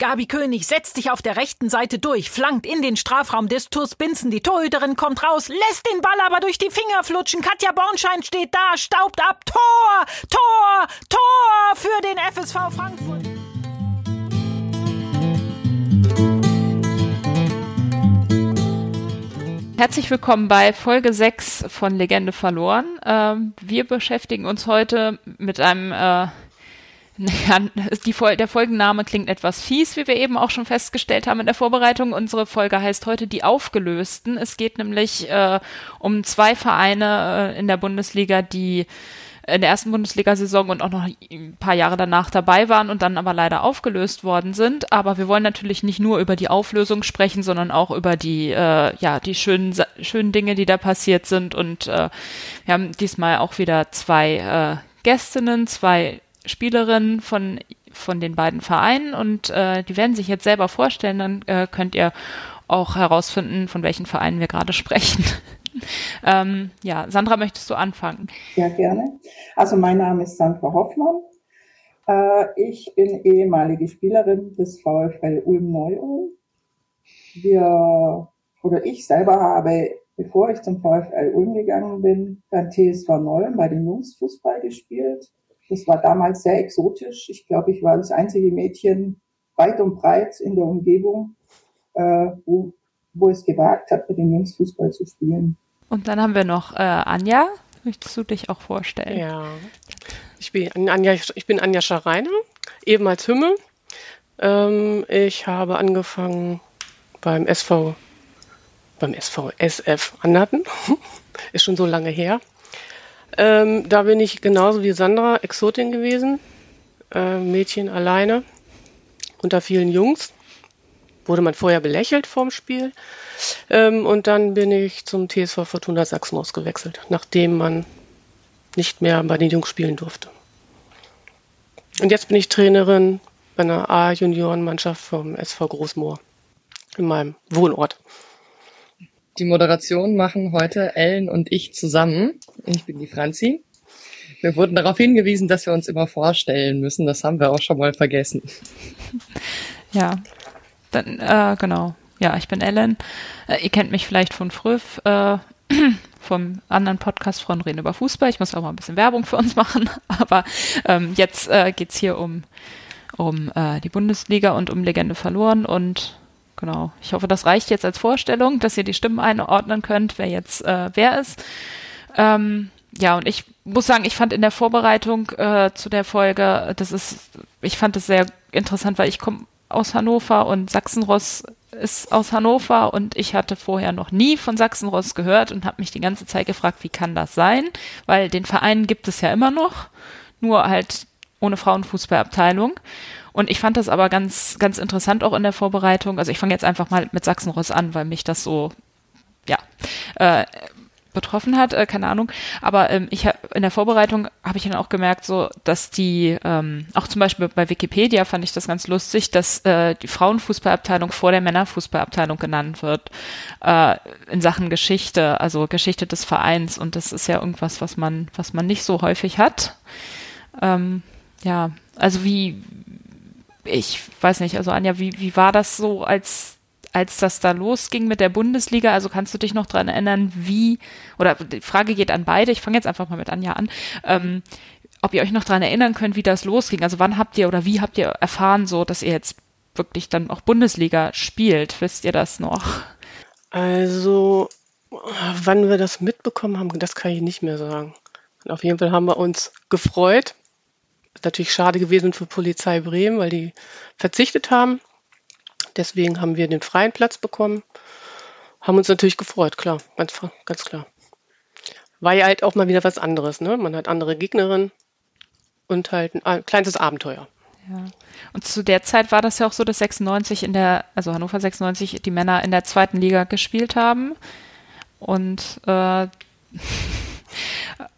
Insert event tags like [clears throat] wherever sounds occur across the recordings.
Gabi König setzt sich auf der rechten Seite durch, flankt in den Strafraum des Tours Binzen. Die Torhüterin kommt raus, lässt den Ball aber durch die Finger flutschen. Katja Bornschein steht da, staubt ab. Tor, Tor, Tor für den FSV Frankfurt. Herzlich willkommen bei Folge 6 von Legende verloren. Ähm, wir beschäftigen uns heute mit einem, äh, ja, die, der Folgenname klingt etwas fies, wie wir eben auch schon festgestellt haben in der Vorbereitung. Unsere Folge heißt heute Die Aufgelösten. Es geht nämlich äh, um zwei Vereine äh, in der Bundesliga, die in der ersten Bundesliga-Saison und auch noch ein paar Jahre danach dabei waren und dann aber leider aufgelöst worden sind. Aber wir wollen natürlich nicht nur über die Auflösung sprechen, sondern auch über die, äh, ja, die schönen, schönen Dinge, die da passiert sind. Und äh, wir haben diesmal auch wieder zwei äh, Gästinnen, zwei Spielerinnen von, von den beiden Vereinen und äh, die werden sich jetzt selber vorstellen. Dann äh, könnt ihr auch herausfinden, von welchen Vereinen wir gerade [laughs] sprechen. Ähm, ja, Sandra, möchtest du anfangen? Ja, gerne. Also mein Name ist Sandra Hoffmann. Äh, ich bin ehemalige Spielerin des VfL Ulm Neu-Ulm. Wir, oder ich selber habe, bevor ich zum VfL Ulm gegangen bin, beim TSV Neu bei den Jungs Fußball gespielt. Das war damals sehr exotisch. Ich glaube, ich war das einzige Mädchen weit und breit in der Umgebung, äh, wo, wo es gewagt hat, mit den Jungs Fußball zu spielen. Und dann haben wir noch äh, Anja. Möchtest du dich auch vorstellen? Ja, ich bin Anja, ich bin Anja Schareiner, ebenfalls Hümme. Ähm, ich habe angefangen beim SV, beim SV SF Annaten. [laughs] Ist schon so lange her. Ähm, da bin ich genauso wie Sandra Exotin gewesen. Äh, Mädchen alleine unter vielen Jungs wurde man vorher belächelt vorm Spiel. Ähm, und dann bin ich zum TSV Fortuna Sachsen ausgewechselt, nachdem man nicht mehr bei den Jungs spielen durfte. Und jetzt bin ich Trainerin bei einer A-Juniorenmannschaft vom SV Großmoor in meinem Wohnort. Die Moderation machen heute Ellen und ich zusammen. Ich bin die Franzi. Wir wurden darauf hingewiesen, dass wir uns immer vorstellen müssen. Das haben wir auch schon mal vergessen. [laughs] Ja, dann, äh, genau. Ja, ich bin Ellen. Äh, ihr kennt mich vielleicht von Früff, äh, [clears throat] vom anderen Podcast von Reden über Fußball. Ich muss auch mal ein bisschen Werbung für uns [laughs] machen. Aber ähm, jetzt äh, geht hier um, um äh, die Bundesliga und um Legende verloren. Und genau, ich hoffe, das reicht jetzt als Vorstellung, dass ihr die Stimmen einordnen könnt, wer jetzt äh, wer ist. Ähm, ja, und ich muss sagen, ich fand in der Vorbereitung äh, zu der Folge, das ist, ich fand es sehr interessant, weil ich komme aus Hannover und Sachsenross ist aus Hannover und ich hatte vorher noch nie von Sachsenross gehört und habe mich die ganze Zeit gefragt, wie kann das sein? Weil den Verein gibt es ja immer noch, nur halt ohne Frauenfußballabteilung. Und ich fand das aber ganz, ganz interessant auch in der Vorbereitung. Also ich fange jetzt einfach mal mit Sachsenross an, weil mich das so, ja, äh, betroffen hat, äh, keine Ahnung. Aber ähm, ich hab, in der Vorbereitung habe ich dann auch gemerkt, so dass die, ähm, auch zum Beispiel bei Wikipedia fand ich das ganz lustig, dass äh, die Frauenfußballabteilung vor der Männerfußballabteilung genannt wird äh, in Sachen Geschichte, also Geschichte des Vereins. Und das ist ja irgendwas, was man, was man nicht so häufig hat. Ähm, ja, also wie, ich weiß nicht, also Anja, wie, wie war das so als als das da losging mit der Bundesliga, also kannst du dich noch daran erinnern, wie, oder die Frage geht an beide, ich fange jetzt einfach mal mit Anja an, ähm, ob ihr euch noch daran erinnern könnt, wie das losging. Also wann habt ihr oder wie habt ihr erfahren, so dass ihr jetzt wirklich dann auch Bundesliga spielt? Wisst ihr das noch? Also, wann wir das mitbekommen haben, das kann ich nicht mehr sagen. Auf jeden Fall haben wir uns gefreut. Ist natürlich schade gewesen für Polizei Bremen, weil die verzichtet haben. Deswegen haben wir den freien Platz bekommen. Haben uns natürlich gefreut, klar, ganz, ganz klar. War ja halt auch mal wieder was anderes, ne? Man hat andere Gegnerinnen und halt ein kleines Abenteuer. Ja. Und zu der Zeit war das ja auch so, dass 96 in der, also Hannover 96, die Männer in der zweiten Liga gespielt haben. Und äh,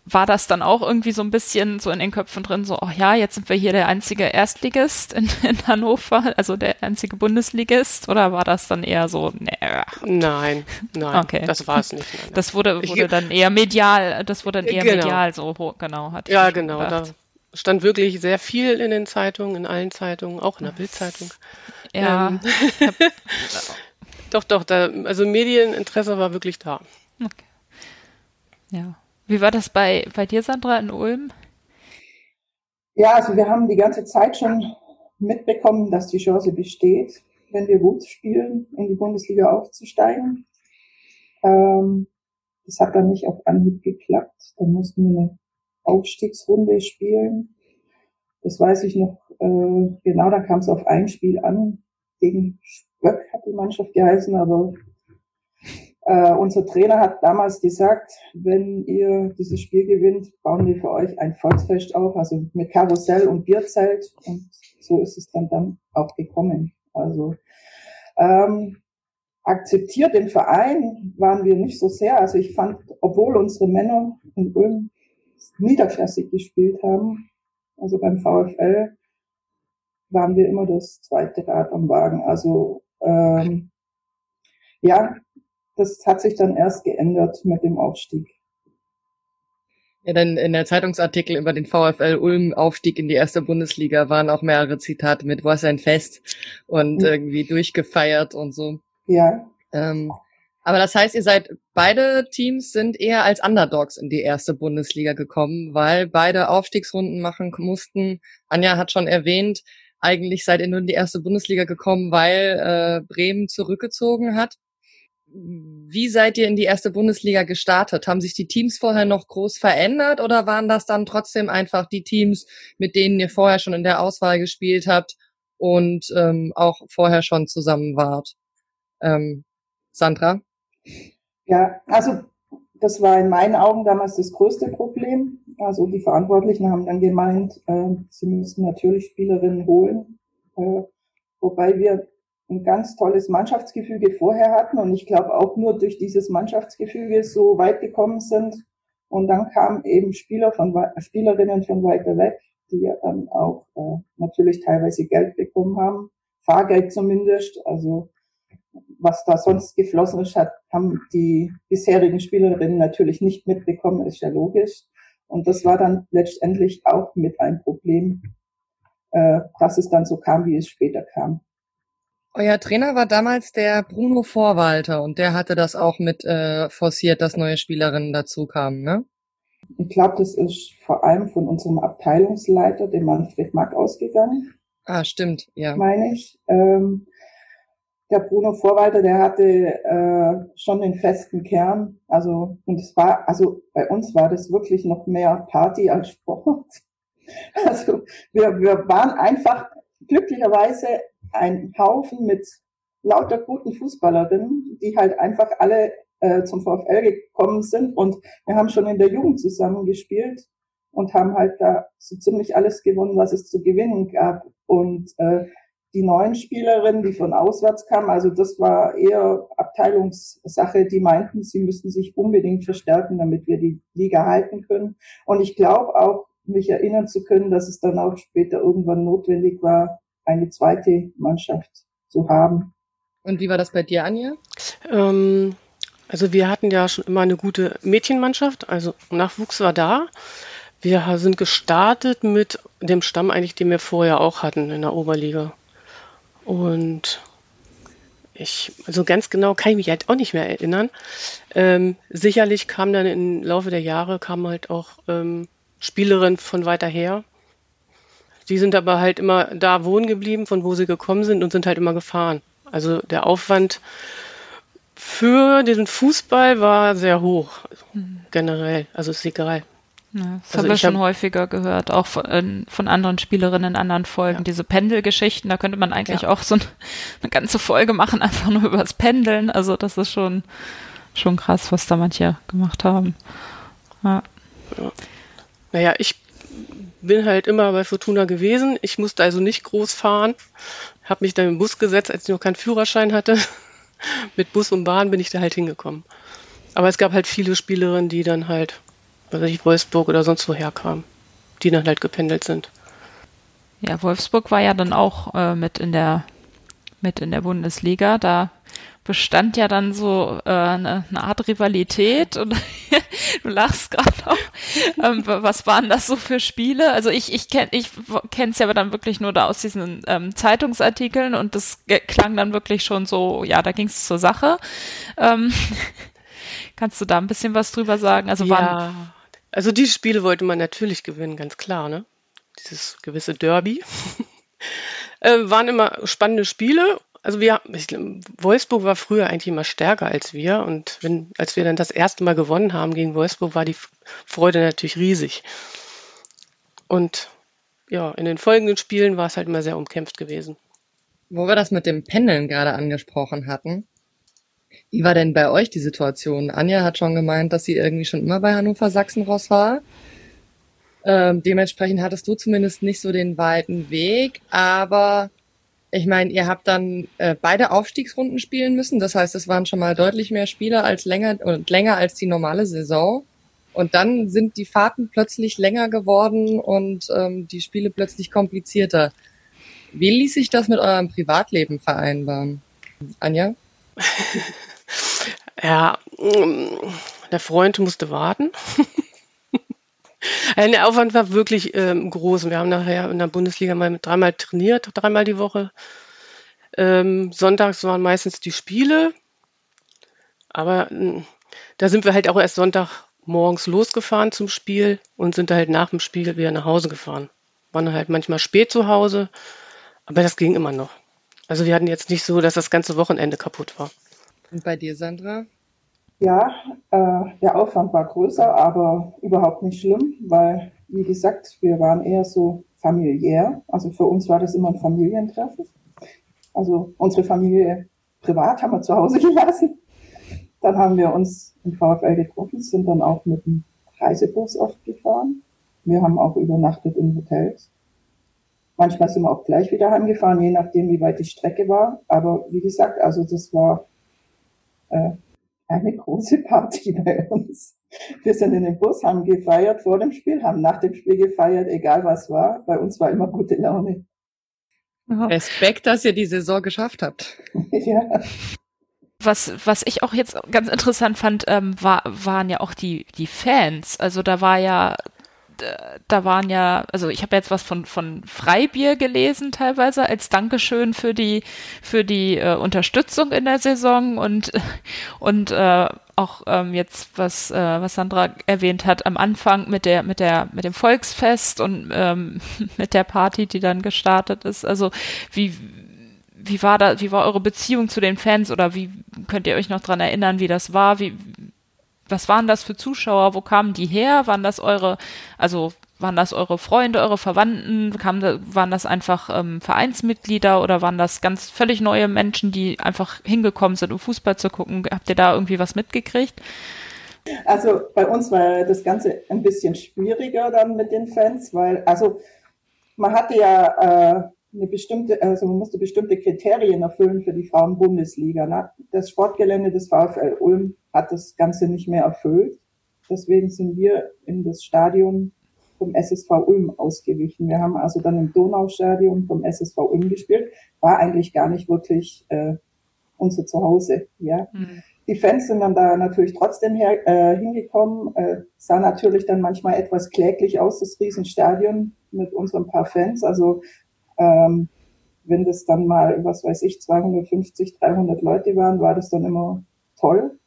war das dann auch irgendwie so ein bisschen so in den Köpfen drin, so, oh ja, jetzt sind wir hier der einzige Erstligist in, in Hannover, also der einzige Bundesligist, oder war das dann eher so, nee. Nein, nein, okay. das war es nicht. Nein, Das wurde, wurde dann eher medial, das wurde dann eher genau. medial so, genau, hatte Ja, genau, da, stand wirklich sehr viel in den Zeitungen, in allen Zeitungen, auch in der Bildzeitung. Ja. Ähm, [laughs] doch, doch, da, also Medieninteresse war wirklich da. Okay. Ja. Wie war das bei, bei dir, Sandra, in Ulm? Ja, also wir haben die ganze Zeit schon mitbekommen, dass die Chance besteht, wenn wir gut spielen, in die Bundesliga aufzusteigen. Ähm, das hat dann nicht auf Anhieb geklappt. Dann mussten wir eine Aufstiegsrunde spielen. Das weiß ich noch äh, genau, da kam es auf ein Spiel an. Gegen Spöck hat die Mannschaft geheißen, aber äh, unser Trainer hat damals gesagt, wenn ihr dieses Spiel gewinnt, bauen wir für euch ein Volksfest auf, also mit Karussell und Bierzelt. Und so ist es dann, dann auch gekommen. Also ähm, akzeptiert im Verein waren wir nicht so sehr. Also ich fand, obwohl unsere Männer in Ulm niederklassig gespielt haben, also beim VfL, waren wir immer das zweite Rad am Wagen. Also ähm, ja, das hat sich dann erst geändert mit dem Aufstieg. Ja, dann in der Zeitungsartikel über den VfL Ulm Aufstieg in die erste Bundesliga waren auch mehrere Zitate mit Was ein Fest und Mhm. irgendwie durchgefeiert und so. Ja, Ähm, aber das heißt, ihr seid, beide Teams sind eher als Underdogs in die erste Bundesliga gekommen, weil beide Aufstiegsrunden machen mussten. Anja hat schon erwähnt, eigentlich seid ihr nur in die erste Bundesliga gekommen, weil äh, Bremen zurückgezogen hat. Wie seid ihr in die erste Bundesliga gestartet? Haben sich die Teams vorher noch groß verändert oder waren das dann trotzdem einfach die Teams, mit denen ihr vorher schon in der Auswahl gespielt habt und ähm, auch vorher schon zusammen wart? Ähm, Sandra? Ja, also das war in meinen Augen damals das größte Problem. Also die Verantwortlichen haben dann gemeint, äh, sie müssten natürlich Spielerinnen holen, äh, wobei wir ein ganz tolles Mannschaftsgefüge vorher hatten und ich glaube auch nur durch dieses Mannschaftsgefüge so weit gekommen sind. Und dann kamen eben Spieler von Spielerinnen von weiter weg, die dann auch äh, natürlich teilweise Geld bekommen haben, Fahrgeld zumindest. Also was da sonst geflossen ist, hat, haben die bisherigen Spielerinnen natürlich nicht mitbekommen, ist ja logisch. Und das war dann letztendlich auch mit ein Problem, äh, dass es dann so kam, wie es später kam. Euer Trainer war damals der Bruno Vorwalter und der hatte das auch mit äh, forciert, dass neue Spielerinnen dazu kamen, ne? Ich glaube, das ist vor allem von unserem Abteilungsleiter, dem Manfred Mack, ausgegangen. Ah, stimmt, ja. meine ich. Ähm, der Bruno Vorwalter, der hatte äh, schon den festen Kern. Also, und es war, also bei uns war das wirklich noch mehr Party als Sport. [laughs] Also wir, wir waren einfach glücklicherweise ein Haufen mit lauter guten Fußballerinnen, die halt einfach alle äh, zum VfL gekommen sind und wir haben schon in der Jugend zusammen gespielt und haben halt da so ziemlich alles gewonnen, was es zu gewinnen gab. Und äh, die neuen Spielerinnen, die von auswärts kamen, also das war eher Abteilungssache, die meinten, sie müssten sich unbedingt verstärken, damit wir die Liga halten können. Und ich glaube auch, mich erinnern zu können, dass es dann auch später irgendwann notwendig war, eine zweite Mannschaft zu haben. Und wie war das bei dir, Anja? Ähm, also wir hatten ja schon immer eine gute Mädchenmannschaft, also Nachwuchs war da. Wir sind gestartet mit dem Stamm eigentlich, den wir vorher auch hatten in der Oberliga. Und ich, also ganz genau kann ich mich halt auch nicht mehr erinnern. Ähm, sicherlich kam dann im Laufe der Jahre kamen halt auch ähm, Spielerinnen von weiter her. Die sind aber halt immer da wohnen geblieben, von wo sie gekommen sind und sind halt immer gefahren. Also der Aufwand für diesen Fußball war sehr hoch, generell. Also ist egal. Ja, das Also haben wir ich schon hab- häufiger gehört, auch von, äh, von anderen Spielerinnen in anderen Folgen. Ja. Diese Pendelgeschichten, da könnte man eigentlich Ja. auch so ein, eine ganze Folge machen, [laughs] einfach nur übers Pendeln. Also das ist schon, schon krass, was da manche gemacht haben. Ja. Naja, ich bin halt immer bei Fortuna gewesen. Ich musste also nicht groß fahren. Habe mich dann im Bus gesetzt, als ich noch keinen Führerschein hatte. [laughs] Mit Bus und Bahn bin ich da halt hingekommen. Aber es gab halt viele Spielerinnen, die dann halt, weiß ich, Wolfsburg oder sonst woher kamen, die dann halt gependelt sind. Ja, Wolfsburg war ja dann auch äh, mit in der mit in der Bundesliga. Da bestand ja dann so äh, eine, eine Art Rivalität und [laughs] du lachst gerade auch. Ähm, was waren das so für Spiele? Also ich, ich kenne ich kenne es ja aber dann wirklich nur da aus diesen ähm, Zeitungsartikeln und das klang dann wirklich schon so, ja, da ging es zur Sache. Ähm, [laughs] kannst du da ein bisschen was drüber sagen? Also ja, also die Spiele wollte man natürlich gewinnen, ganz klar, ne? Dieses gewisse Derby. [laughs] äh, waren immer spannende Spiele also wir, ich, Wolfsburg war früher eigentlich immer stärker als wir und wenn, als wir dann das erste Mal gewonnen haben gegen Wolfsburg, war die Freude natürlich riesig. Und ja, in den folgenden Spielen war es halt immer sehr umkämpft gewesen. Wo wir das mit dem Pendeln gerade angesprochen hatten, wie war denn bei euch die Situation? Anja hat schon gemeint, dass sie irgendwie schon immer bei Hannover Sachsenross war. Ähm, dementsprechend hattest du zumindest nicht so den weiten Weg, aber ich meine, ihr habt dann äh, beide Aufstiegsrunden spielen müssen. Das heißt, es waren schon mal deutlich mehr Spieler als länger und länger als die normale Saison. Und dann sind die Fahrten plötzlich länger geworden und ähm, die Spiele plötzlich komplizierter. Wie ließ sich das mit eurem Privatleben vereinbaren? Anja? [laughs] ja, der Freund musste warten. [laughs] Der Aufwand war wirklich ähm, groß. Wir haben nachher in der Bundesliga mal dreimal trainiert, dreimal die Woche. Ähm, sonntags waren meistens die Spiele. Aber äh, da sind wir halt auch erst Sonntag morgens losgefahren zum Spiel und sind halt nach dem Spiel wieder nach Hause gefahren. Waren halt manchmal spät zu Hause, aber das ging immer noch. Also wir hatten jetzt nicht so, dass das ganze Wochenende kaputt war. Und bei dir, Sandra? Ja, äh, der Aufwand war größer, aber überhaupt nicht schlimm, weil, wie gesagt, wir waren eher so familiär. Also für uns war das immer ein Familientreffen. Also unsere Familie privat haben wir zu Hause [laughs] gelassen. Dann haben wir uns im VfL getroffen, sind dann auch mit dem Reisebus oft gefahren. Wir haben auch übernachtet in Hotels. Manchmal sind wir auch gleich wieder heimgefahren, je nachdem, wie weit die Strecke war. Aber wie gesagt, also das war äh, eine große Party [laughs] bei uns. Wir sind in den Bus, haben gefeiert vor dem Spiel, haben nach dem Spiel gefeiert, egal was war. Bei uns war immer gute Laune. Respekt, dass ihr die Saison geschafft habt. [laughs] ja. Was, was ich auch jetzt ganz interessant fand, ähm, war, waren ja auch die, die Fans. Also da war ja da waren ja, also ich habe jetzt was von, von Freibier gelesen teilweise als Dankeschön für die, für die äh, Unterstützung in der Saison und, [laughs] und äh, auch ähm, jetzt, was, äh, was Sandra erwähnt hat, am Anfang mit der, mit der, mit dem Volksfest und ähm, [laughs] mit der Party, die dann gestartet ist. Also wie, wie war da, wie war eure Beziehung zu den Fans oder wie könnt ihr euch noch dran erinnern, wie das war? Wie, was waren das für Zuschauer? Wo kamen die her? Waren das eure, also waren das eure Freunde, eure Verwandten? Kamen, waren das einfach ähm, Vereinsmitglieder oder waren das ganz völlig neue Menschen, die einfach hingekommen sind, um Fußball zu gucken? Habt ihr da irgendwie was mitgekriegt? Also bei uns war das Ganze ein bisschen schwieriger dann mit den Fans, weil also man hatte ja äh, eine bestimmte, also man musste bestimmte Kriterien erfüllen für die Frauenbundesliga. Ne? Das Sportgelände des VfL Ulm hat das Ganze nicht mehr erfüllt. Deswegen sind wir in das Stadion vom SSV Ulm ausgewichen. Wir haben also dann im Donaustadion vom SSV Ulm gespielt. War eigentlich gar nicht wirklich äh, unser Zuhause. Ja. Mhm. Die Fans sind dann da natürlich trotzdem her, äh, hingekommen. Äh, sah natürlich dann manchmal etwas kläglich aus, das Riesenstadion mit unseren paar Fans. Also ähm, wenn das dann mal, was weiß ich, 250, 300 Leute waren, war das dann immer toll.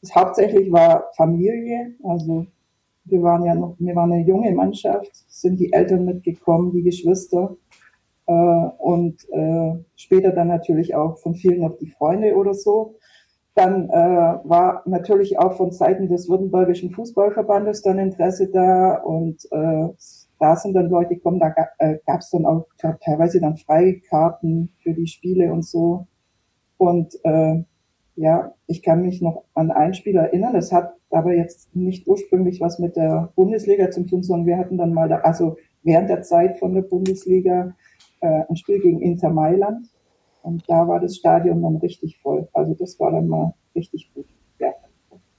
Das hauptsächlich war Familie, also wir waren ja noch, wir waren eine junge Mannschaft, sind die Eltern mitgekommen, die Geschwister äh, und äh, später dann natürlich auch von vielen noch die Freunde oder so. Dann äh, war natürlich auch von Seiten des Württembergischen Fußballverbandes dann Interesse da und äh, da sind dann Leute gekommen, da äh, gab es dann auch teilweise dann Freikarten für die Spiele und so. Und äh, ja, ich kann mich noch an ein Spiel erinnern. Das hat aber jetzt nicht ursprünglich was mit der Bundesliga zu tun, sondern wir hatten dann mal, da, also während der Zeit von der Bundesliga äh, ein Spiel gegen Inter Mailand. Und da war das Stadion dann richtig voll. Also das war dann mal richtig gut. Ja,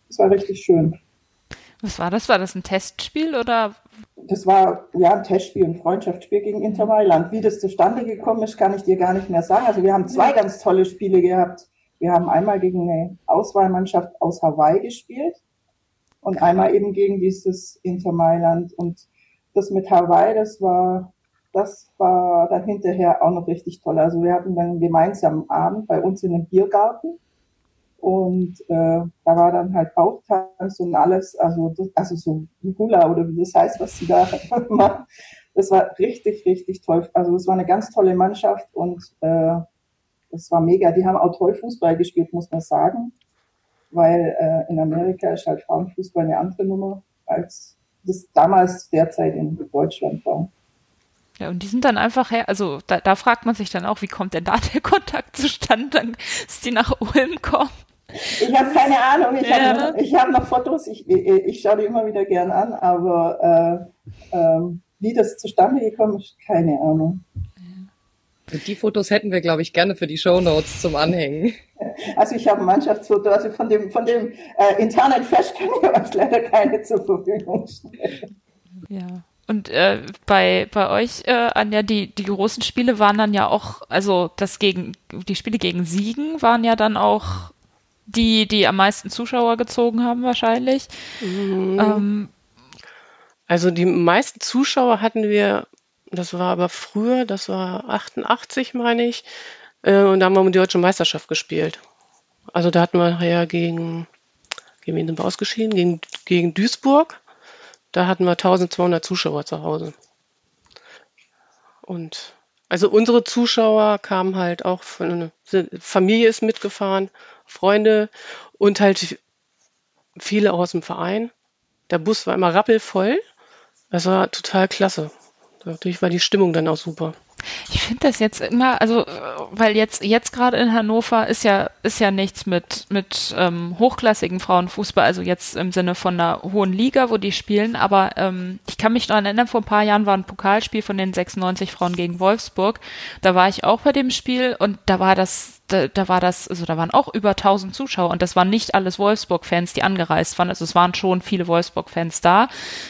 das war richtig schön. Was war das? War das ein Testspiel oder? Das war ja ein Testspiel, ein Freundschaftsspiel gegen Inter Mailand. Wie das zustande gekommen ist, kann ich dir gar nicht mehr sagen. Also wir haben zwei ganz tolle Spiele gehabt. Wir haben einmal gegen eine Auswahlmannschaft aus Hawaii gespielt. und einmal eben gegen dieses Inter Mailand. Und das mit Hawaii, das war, das war dann hinterher auch noch richtig toll. Also wir hatten dann einen gemeinsamen Abend bei uns in einem Biergarten. Und äh, da war dann halt Bauchtanz und alles, also, also so Hula oder wie das heißt, was sie da [laughs] machen. Das war richtig, richtig toll. Also es war eine ganz tolle Mannschaft und äh, das war mega. Die haben auch toll Fußball gespielt, muss man sagen weil äh, in Amerika ist halt Frauenfußball eine andere Nummer, als das damals derzeit in Deutschland war. Ja, und die sind dann einfach her, also da, da fragt man sich dann auch, wie kommt denn da der [laughs] Kontakt zustande, dass die nach Ulm kommen? Ich habe keine Ahnung, ich ja. habe hab noch Fotos, ich, ich, schaue die immer wieder gern an, aber äh, äh, wie das zustande gekommen ist, keine Ahnung. Die Fotos hätten wir, glaube ich, gerne für die Show Notes zum Anhängen. Also ich habe ein Mannschaftsfoto, also von dem, von dem äh, internen Fest kann ich euch leider keine zur Verfügung stellen. Ja. Und äh, bei, bei euch, äh, Anja, die, die großen Spiele waren dann ja auch, also das gegen, die Spiele gegen Siegen waren ja dann auch die, die am meisten Zuschauer gezogen haben wahrscheinlich. Mhm. Ähm, also die meisten Zuschauer hatten wir das war aber früher, das war 88, meine ich. Äh, und da haben wir um die deutsche Meisterschaft gespielt. Also da hatten wir nachher gegen, gegen wen sind wir ausgeschieden? Gegen, gegen Duisburg. Da hatten wir 1200 Zuschauer zu Hause. Und also unsere Zuschauer kamen halt auch von einer Familie ist mitgefahren, Freunde und halt viele aus dem Verein. Der Bus war immer rappelvoll. Das war total klasse. Natürlich war die Stimmung dann auch super. Ich finde das jetzt immer, also weil jetzt jetzt gerade in Hannover ist ja ist ja nichts mit mit ähm, hochklassigen Frauenfußball, also jetzt im Sinne von einer hohen Liga, wo die spielen. Aber ähm, ich kann mich daran erinnern, vor ein paar Jahren war ein Pokalspiel von den 96 Frauen gegen Wolfsburg. Da war ich auch bei dem Spiel und da war das da, da war das, also da waren auch über 1000 Zuschauer und das waren nicht alles Wolfsburg-Fans, die angereist waren. Also es waren schon viele Wolfsburg-Fans da.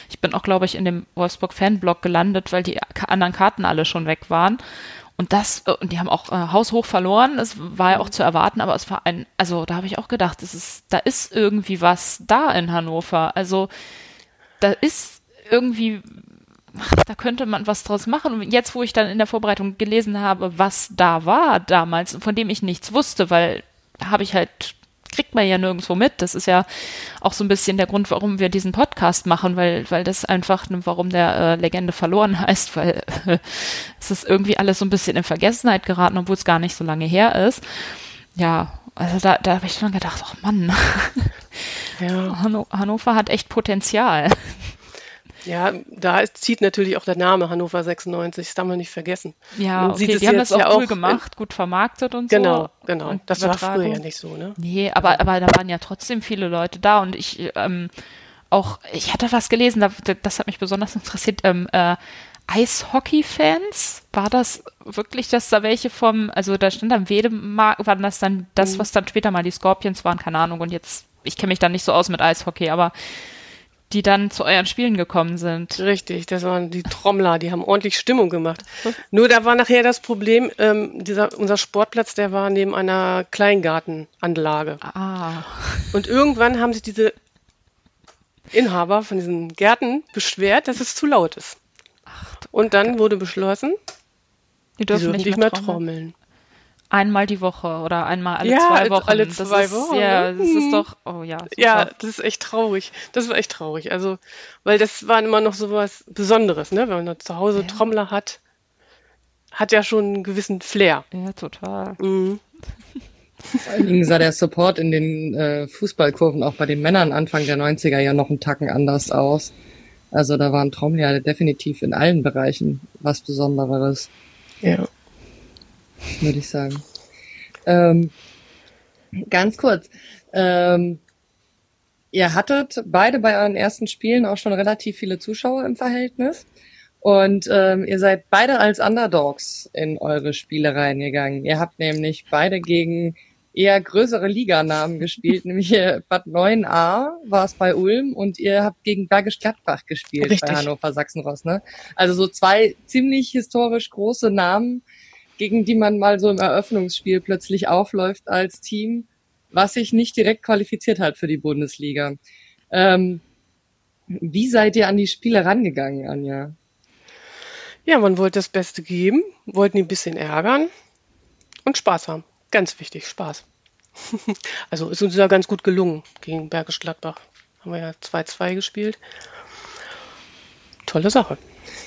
Ich bin auch, glaube ich, in dem Wolfsburg-Fanblog gelandet, weil die anderen Karten alle schon weg waren. Und das, äh, und die haben auch äh, haushoch verloren. Das war ja auch zu erwarten, aber es war ein, also da habe ich auch gedacht, das ist, da ist irgendwie was da in Hannover. Also da ist irgendwie da könnte man was draus machen. Und jetzt, wo ich dann in der Vorbereitung gelesen habe, was da war damals, von dem ich nichts wusste, weil habe ich halt kriegt man ja nirgendwo mit. Das ist ja auch so ein bisschen der Grund, warum wir diesen Podcast machen, weil, weil das einfach, warum der äh, Legende verloren [laughs] heißt, weil äh, [laughs] es ist irgendwie alles so ein bisschen in Vergessenheit geraten, obwohl es gar nicht so lange her ist. Ja, also da, da habe ich dann gedacht, ach Mann, [laughs] ja. Hannover hat echt Potenzial. Ja, da zieht natürlich auch der Name Hannover 96, das darf man nicht vergessen. Ja, man okay, die haben das auch ja cool gemacht, gut vermarktet und genau, so. Genau, genau. Das war früher ja nicht so, ne? Nee, aber, aber da waren ja trotzdem viele Leute da und ich ähm, auch, ich hatte was gelesen, das hat mich besonders interessiert, ähm, äh, Eishockey-Fans? War das wirklich, dass da welche vom, also da stand am Wedemarkt, war das dann das, mhm. was dann später mal die Scorpions waren, keine Ahnung, und jetzt, ich kenne mich da nicht so aus mit Eishockey, aber die dann zu euren Spielen gekommen sind. Richtig, das waren die Trommler, die haben ordentlich Stimmung gemacht. Nur da war nachher das Problem, ähm, dieser, unser Sportplatz, der war neben einer Kleingartenanlage. Ah. Und irgendwann haben sich diese Inhaber von diesen Gärten beschwert, dass es zu laut ist. Ach, Und dann wurde beschlossen, die dürfen, die dürfen nicht, mehr, trommeln. trommeln einmal die Woche oder einmal alle ja, zwei Wochen. Alle zwei das Wochen. Ist, ja, das ist doch, oh ja. Super. Ja, das ist echt traurig. Das war echt traurig. Also, weil das war immer noch so was Besonderes, ne? Wenn man zu Hause ja. Trommler hat, hat ja schon einen gewissen Flair. Ja, total. Mhm. Vor allen Dingen sah der Support in den äh, Fußballkurven auch bei den Männern Anfang der 90er ja noch einen Tacken anders aus. Also da waren Trommler ja definitiv in allen Bereichen was Besonderes. Ja würde ich sagen. Ähm, ganz kurz. Ähm, ihr hattet beide bei euren ersten Spielen auch schon relativ viele Zuschauer im Verhältnis. Und ähm, ihr seid beide als Underdogs in eure Spiele reingegangen. Ihr habt nämlich beide gegen eher größere Liganamen gespielt, [laughs] nämlich Bad 9a war es bei Ulm und ihr habt gegen Bergisch Gladbach gespielt Richtig. bei Hannover Sachsenross. Ne? Also so zwei ziemlich historisch große Namen, gegen die man mal so im Eröffnungsspiel plötzlich aufläuft als Team, was sich nicht direkt qualifiziert hat für die Bundesliga. Ähm, wie seid ihr an die Spiele rangegangen, Anja? Ja, man wollte das Beste geben, wollten ihn ein bisschen ärgern und Spaß haben. Ganz wichtig, Spaß. [laughs] also ist uns ja ganz gut gelungen gegen Bergisch Gladbach. Haben wir ja 2-2 gespielt. Tolle Sache.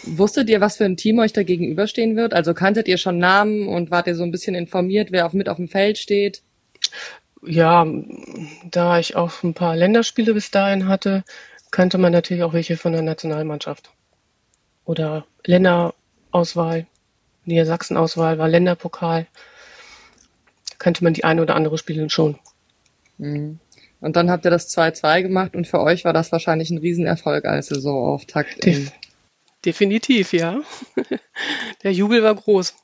Wusstet ihr, was für ein Team euch da gegenüberstehen wird? Also kanntet ihr schon Namen und wart ihr so ein bisschen informiert, wer auf, mit auf dem Feld steht? Ja, da ich auch ein paar Länderspiele bis dahin hatte, kannte man natürlich auch welche von der Nationalmannschaft. Oder Länderauswahl, Niedersachsen-Auswahl war Länderpokal. Kannte man die eine oder andere Spiele schon. Mhm. Und dann habt ihr das 2-2 gemacht und für euch war das wahrscheinlich ein Riesenerfolg als Saisonauftakt. Def definitiv, ja. [laughs] Der Jubel war groß.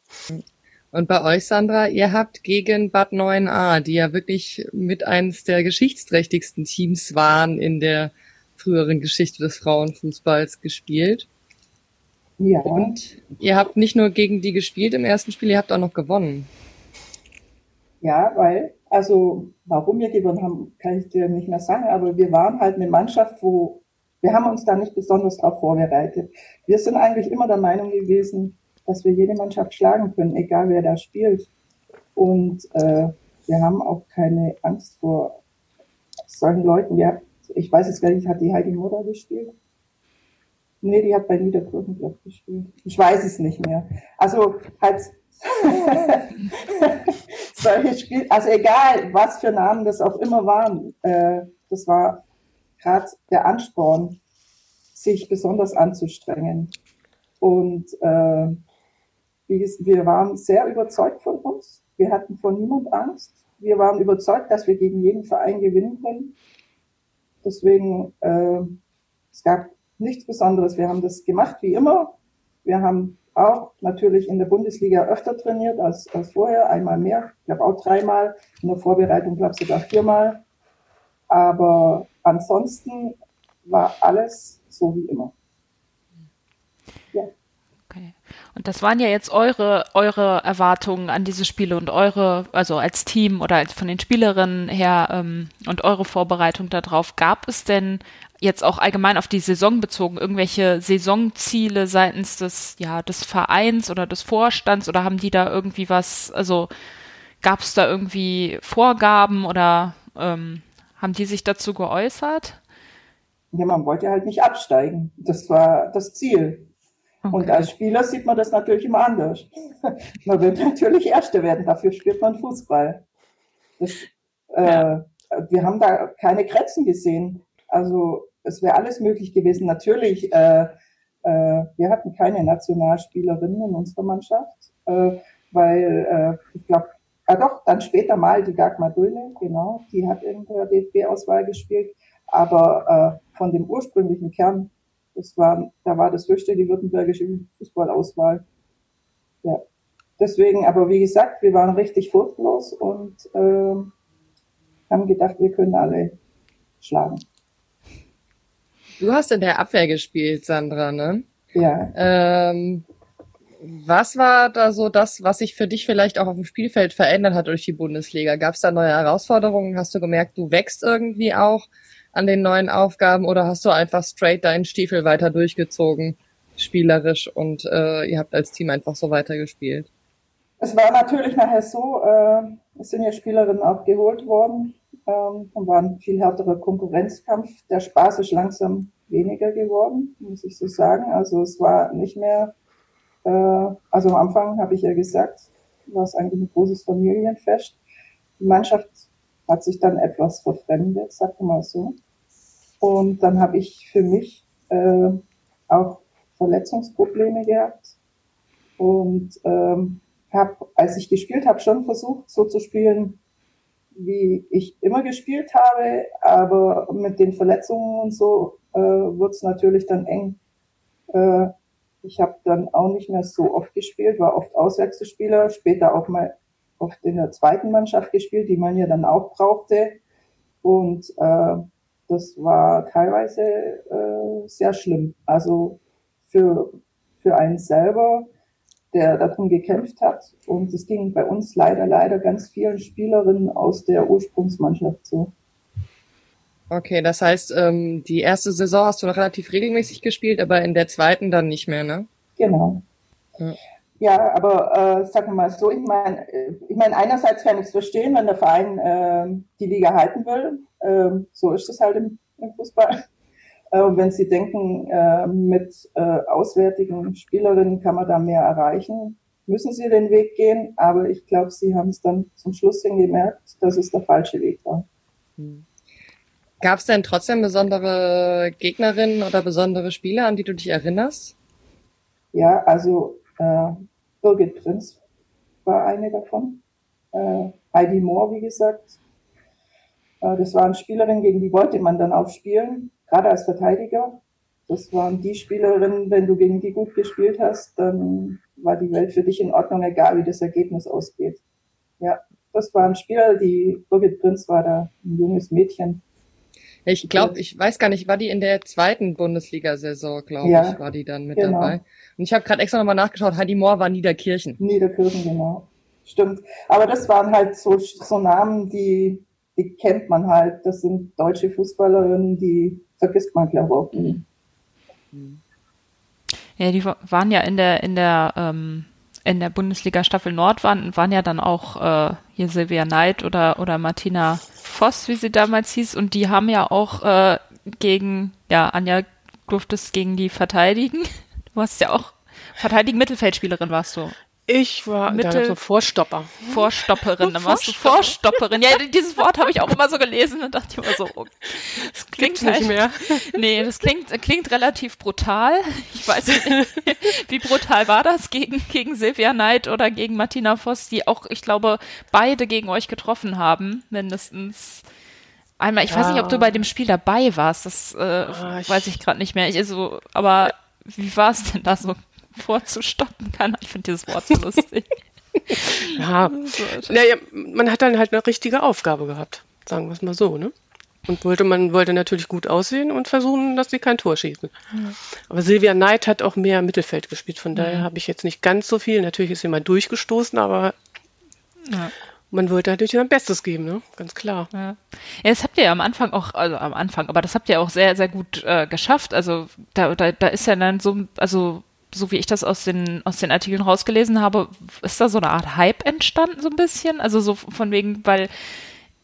Und bei euch, Sandra, ihr habt gegen Bad 9a, die ja wirklich mit eines der geschichtsträchtigsten Teams waren in der früheren Geschichte des Frauenfußballs gespielt. Ja. Und ihr habt nicht nur gegen die gespielt im ersten Spiel, ihr habt auch noch gewonnen. Ja, weil, also warum wir gewonnen haben, kann ich dir nicht mehr sagen, aber wir waren halt eine Mannschaft, wo wir haben uns da nicht besonders darauf vorbereitet. Wir sind eigentlich immer der Meinung gewesen, dass wir jede Mannschaft schlagen können, egal wer da spielt. Und äh, wir haben auch keine Angst vor solchen Leuten. Wir, ich weiß jetzt gar nicht, hat die Heidi Mutter gespielt? Nee, die hat bei Niederkirchen, gespielt. Ich weiß es nicht mehr. Also halt [laughs] solche Spiele, also egal, was für Namen das auch immer waren, äh, das war gerade der Ansporn, sich besonders anzustrengen. Und äh, wir waren sehr überzeugt von uns. Wir hatten vor niemand Angst. Wir waren überzeugt, dass wir gegen jeden Verein gewinnen können. Deswegen, äh, es gab nichts Besonderes. Wir haben das gemacht wie immer. Wir haben auch natürlich in der Bundesliga öfter trainiert als, als vorher, einmal mehr, ich glaube auch dreimal, in der Vorbereitung glaube ich sogar viermal. Aber ansonsten war alles so wie immer. Ja. Okay. Und das waren ja jetzt eure, eure Erwartungen an diese Spiele und eure, also als Team oder als von den Spielerinnen her ähm, und eure Vorbereitung darauf. Gab es denn jetzt auch allgemein auf die Saison bezogen irgendwelche Saisonziele seitens des, ja, des Vereins oder des Vorstands oder haben die da irgendwie was, also gab es da irgendwie Vorgaben oder ähm, haben die sich dazu geäußert? Ja, man wollte halt nicht absteigen. Das war das Ziel. Okay. Und als Spieler sieht man das natürlich immer anders. [laughs] man will natürlich Erster werden, dafür spielt man Fußball. Das, äh, ja. Wir haben da keine Grenzen gesehen. Also es wäre alles möglich gewesen. Natürlich, äh, äh, wir hatten keine Nationalspielerinnen in unserer Mannschaft, äh, weil äh, ich glaube, ja doch, dann später mal die Dagmar Dölle, genau, die hat in der DFB-Auswahl gespielt, aber äh, von dem ursprünglichen Kern, das war, da war das höchste die württembergische Fußballauswahl. Ja. Deswegen, aber wie gesagt, wir waren richtig furchtlos und äh, haben gedacht, wir können alle schlagen. Du hast in der Abwehr gespielt, Sandra, ne? Ja. Ähm, was war da so das, was sich für dich vielleicht auch auf dem Spielfeld verändert hat durch die Bundesliga? Gab es da neue Herausforderungen? Hast du gemerkt, du wächst irgendwie auch an den neuen Aufgaben oder hast du einfach straight deinen Stiefel weiter durchgezogen, spielerisch und äh, ihr habt als Team einfach so weitergespielt? Es war natürlich nachher so, äh, es sind ja Spielerinnen auch geholt worden, ähm, und war ein viel härterer Konkurrenzkampf. Der Spaß ist langsam weniger geworden, muss ich so sagen. Also es war nicht mehr, also am Anfang habe ich ja gesagt, war es eigentlich ein großes Familienfest. Die Mannschaft hat sich dann etwas verfremdet, sag mal so. Und dann habe ich für mich äh, auch Verletzungsprobleme gehabt und ähm, habe, als ich gespielt habe, schon versucht, so zu spielen, wie ich immer gespielt habe, aber mit den Verletzungen und so äh, wird es natürlich dann eng. Äh, ich habe dann auch nicht mehr so oft gespielt, war oft Auswechselspieler, später auch mal oft in der zweiten Mannschaft gespielt, die man ja dann auch brauchte. Und äh, das war teilweise äh, sehr schlimm. Also für, für einen selber der darum gekämpft hat. Und es ging bei uns leider, leider ganz vielen Spielerinnen aus der Ursprungsmannschaft so. Okay, das heißt, ähm, die erste Saison hast du noch relativ regelmäßig gespielt, aber in der zweiten dann nicht mehr, ne? Genau. Ja. Ja, aber äh, sagen wir mal so, ich meine, ich mein, einerseits kann ich es verstehen, wenn der Verein äh, die Liga halten will. Äh, so ist es halt im, im Fußball. Äh, und wenn sie denken, äh, mit äh, auswärtigen Spielerinnen kann man da mehr erreichen, müssen sie den Weg gehen. Aber ich glaube, sie haben es dann zum Schluss hin gemerkt, dass es der falsche Weg war. Hm. Gab es denn trotzdem besondere Gegnerinnen oder besondere Spieler, an die du dich erinnerst? Ja, also äh, Birgit Prinz war eine davon. Äh, Heidi Moore, wie gesagt. Äh, das waren Spielerinnen, gegen die wollte man dann auch spielen, gerade als Verteidiger. Das waren die Spielerinnen, wenn du gegen die gut gespielt hast, dann war die Welt für dich in Ordnung, egal wie das Ergebnis ausgeht. Ja, das waren Spieler, die Birgit Prinz war da ein junges Mädchen, ich glaube, ich weiß gar nicht, war die in der zweiten Bundesliga-Saison, glaube ja, ich, war die dann mit genau. dabei. Und ich habe gerade extra nochmal nachgeschaut, Heidi Moore war Niederkirchen. Niederkirchen, genau. Stimmt. Aber das waren halt so, so Namen, die, die kennt man halt. Das sind deutsche Fußballerinnen, die vergisst man, glaube ich, auch nie. Ja, die waren ja in der, in der, ähm, in der Bundesliga Staffel Nord waren, waren ja dann auch äh, hier Silvia Neid oder, oder Martina Voss, wie sie damals hieß, und die haben ja auch äh, gegen, ja, Anja durftest gegen die verteidigen. [laughs] Du warst ja auch verteidigen Mittelfeldspielerin warst du. Ich war Mittel so Vorstopper. Vorstopperin, dann warst du Vorstopperin. Ja, dieses Wort habe ich auch immer so gelesen und dachte immer so, oh, das klingt halt, nicht mehr. Nee, das klingt, klingt relativ brutal. Ich weiß nicht, wie brutal war das gegen, gegen Silvia Neid oder gegen Martina Voss, die auch, ich glaube, beide gegen euch getroffen haben, mindestens. Einmal, ich ja. weiß nicht, ob du bei dem Spiel dabei warst, das äh, ah, ich weiß ich gerade nicht mehr. Ich, also, aber wie war es denn da so [laughs] vorzustoppen kann. Ich finde dieses Wort so [laughs] lustig. ja. [laughs] naja, man hat dann halt eine richtige Aufgabe gehabt, sagen wir es mal so, ne? Und wollte, man wollte natürlich gut aussehen und versuchen, dass sie kein Tor schießen. Ja. Aber Silvia Neid hat auch mehr Mittelfeld gespielt, von daher habe ich jetzt nicht ganz so viel. Natürlich ist sie mal durchgestoßen, aber ja. man wollte natürlich sein Bestes geben, ne? Ganz klar. Ja. ja, das habt ihr ja am Anfang auch, also am Anfang, aber das habt ihr auch sehr, sehr gut äh, geschafft. Also da, da, da ist ja dann so, also so wie ich das aus den, aus den Artikeln rausgelesen habe, ist da so eine Art Hype entstanden, so ein bisschen? Also so von wegen, weil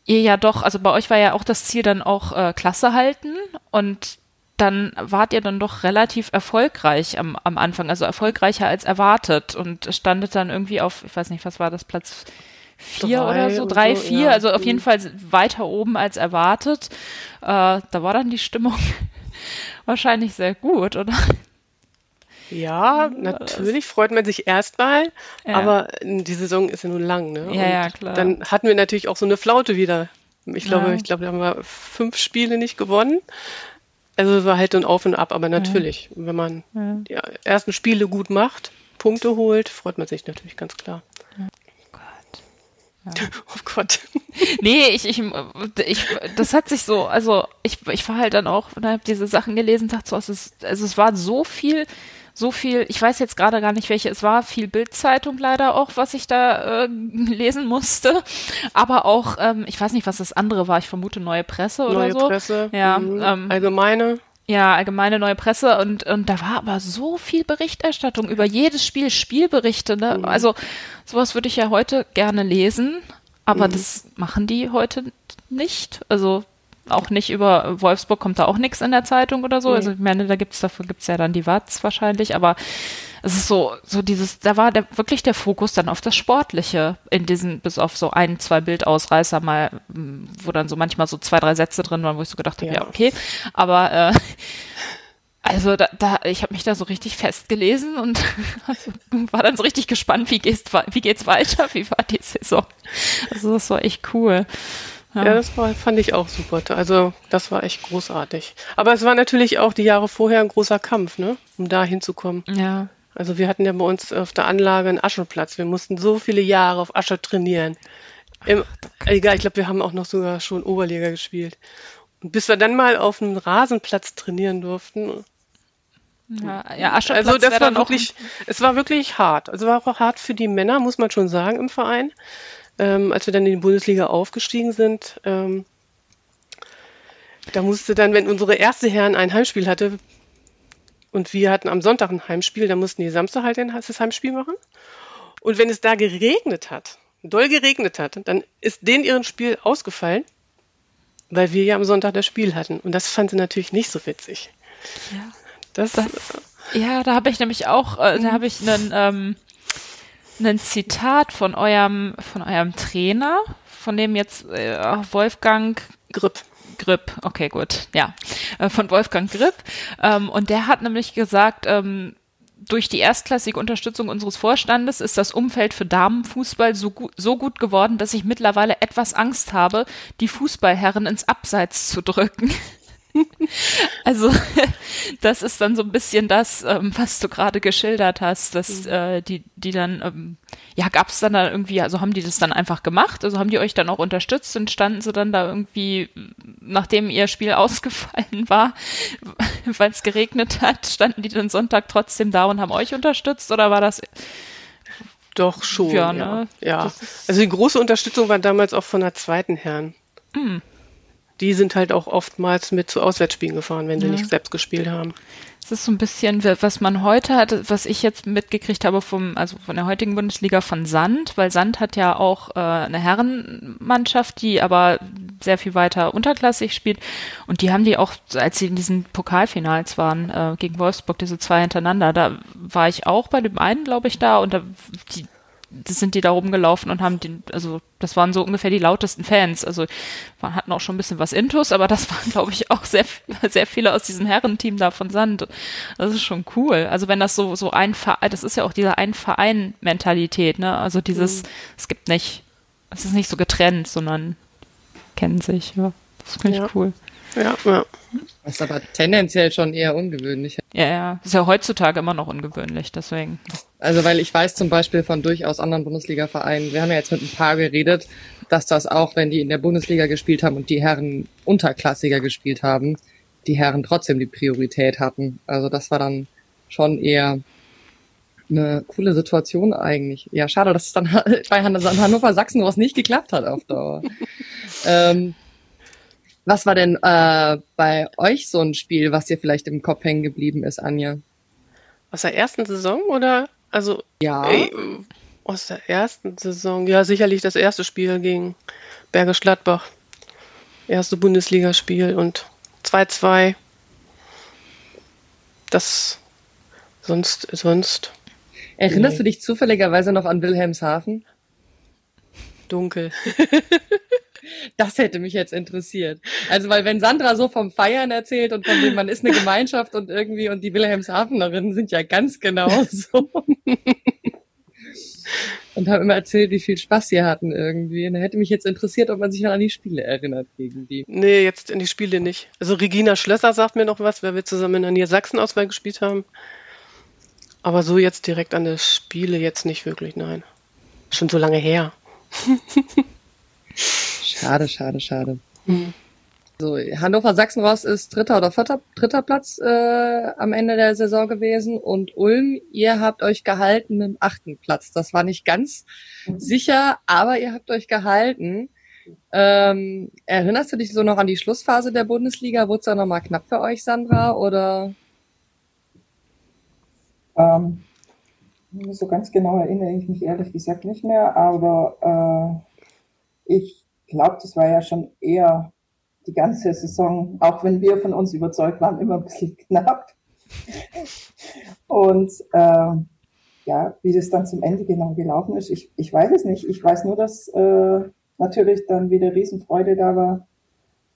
ihr ja doch, also bei euch war ja auch das Ziel dann auch äh, Klasse halten und dann wart ihr dann doch relativ erfolgreich am, am Anfang, also erfolgreicher als erwartet und standet dann irgendwie auf, ich weiß nicht, was war das, Platz vier drei oder so, drei, so, vier, ja. also auf jeden Fall weiter oben als erwartet. Äh, da war dann die Stimmung [laughs] wahrscheinlich sehr gut, oder? Ja, natürlich freut man sich erstmal, ja. aber die Saison ist ja nun lang, ne? Ja, ja, klar. Dann hatten wir natürlich auch so eine Flaute wieder. Ich glaube, ja. ich glaube, da haben wir fünf Spiele nicht gewonnen. Also es war halt ein Auf und Ab, aber natürlich, ja. wenn man die ersten Spiele gut macht, Punkte holt, freut man sich natürlich ganz klar. Ja. [laughs] Oh Gott. Nee, ich, ich, ich, das hat sich so, also ich, ich war halt dann auch, und habe diese Sachen gelesen, dachte so, es ist, also es war so viel so viel, ich weiß jetzt gerade gar nicht, welche es war, viel Bildzeitung leider auch, was ich da äh, [laughs] lesen musste. Aber auch, ähm, ich weiß nicht, was das andere war, ich vermute neue Presse oder neue so. Neue Presse, ja, mhm. ähm, allgemeine. Ja, allgemeine neue Presse und, und da war aber so viel Berichterstattung über jedes Spiel, Spielberichte. Ne? Mhm. Also sowas würde ich ja heute gerne lesen, aber mhm. das machen die heute nicht. Also auch nicht über Wolfsburg kommt da auch nichts in der Zeitung oder so. Nee. Also ich meine, da gibt's dafür gibt's ja dann die Watz wahrscheinlich, aber es ist so, so dieses, da war der, wirklich der Fokus dann auf das Sportliche in diesen, bis auf so ein, zwei Bildausreißer mal, wo dann so manchmal so zwei, drei Sätze drin waren, wo ich so gedacht habe, ja. ja, okay. Aber äh, also da, da ich habe mich da so richtig festgelesen und [laughs] also, war dann so richtig gespannt, wie geht's, wie geht's weiter, wie war die Saison. Also das war echt cool. Ja. ja, das war, fand ich auch super. Also das war echt großartig. Aber es war natürlich auch die Jahre vorher ein großer Kampf, ne? um da hinzukommen. Ja. Also wir hatten ja bei uns auf der Anlage einen Ascheplatz. Wir mussten so viele Jahre auf Asche trainieren. Im, egal, ich glaube, wir haben auch noch sogar schon Oberliga gespielt. Und bis wir dann mal auf einem Rasenplatz trainieren durften. Ja, ja Ascheplatz also das war wirklich, es war wirklich hart. Also war auch hart für die Männer, muss man schon sagen, im Verein ähm, als wir dann in die Bundesliga aufgestiegen sind, ähm, Da musste dann, wenn unsere erste Herren ein Heimspiel hatte und wir hatten am Sonntag ein Heimspiel, dann mussten die Samstag halt das Heimspiel machen. Und wenn es da geregnet hat, doll geregnet hat, dann ist denen ihren Spiel ausgefallen, weil wir ja am Sonntag das Spiel hatten. Und das fand sie natürlich nicht so witzig. Ja. Das, das ja, da habe ich nämlich auch, äh, da habe ich einen, ähm, einen Zitat von eurem, von eurem Trainer, von dem jetzt äh, Wolfgang Grip. Grip, okay, gut, ja, äh, von Wolfgang Grip. Ähm, und der hat nämlich gesagt, ähm, durch die erstklassige Unterstützung unseres Vorstandes ist das Umfeld für Damenfußball so, gu so gut geworden, dass ich mittlerweile etwas Angst habe, die Fußballherren ins Abseits zu drücken. [laughs] [laughs] also [laughs] das ist dann so ein bisschen das, ähm, was du gerade geschildert hast, dass mhm. äh, die, die dann, ähm, ja, gab es dann da irgendwie, also haben die das dann einfach gemacht? Also haben die euch dann auch unterstützt und standen sie dann da irgendwie, nachdem ihr Spiel [laughs] ausgefallen war, weil es geregnet hat, standen die dann Sonntag trotzdem da und haben euch unterstützt oder war das doch schon. Ja, ne? ja. ja. Also die große Unterstützung war damals auch von der zweiten Herren. Mhm die sind halt auch oftmals mit zu Auswärtsspielen gefahren, wenn sie ja. nicht selbst gespielt haben. Das ist so ein bisschen, was man heute hat, was ich jetzt mitgekriegt habe vom, also von der heutigen Bundesliga von Sand, weil Sand hat ja auch äh, eine Herrenmannschaft, die aber sehr viel weiter unterklassig spielt. Und die haben die auch, als sie in diesen Pokalfinals waren, äh, gegen Wolfsburg, diese zwei hintereinander, da war ich auch bei dem einen, glaube ich, da und da, die, das sind die da rumgelaufen und haben den, also das waren so ungefähr die lautesten Fans. Also wir hatten auch schon ein bisschen was Intus, aber das [laughs] waren, glaube ich, auch sehr, sehr viele aus diesem Herrenteam da von Sand. Das ist schon cool. Also wenn das so, so ein Verein, das ist ja auch diese Ein-Verein-Mentalität, ne? Also dieses, mhm. es gibt nicht, es ist nicht so getrennt, sondern kennen sich, ja. Das finde ich ja. cool. Ja, ja. Das ist aber tendenziell schon eher ungewöhnlich. Ja, ja. Ist ja heutzutage immer noch ungewöhnlich, deswegen. Also, weil ich weiß zum Beispiel von durchaus anderen Bundesliga-Vereinen, wir haben ja jetzt mit ein paar geredet, dass das auch, wenn die in der Bundesliga gespielt haben und die Herren unterklassiger gespielt haben, die Herren trotzdem die Priorität hatten. Also, das war dann schon eher eine coole Situation eigentlich. Ja, schade, dass es dann [laughs] bei Hannover Sachsen was nicht geklappt hat auf Dauer. [laughs] ähm, was war denn äh, bei euch so ein Spiel, was dir vielleicht im Kopf hängen geblieben ist, Anja? Aus der ersten Saison oder? Also ja. Ey, aus der ersten Saison, ja, sicherlich das erste Spiel gegen Bergisch Gladbach. Erste Bundesligaspiel und 2-2. Das sonst, sonst. Erinnerst nee. du dich zufälligerweise noch an Wilhelmshaven? Dunkel. [laughs] Das hätte mich jetzt interessiert. Also, weil wenn Sandra so vom Feiern erzählt und von dem man ist eine [laughs] Gemeinschaft und irgendwie und die Wilhelmshavenerinnen sind ja ganz genau so. und haben immer erzählt, wie viel Spaß sie hatten irgendwie. Und da hätte mich jetzt interessiert, ob man sich noch an die Spiele erinnert gegen die. Nee, jetzt in die Spiele nicht. Also Regina Schlösser sagt mir noch was, weil wir zusammen in der Niedersachsen-Auswahl gespielt haben. Aber so jetzt direkt an die Spiele jetzt nicht wirklich, nein. Schon so lange her. [laughs] Schade, schade, schade. Hm. So, Hannover Sachsenross ist dritter oder vierter, dritter Platz äh, am Ende der Saison gewesen und Ulm, ihr habt euch gehalten im achten Platz. Das war nicht ganz mhm. sicher, aber ihr habt euch gehalten. Ähm, erinnerst du dich so noch an die Schlussphase der Bundesliga? Wurde es da nochmal knapp für euch, Sandra? Oder? Ähm, so ganz genau erinnere ich mich ehrlich gesagt nicht mehr, aber äh, ich glaube, das war ja schon eher die ganze Saison, auch wenn wir von uns überzeugt waren, immer ein bisschen [laughs] knapp. Und äh, ja, wie das dann zum Ende genau gelaufen ist, ich, ich weiß es nicht. Ich weiß nur, dass äh, natürlich dann wieder Riesenfreude da war,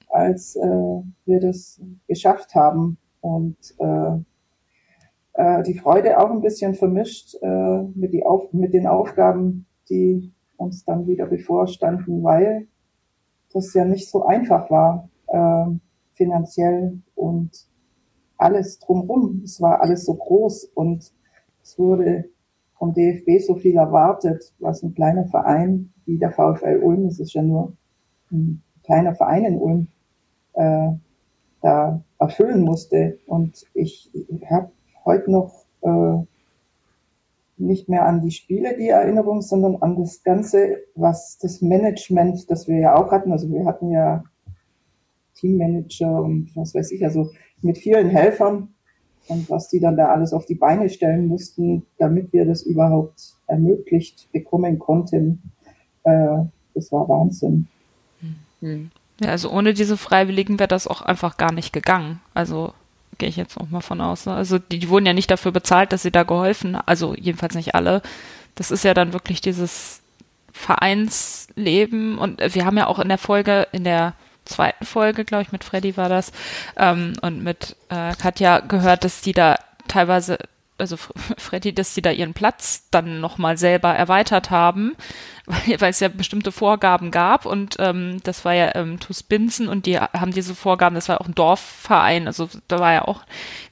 als äh, wir das geschafft haben. Und äh, äh, die Freude auch ein bisschen vermischt äh, mit, die Auf mit den Aufgaben, die uns dann wieder bevorstanden, weil das ja nicht so einfach war, äh, finanziell und alles drumherum. Es war alles so groß und es wurde vom DFB so viel erwartet, was ein kleiner Verein wie der VfL Ulm, es ist ja nur ein kleiner Verein in Ulm, äh, da erfüllen musste. Und ich habe heute noch äh, nicht mehr an die Spiele die Erinnerung, sondern an das Ganze, was das Management, das wir ja auch hatten. Also wir hatten ja Teammanager und was weiß ich, also mit vielen Helfern und was die dann da alles auf die Beine stellen mussten, damit wir das überhaupt ermöglicht bekommen konnten, äh, das war Wahnsinn. Ja, also ohne diese Freiwilligen wäre das auch einfach gar nicht gegangen. Also gehe ich jetzt auch mal von aus. Ne? Also die, die wurden ja nicht dafür bezahlt, dass sie da geholfen, also jedenfalls nicht alle. Das ist ja dann wirklich dieses Vereinsleben und wir haben ja auch in der Folge, in der zweiten Folge, glaube ich, mit Freddy war das, ähm, und mit äh, Katja gehört, dass die da teilweise also [laughs] Freddy, dass sie da ihren Platz dann nochmal selber erweitert haben, [laughs] weil, es ja bestimmte Vorgaben gab und ähm, das war ja ähm, TuS Binzen und die haben diese Vorgaben, das war auch ein Dorfverein, also da war ja auch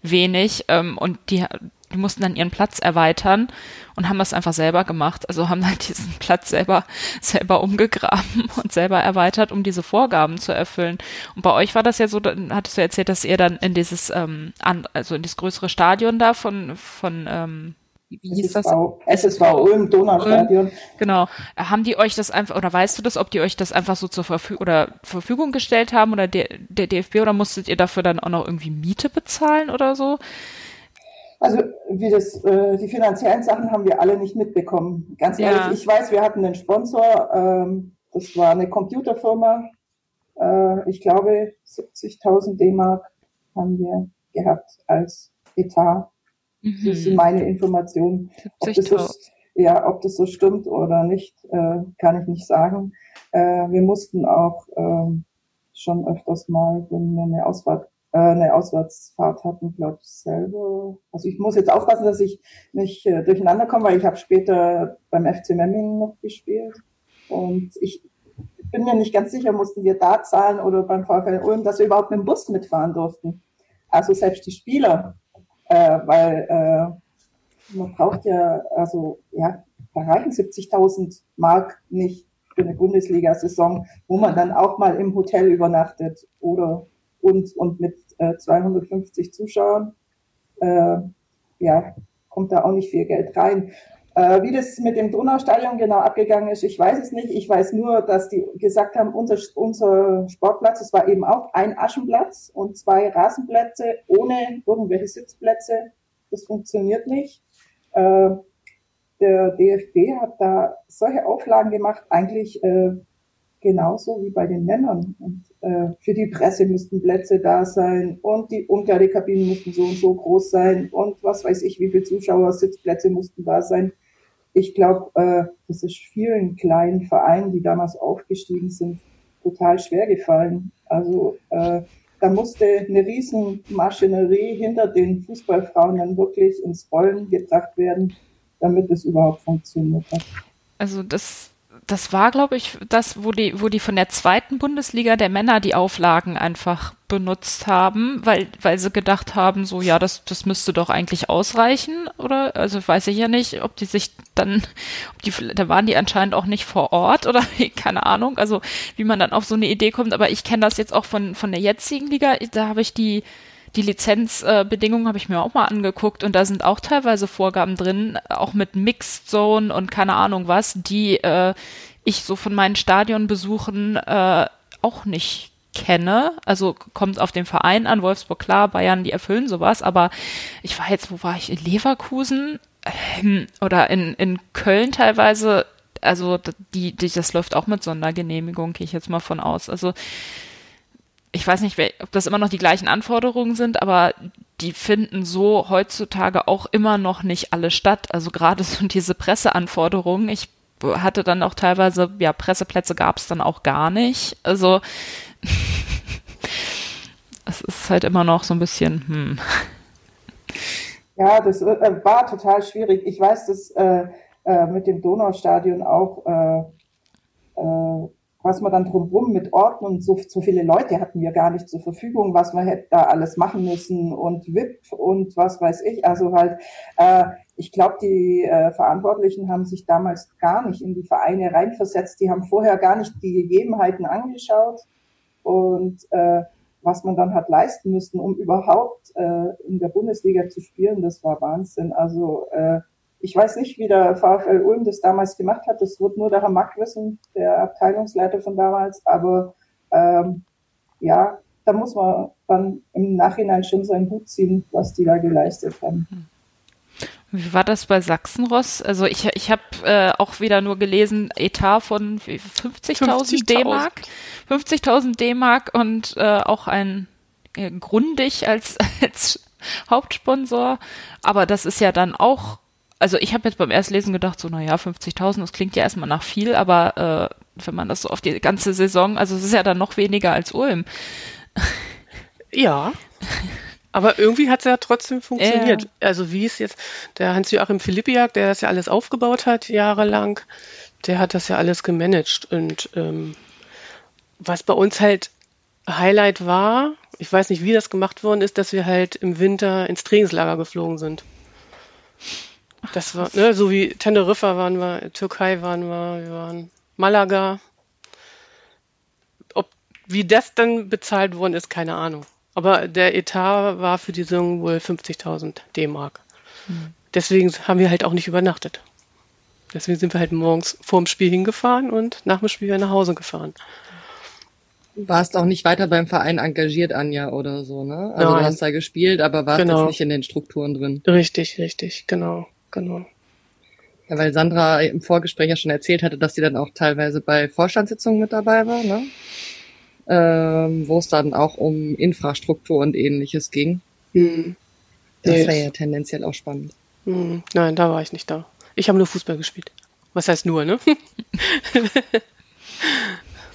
wenig ähm, und die, die mussten dann ihren Platz erweitern und haben das einfach selber gemacht. Also haben halt [laughs] diesen Platz selber, selber umgegraben und selber erweitert, um diese Vorgaben zu erfüllen. Und bei euch war das ja so, dann hattest du erzählt, dass ihr dann in dieses, ähm, an, also in dieses größere Stadion da von, von, ähm, wie hieß das? SSV Ulm, Donaustadion. Genau. Haben die euch das einfach, oder weißt du das, ob die euch das einfach so zur Verfügung oder Verfügung gestellt haben oder der, der DFB oder musstet ihr dafür dann auch noch irgendwie Miete bezahlen oder so? Also wie das, äh, die finanziellen Sachen haben wir alle nicht mitbekommen. Ganz ehrlich, ja. ich weiß, wir hatten einen Sponsor, ähm, das war eine Computerfirma. Äh, ich glaube, 70.000 D-Mark haben wir gehabt als Etat. Mhm. Das sind meine Informationen. Ob das, so, ja, ob das so stimmt oder nicht, äh, kann ich nicht sagen. Äh, wir mussten auch äh, schon öfters mal, wenn wir eine Ausfahrt äh, eine Auswärtsfahrt hatten, glaube ich, selber. Also ich muss jetzt aufpassen, dass ich nicht äh, durcheinander komme, weil ich habe später beim FC Memmingen noch gespielt. Und ich bin mir nicht ganz sicher, mussten wir da zahlen oder beim VfL Ulm, dass wir überhaupt mit dem Bus mitfahren durften. Also selbst die Spieler, äh, weil äh, man braucht ja, also ja, da reichen 70.000 Mark nicht für eine Bundesliga-Saison, wo man dann auch mal im Hotel übernachtet oder und, und mit äh, 250 Zuschauern, äh, ja, kommt da auch nicht viel Geld rein. Äh, wie das mit dem Donaustadion genau abgegangen ist, ich weiß es nicht. Ich weiß nur, dass die gesagt haben, unser, unser Sportplatz, es war eben auch ein Aschenplatz und zwei Rasenplätze ohne irgendwelche Sitzplätze. Das funktioniert nicht. Äh, der DFB hat da solche Auflagen gemacht, eigentlich äh, genauso wie bei den Männern. Und für die Presse müssten Plätze da sein und die Umkleidekabinen mussten so und so groß sein und was weiß ich, wie viele Zuschauer, Sitzplätze mussten da sein. Ich glaube, äh, das ist vielen kleinen Vereinen, die damals aufgestiegen sind, total schwer gefallen. Also äh, da musste eine riesen Maschinerie hinter den Fußballfrauen dann wirklich ins Rollen gebracht werden, damit es überhaupt funktioniert hat. Also das das war, glaube ich, das, wo die, wo die von der zweiten Bundesliga der Männer die Auflagen einfach benutzt haben, weil, weil sie gedacht haben, so, ja, das, das müsste doch eigentlich ausreichen, oder? Also weiß ich ja nicht, ob die sich dann, ob die, da waren die anscheinend auch nicht vor Ort oder [laughs] keine Ahnung, also wie man dann auf so eine Idee kommt, aber ich kenne das jetzt auch von, von der jetzigen Liga, da habe ich die, die Lizenzbedingungen äh, habe ich mir auch mal angeguckt und da sind auch teilweise Vorgaben drin, auch mit Mixed Zone und keine Ahnung was, die äh, ich so von meinen Stadionbesuchen äh, auch nicht kenne. Also kommt auf den Verein an, Wolfsburg klar, Bayern, die erfüllen sowas, aber ich war jetzt, wo war ich? In Leverkusen ähm, oder in, in Köln teilweise. Also die, die, das läuft auch mit Sondergenehmigung, gehe ich jetzt mal von aus. Also ich weiß nicht, ob das immer noch die gleichen Anforderungen sind, aber die finden so heutzutage auch immer noch nicht alle statt. Also gerade [laughs] so diese Presseanforderungen. Ich hatte dann auch teilweise, ja, Presseplätze gab es dann auch gar nicht. Also [laughs] es ist halt immer noch so ein bisschen, hm. Ja, das äh, war total schwierig. Ich weiß, dass äh, äh, mit dem Donaustadion auch äh, äh, was man dann drumherum mit Orten und so, so viele Leute hatten wir gar nicht zur Verfügung, was man hätte da alles machen müssen und VIP und was weiß ich. Also halt, äh, ich glaube, die äh, Verantwortlichen haben sich damals gar nicht in die Vereine reinversetzt. Die haben vorher gar nicht die Gegebenheiten angeschaut und äh, was man dann hat leisten müssen, um überhaupt äh, in der Bundesliga zu spielen, das war Wahnsinn. Also äh, ich weiß nicht, wie der VfL Ulm das damals gemacht hat. Das wird nur der Herr Mack wissen, der Abteilungsleiter von damals. Aber ähm, ja, da muss man dann im Nachhinein schon seinen Hut ziehen, was die da geleistet haben. Wie war das bei Sachsenross? Also ich, ich habe äh, auch wieder nur gelesen, Etat von 50.000 50 D-Mark. 50.000 D-Mark und äh, auch ein äh, Grundig als, [laughs] als Hauptsponsor. Aber das ist ja dann auch, also ich habe jetzt beim Erstlesen gedacht, so naja, 50.000, das klingt ja erstmal nach viel, aber äh, wenn man das so auf die ganze Saison, also es ist ja dann noch weniger als Ulm. Ja. Aber irgendwie hat es ja trotzdem funktioniert. Ja. Also wie es jetzt, der Hans-Joachim Philippiak, der das ja alles aufgebaut hat, jahrelang, der hat das ja alles gemanagt. Und ähm, was bei uns halt Highlight war, ich weiß nicht, wie das gemacht worden ist, dass wir halt im Winter ins Trainingslager geflogen sind. Das war, ne, so wie Teneriffa waren wir, Türkei waren wir, wir waren Malaga. Ob, wie das dann bezahlt worden ist, keine Ahnung. Aber der Etat war für die Saison wohl 50.000 D-Mark. Hm. Deswegen haben wir halt auch nicht übernachtet. Deswegen sind wir halt morgens vorm Spiel hingefahren und nach dem Spiel wieder nach Hause gefahren. Warst auch nicht weiter beim Verein engagiert, Anja, oder so, ne? Also Nein. du hast da gespielt, aber warst genau. jetzt nicht in den Strukturen drin. Richtig, richtig, genau, genau. Ja, weil Sandra im Vorgespräch ja schon erzählt hatte, dass sie dann auch teilweise bei Vorstandssitzungen mit dabei war, ne? Ähm, wo es dann auch um Infrastruktur und ähnliches ging. Hm. Das nee. wäre ja tendenziell auch spannend. Hm. Nein, da war ich nicht da. Ich habe nur Fußball gespielt. Was heißt nur, ne? [laughs]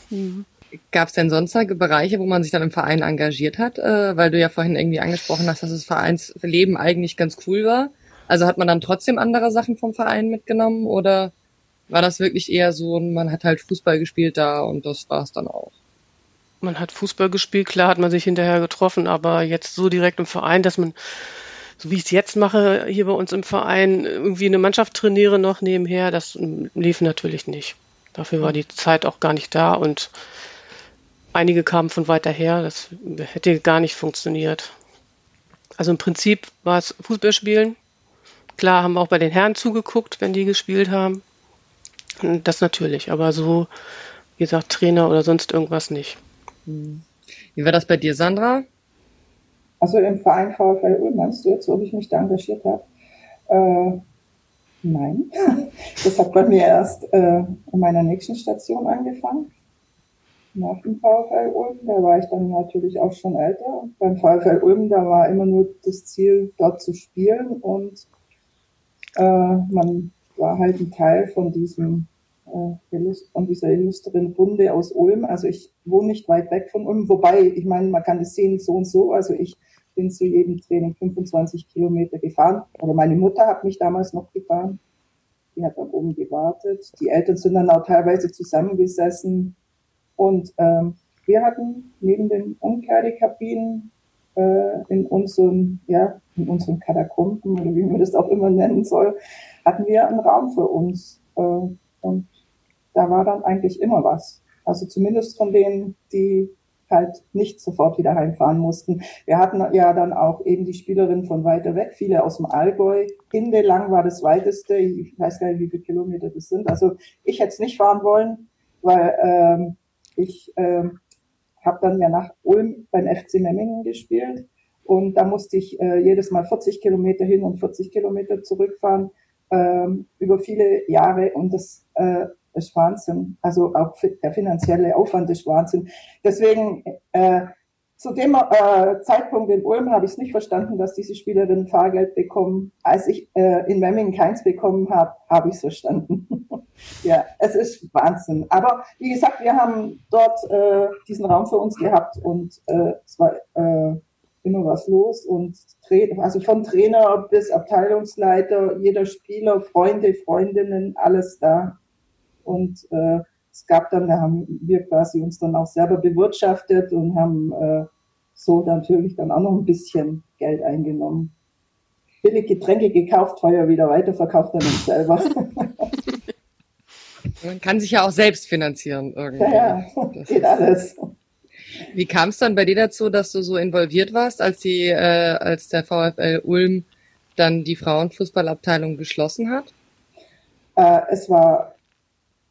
hm. Gab es denn sonstige Bereiche, wo man sich dann im Verein engagiert hat? Äh, weil du ja vorhin irgendwie angesprochen hast, dass das Vereinsleben eigentlich ganz cool war. Also hat man dann trotzdem andere Sachen vom Verein mitgenommen oder war das wirklich eher so, man hat halt Fußball gespielt da und das war es dann auch? Man hat Fußball gespielt, klar hat man sich hinterher getroffen, aber jetzt so direkt im Verein, dass man, so wie ich es jetzt mache, hier bei uns im Verein irgendwie eine Mannschaft trainiere noch nebenher, das lief natürlich nicht. Dafür war die Zeit auch gar nicht da und Einige kamen von weiter her, das hätte gar nicht funktioniert. Also im Prinzip war es Fußballspielen. Klar haben wir auch bei den Herren zugeguckt, wenn die gespielt haben. Das natürlich, aber so, wie gesagt, Trainer oder sonst irgendwas nicht. Hm. Wie war das bei dir, Sandra? Also im Verein VfL Ulm, meinst du jetzt, ob ich mich da engagiert habe? Äh, nein, [laughs] das hat bei mir erst äh, in meiner nächsten Station angefangen nach dem VfL Ulm. Da war ich dann natürlich auch schon älter. Und beim VfL Ulm, da war immer nur das Ziel, dort zu spielen und äh, man war halt ein Teil von diesem äh, von dieser illustren Runde aus Ulm. Also ich wohne nicht weit weg von Ulm, wobei, ich meine, man kann das sehen so und so. Also ich bin zu jedem Training 25 Kilometer gefahren. Oder meine Mutter hat mich damals noch gefahren. Die hat dann oben gewartet. Die Eltern sind dann auch teilweise zusammengesessen und ähm, wir hatten neben den Umkleidekabinen äh, in unseren, ja, in unseren Katakomben oder wie man das auch immer nennen soll, hatten wir einen Raum für uns. Äh, und da war dann eigentlich immer was. Also zumindest von denen, die halt nicht sofort wieder heimfahren mussten. Wir hatten ja dann auch eben die Spielerinnen von weiter weg, viele aus dem Allgäu. Hindelang war das weiteste, ich weiß gar nicht, wie viele Kilometer das sind. Also ich hätte es nicht fahren wollen, weil ähm, ich äh, habe dann ja nach Ulm beim FC Memmingen gespielt und da musste ich äh, jedes Mal 40 Kilometer hin und 40 Kilometer zurückfahren ähm, über viele Jahre und das äh, ist Wahnsinn. Also auch der finanzielle Aufwand ist Wahnsinn. Deswegen äh, zu dem äh, Zeitpunkt in Ulm habe ich es nicht verstanden, dass diese Spielerinnen Fahrgeld bekommen. Als ich äh, in Memmingen keins bekommen habe, habe ich es verstanden. [laughs] ja, es ist Wahnsinn. Aber wie gesagt, wir haben dort äh, diesen Raum für uns gehabt und äh, es war äh, immer was los und also von Trainer bis Abteilungsleiter, jeder Spieler, Freunde, Freundinnen, alles da. Und äh, es gab dann, da haben wir quasi uns dann auch selber bewirtschaftet und haben äh, so natürlich dann auch noch ein bisschen Geld eingenommen. Billig Getränke gekauft, teuer wieder weiterverkauft dann uns selber. [laughs] Man kann sich ja auch selbst finanzieren irgendwie. Ja, ja geht alles. Wie kam es dann bei dir dazu, dass du so involviert warst, als die, äh, als der VfL Ulm dann die Frauenfußballabteilung geschlossen hat? Äh, es war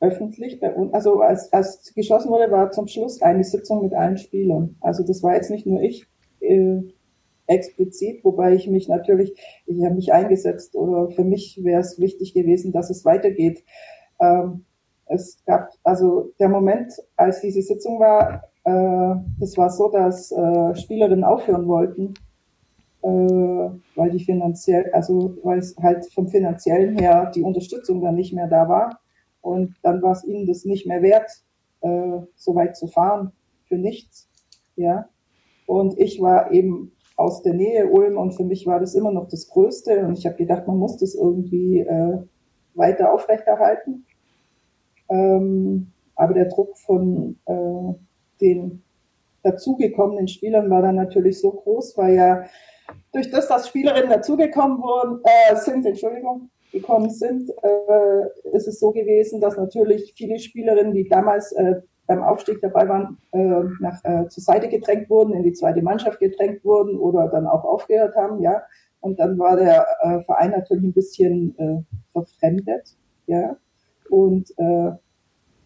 öffentlich bei uns, also als, als geschlossen wurde, war zum Schluss eine Sitzung mit allen Spielern. Also das war jetzt nicht nur ich äh, explizit, wobei ich mich natürlich, ich habe mich eingesetzt oder für mich wäre es wichtig gewesen, dass es weitergeht. Ähm, es gab also der Moment, als diese Sitzung war, äh, das war so, dass äh, Spielerinnen aufhören wollten, äh, weil die finanziell, also weil es halt vom finanziellen her die Unterstützung dann nicht mehr da war. Und dann war es ihnen das nicht mehr wert, äh, so weit zu fahren für nichts. Ja. Und ich war eben aus der Nähe Ulm und für mich war das immer noch das Größte. Und ich habe gedacht, man muss das irgendwie äh, weiter aufrechterhalten. Ähm, aber der Druck von äh, den dazugekommenen Spielern war dann natürlich so groß, weil ja durch das, dass Spielerinnen dazugekommen wurden, äh, sind, Entschuldigung, gekommen sind, äh, ist es so gewesen, dass natürlich viele Spielerinnen, die damals äh, beim Aufstieg dabei waren, äh, nach, äh, zur Seite gedrängt wurden, in die zweite Mannschaft gedrängt wurden oder dann auch aufgehört haben, ja. Und dann war der äh, Verein natürlich ein bisschen verfremdet, ja. Und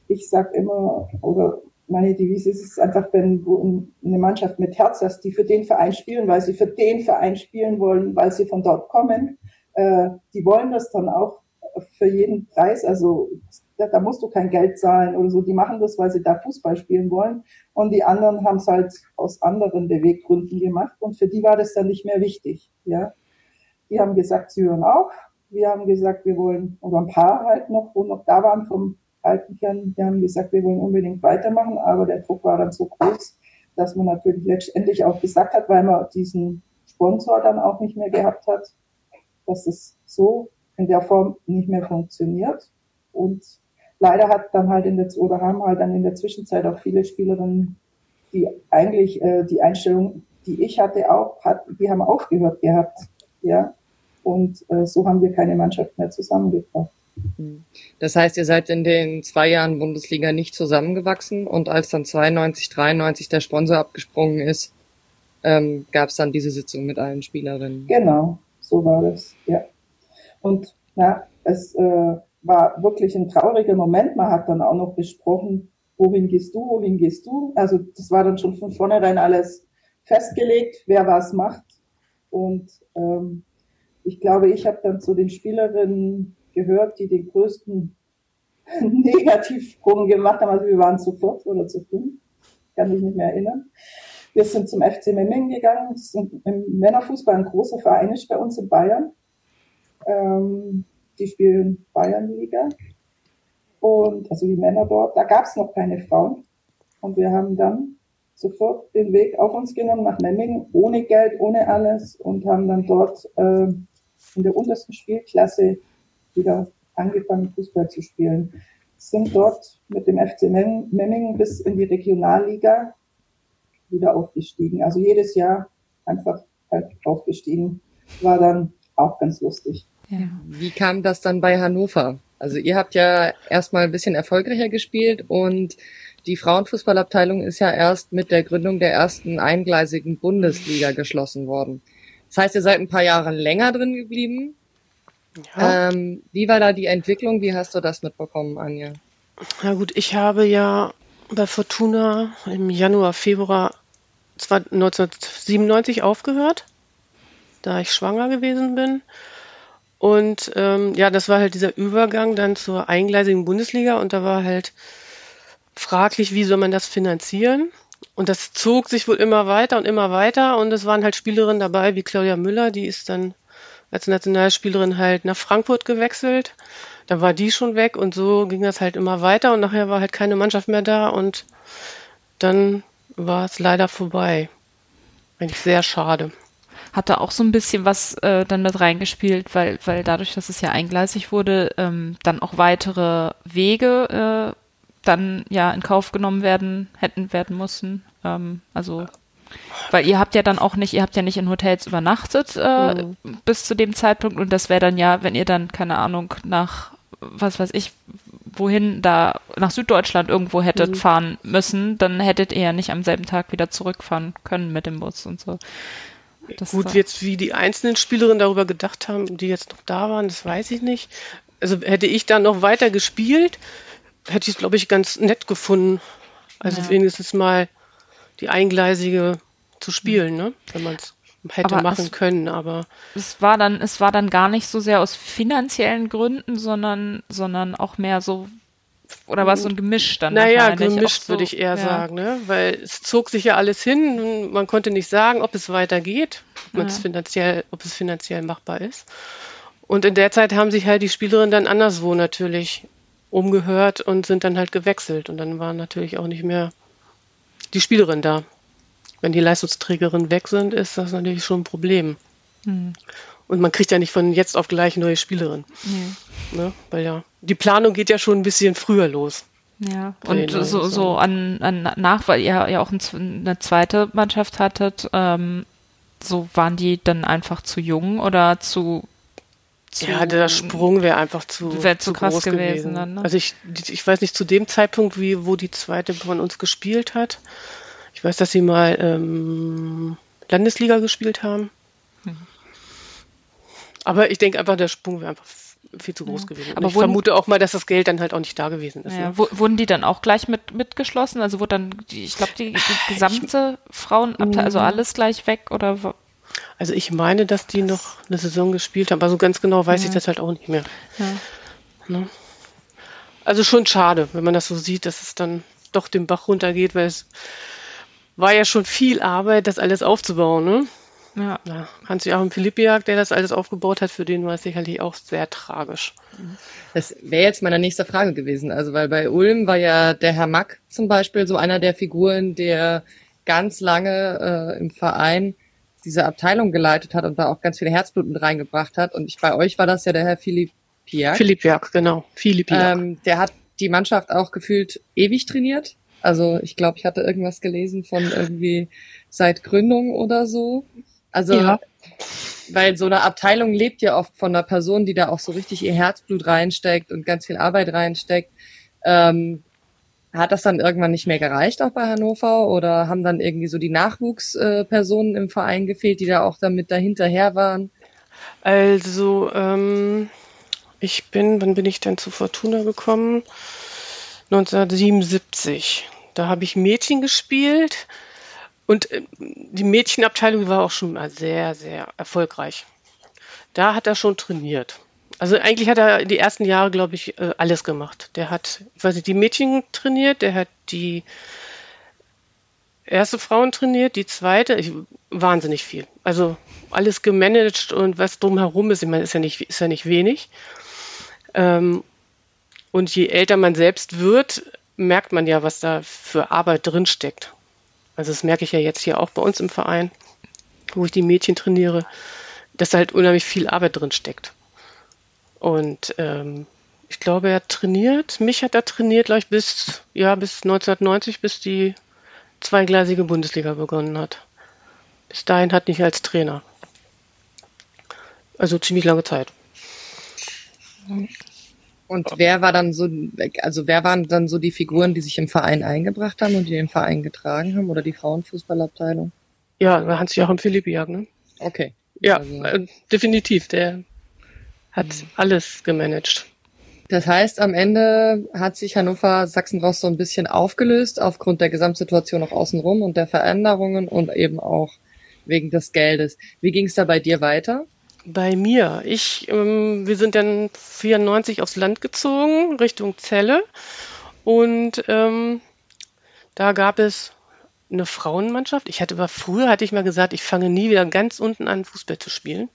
ich sag immer, oder meine Devise ist es einfach, wenn du eine Mannschaft mit Herz hast, die für den Verein spielen, weil sie für den Verein spielen wollen, weil sie von dort kommen, äh, die wollen das dann auch für jeden Preis. Also da, da musst du kein Geld zahlen oder so. Die machen das, weil sie da Fußball spielen wollen. Und die anderen haben es halt aus anderen Beweggründen gemacht. Und für die war das dann nicht mehr wichtig. Ja, die haben gesagt, sie hören auf. Wir haben gesagt, wir wollen, oder ein paar halt noch, wo noch da waren vom alten Kern, die haben gesagt, wir wollen unbedingt weitermachen. Aber der Druck war dann so groß, dass man natürlich letztendlich auch gesagt hat, weil man diesen Sponsor dann auch nicht mehr gehabt hat, dass es so in der Form nicht mehr funktioniert. Und leider hat dann halt in der, oder haben halt dann in der Zwischenzeit auch viele Spielerinnen, die eigentlich äh, die Einstellung, die ich hatte, auch, hat, die haben aufgehört gehabt. Ja. Und äh, so haben wir keine Mannschaft mehr zusammengebracht. Das heißt, ihr seid in den zwei Jahren Bundesliga nicht zusammengewachsen und als dann 92, 93 der Sponsor abgesprungen ist, ähm, gab es dann diese Sitzung mit allen Spielerinnen. Genau, so war das, ja. Und ja, es äh, war wirklich ein trauriger Moment. Man hat dann auch noch besprochen, wohin gehst du, wohin gehst du. Also das war dann schon von vornherein alles festgelegt, wer was macht. Und ähm, ich glaube, ich habe dann zu den Spielerinnen gehört, die den größten [laughs] Negativsprung gemacht haben. Also wir waren zu viert oder zu fünf, kann mich nicht mehr erinnern. Wir sind zum FC Memmingen gegangen. Das ist im Männerfußball ein großer Verein ist bei uns in Bayern. Ähm, die spielen Bayernliga. Und also die Männer dort, da gab es noch keine Frauen. Und wir haben dann sofort den Weg auf uns genommen nach Memmingen, ohne Geld, ohne alles und haben dann dort äh, in der untersten Spielklasse wieder angefangen, Fußball zu spielen. Sind dort mit dem FC Memmingen bis in die Regionalliga wieder aufgestiegen. Also jedes Jahr einfach halt aufgestiegen. War dann auch ganz lustig. Ja. Wie kam das dann bei Hannover? Also ihr habt ja erstmal ein bisschen erfolgreicher gespielt und die Frauenfußballabteilung ist ja erst mit der Gründung der ersten eingleisigen Bundesliga geschlossen worden. Das heißt, ihr seid ein paar Jahre länger drin geblieben. Ja. Ähm, wie war da die Entwicklung? Wie hast du das mitbekommen, Anja? Na gut, ich habe ja bei Fortuna im Januar, Februar 1997 aufgehört, da ich schwanger gewesen bin. Und ähm, ja, das war halt dieser Übergang dann zur eingleisigen Bundesliga und da war halt fraglich, wie soll man das finanzieren? Und das zog sich wohl immer weiter und immer weiter und es waren halt Spielerinnen dabei wie Claudia Müller, die ist dann als Nationalspielerin halt nach Frankfurt gewechselt. Da war die schon weg und so ging das halt immer weiter und nachher war halt keine Mannschaft mehr da und dann war es leider vorbei. Eigentlich sehr schade. Hatte auch so ein bisschen was äh, dann mit reingespielt, weil, weil dadurch, dass es ja eingleisig wurde, ähm, dann auch weitere Wege äh, dann ja in Kauf genommen werden, hätten werden müssen. Ähm, also weil ihr habt ja dann auch nicht, ihr habt ja nicht in Hotels übernachtet äh, mhm. bis zu dem Zeitpunkt und das wäre dann ja, wenn ihr dann, keine Ahnung, nach was weiß ich, wohin da nach Süddeutschland irgendwo hättet mhm. fahren müssen, dann hättet ihr ja nicht am selben Tag wieder zurückfahren können mit dem Bus und so. Das Gut, jetzt wie die einzelnen Spielerinnen darüber gedacht haben, die jetzt noch da waren, das weiß ich nicht. Also hätte ich dann noch weiter gespielt, hätte ich es, glaube ich, ganz nett gefunden. Also ja. wenigstens mal die eingleisige zu spielen, ne? wenn man es hätte aber machen es, können, aber es war dann es war dann gar nicht so sehr aus finanziellen Gründen, sondern sondern auch mehr so oder war es so ein Gemisch dann? Naja, gemischt so, würde ich eher ja. sagen, ne? weil es zog sich ja alles hin. Man konnte nicht sagen, ob es weitergeht, ob, ja. es finanziell, ob es finanziell machbar ist. Und in der Zeit haben sich halt die Spielerinnen dann anderswo natürlich umgehört und sind dann halt gewechselt. Und dann waren natürlich auch nicht mehr die Spielerinnen da. Wenn die Leistungsträgerinnen weg sind, ist das natürlich schon ein Problem. Mhm. Und man kriegt ja nicht von jetzt auf gleich neue Spielerinnen. Mhm. Ne? Weil ja, die Planung geht ja schon ein bisschen früher los. Ja, und so, so an, an nach, weil ihr ja auch eine zweite Mannschaft hattet, ähm, so waren die dann einfach zu jung oder zu zu, ja, der Sprung wäre einfach zu, wär zu, zu krass groß gewesen. gewesen. Dann, ne? Also ich, ich weiß nicht zu dem Zeitpunkt, wie, wo die zweite von uns gespielt hat. Ich weiß, dass sie mal ähm, Landesliga gespielt haben. Mhm. Aber ich denke einfach, der Sprung wäre einfach viel zu groß ja. gewesen. Aber ich wurden, vermute auch mal, dass das Geld dann halt auch nicht da gewesen ist. Ja, ne? Wurden die dann auch gleich mit mitgeschlossen? Also wurde dann, die, ich glaube, die, die gesamte Frauenabteilung, also mhm. alles gleich weg oder also ich meine, dass die noch eine Saison gespielt haben, aber so ganz genau weiß ja. ich das halt auch nicht mehr. Ja. Ne? Also schon schade, wenn man das so sieht, dass es dann doch den Bach runtergeht, weil es war ja schon viel Arbeit, das alles aufzubauen. Ne? Ja. ja. Hans-Joachim Philippiak, der das alles aufgebaut hat, für den war es sicherlich auch sehr tragisch. Das wäre jetzt meine nächste Frage gewesen. Also, weil bei Ulm war ja der Herr Mack zum Beispiel so einer der Figuren, der ganz lange äh, im Verein diese Abteilung geleitet hat und da auch ganz viele Herzblut mit reingebracht hat. Und ich, bei euch war das ja der Herr Philipp Piak. Philipp Piak, genau. Philipp Piak. Ähm, der hat die Mannschaft auch gefühlt ewig trainiert. Also ich glaube, ich hatte irgendwas gelesen von irgendwie seit Gründung oder so. Also ja. weil so eine Abteilung lebt ja oft von einer Person, die da auch so richtig ihr Herzblut reinsteckt und ganz viel Arbeit reinsteckt. Ähm, hat das dann irgendwann nicht mehr gereicht auch bei Hannover oder haben dann irgendwie so die Nachwuchspersonen im Verein gefehlt, die da auch damit dahinterher waren? Also, ähm, ich bin, wann bin ich denn zu Fortuna gekommen? 1977. Da habe ich Mädchen gespielt und äh, die Mädchenabteilung war auch schon mal sehr, sehr erfolgreich. Da hat er schon trainiert. Also eigentlich hat er die ersten Jahre, glaube ich, äh, alles gemacht. Der hat, ich weiß nicht, die Mädchen trainiert, der hat die erste Frauen trainiert, die zweite, ich, wahnsinnig viel. Also alles gemanagt und was drumherum ist, ich meine, ist ja nicht, ist ja nicht wenig. Ähm, und je älter man selbst wird, merkt man ja, was da für Arbeit drinsteckt. Also das merke ich ja jetzt hier auch bei uns im Verein, wo ich die Mädchen trainiere, dass da halt unheimlich viel Arbeit drinsteckt. Und ähm, ich glaube, er trainiert, mich hat er trainiert, gleich bis, ja, bis 1990, bis die zweigleisige Bundesliga begonnen hat. Bis dahin hat nicht als Trainer. Also ziemlich lange Zeit. Und wer war dann so, also wer waren dann so die Figuren, die sich im Verein eingebracht haben und die den Verein getragen haben oder die Frauenfußballabteilung? Ja, Hans-Joachim Philippiak, ne? Okay. Ja, also. äh, definitiv. Der hat mhm. alles gemanagt. Das heißt, am Ende hat sich Hannover Sachsenrost so ein bisschen aufgelöst aufgrund der Gesamtsituation auch außenrum und der Veränderungen und eben auch wegen des Geldes. Wie ging es da bei dir weiter? Bei mir, ich, ähm, wir sind dann 94 aufs Land gezogen Richtung Celle und ähm, da gab es eine Frauenmannschaft. Ich hatte aber früher hatte ich mal gesagt, ich fange nie wieder ganz unten an Fußball zu spielen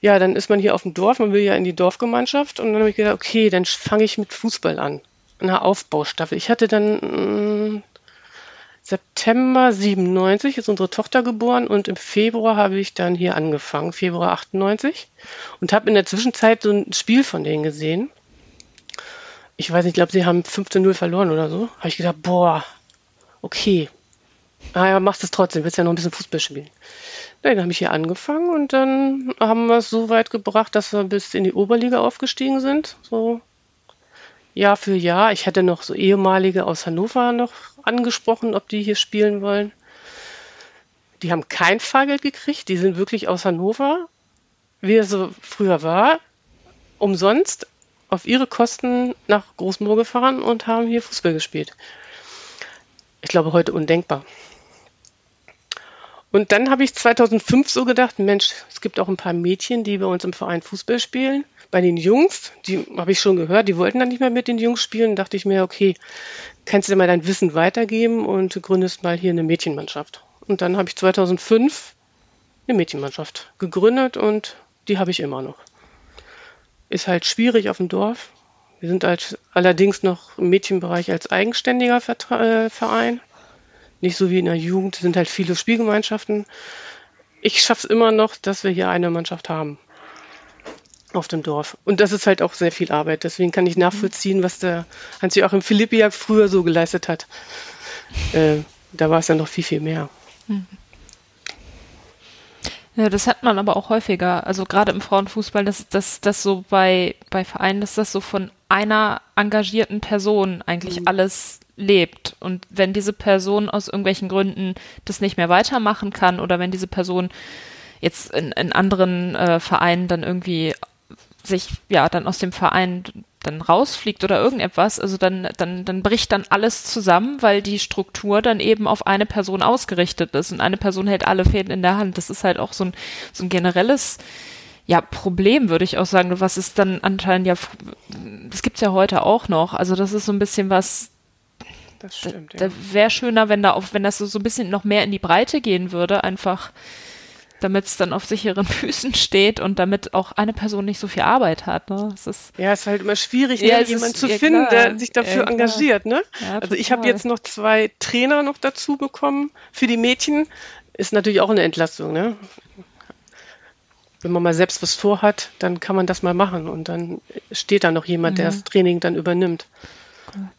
ja, dann ist man hier auf dem Dorf, man will ja in die Dorfgemeinschaft und dann habe ich gedacht, okay, dann fange ich mit Fußball an. Eine Aufbaustaffel. Ich hatte dann mh, mm, September 97 ist unsere Tochter geboren und im Februar habe ich dann hier angefangen, Februar 98 und habe in der Zwischenzeit so ein Spiel von denen gesehen. Ich weiß nicht, ich glaube, sie haben 15-0 verloren oder so. Habe ich gedacht, boah, okay. Ah ja, machst es trotzdem, willst ja noch ein bisschen Fußball spielen. Dann habe ich hier angefangen und dann haben wir es so weit gebracht, dass wir bis in die Oberliga aufgestiegen sind. So Jahr für Jahr. Ich hatte noch so ehemalige aus Hannover noch angesprochen, ob die hier spielen wollen. Die haben kein Fahrgeld gekriegt. Die sind wirklich aus Hannover, wie es so früher war, umsonst auf ihre Kosten nach Großmoor gefahren und haben hier Fußball gespielt. Ich glaube, heute undenkbar. Und dann habe ich 2005 so gedacht, Mensch, es gibt auch ein paar Mädchen, die bei uns im Verein Fußball spielen. Bei den Jungs, die habe ich schon gehört, die wollten dann nicht mehr mit den Jungs spielen. dachte ich mir, okay, kannst du dir mal dein Wissen weitergeben und gründest mal hier eine Mädchenmannschaft. Und dann habe ich 2005 eine Mädchenmannschaft gegründet und die habe ich immer noch. Ist halt schwierig auf dem Dorf. Wir sind halt allerdings noch im Mädchenbereich als eigenständiger äh, Verein. Nicht so wie in der Jugend, sind halt viele Spielgemeinschaften. Ich schaffe es immer noch, dass wir hier eine Mannschaft haben auf dem Dorf. Und das ist halt auch sehr viel Arbeit. Deswegen kann ich nachvollziehen, was der Hans-Joachim Philippi ja früher so geleistet hat. Äh, da war es ja noch viel, viel mehr. Mhm. Ja, das hat man aber auch häufiger. Also gerade im Frauenfußball, dass das, das so bei, bei Vereinen, dass das so von einer engagierten Person eigentlich mhm. alles lebt. Und wenn diese Person aus irgendwelchen Gründen das nicht mehr weitermachen kann oder wenn diese Person jetzt in, in anderen äh, Vereinen dann irgendwie sich ja dann aus dem Verein dann rausfliegt oder irgendetwas, also dann, dann, dann bricht dann alles zusammen, weil die Struktur dann eben auf eine Person ausgerichtet ist und eine Person hält alle Fäden in der Hand. Das ist halt auch so ein, so ein generelles ja, Problem, würde ich auch sagen, was ist dann anscheinend ja, das gibt's ja heute auch noch. Also das ist so ein bisschen was, das stimmt, da, ja. da wäre schöner, wenn da auch, wenn das so, so ein bisschen noch mehr in die Breite gehen würde, einfach damit es dann auf sicheren [laughs] Füßen steht und damit auch eine Person nicht so viel Arbeit hat. Ne? Es ist, ja, es ist halt immer schwierig, ja, ne, jemanden zu ja, finden, klar. der sich dafür ja, engagiert. Ne? also ich habe jetzt noch zwei Trainer noch dazu bekommen für die Mädchen. Ist natürlich auch eine Entlastung. Ne? Wenn man mal selbst was vorhat, dann kann man das mal machen und dann steht da noch jemand, der das Training dann übernimmt.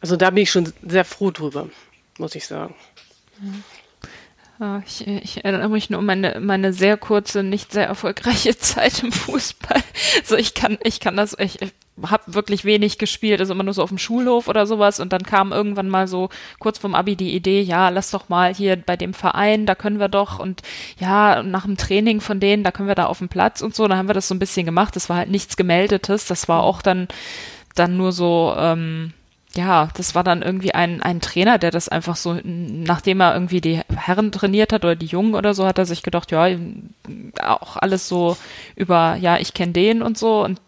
Also da bin ich schon sehr froh drüber, muss ich sagen. Ja, ich, ich, erinnere mich nur um meine, meine sehr kurze, nicht sehr erfolgreiche [laughs] Zeit im Fußball. So, ich kann, ich kann das, ich, ich habe wirklich wenig gespielt, also immer nur so auf dem Schulhof oder sowas. Und dann kam irgendwann mal so kurz vorm Abi die Idee, ja, lass doch mal hier bei dem Verein, da können wir doch und ja, nach dem Training von denen, da können wir da auf dem Platz und so. Da haben wir das so ein bisschen gemacht. Das war halt nichts Gemeldetes. Das war auch dann, dann nur so, ähm, ja, das war dann irgendwie ein, ein Trainer, der das einfach so, nachdem er irgendwie die Herren trainiert hat oder die Jungen oder so, hat er sich gedacht, ja, auch alles so über, ja, ich kenne den und so. Und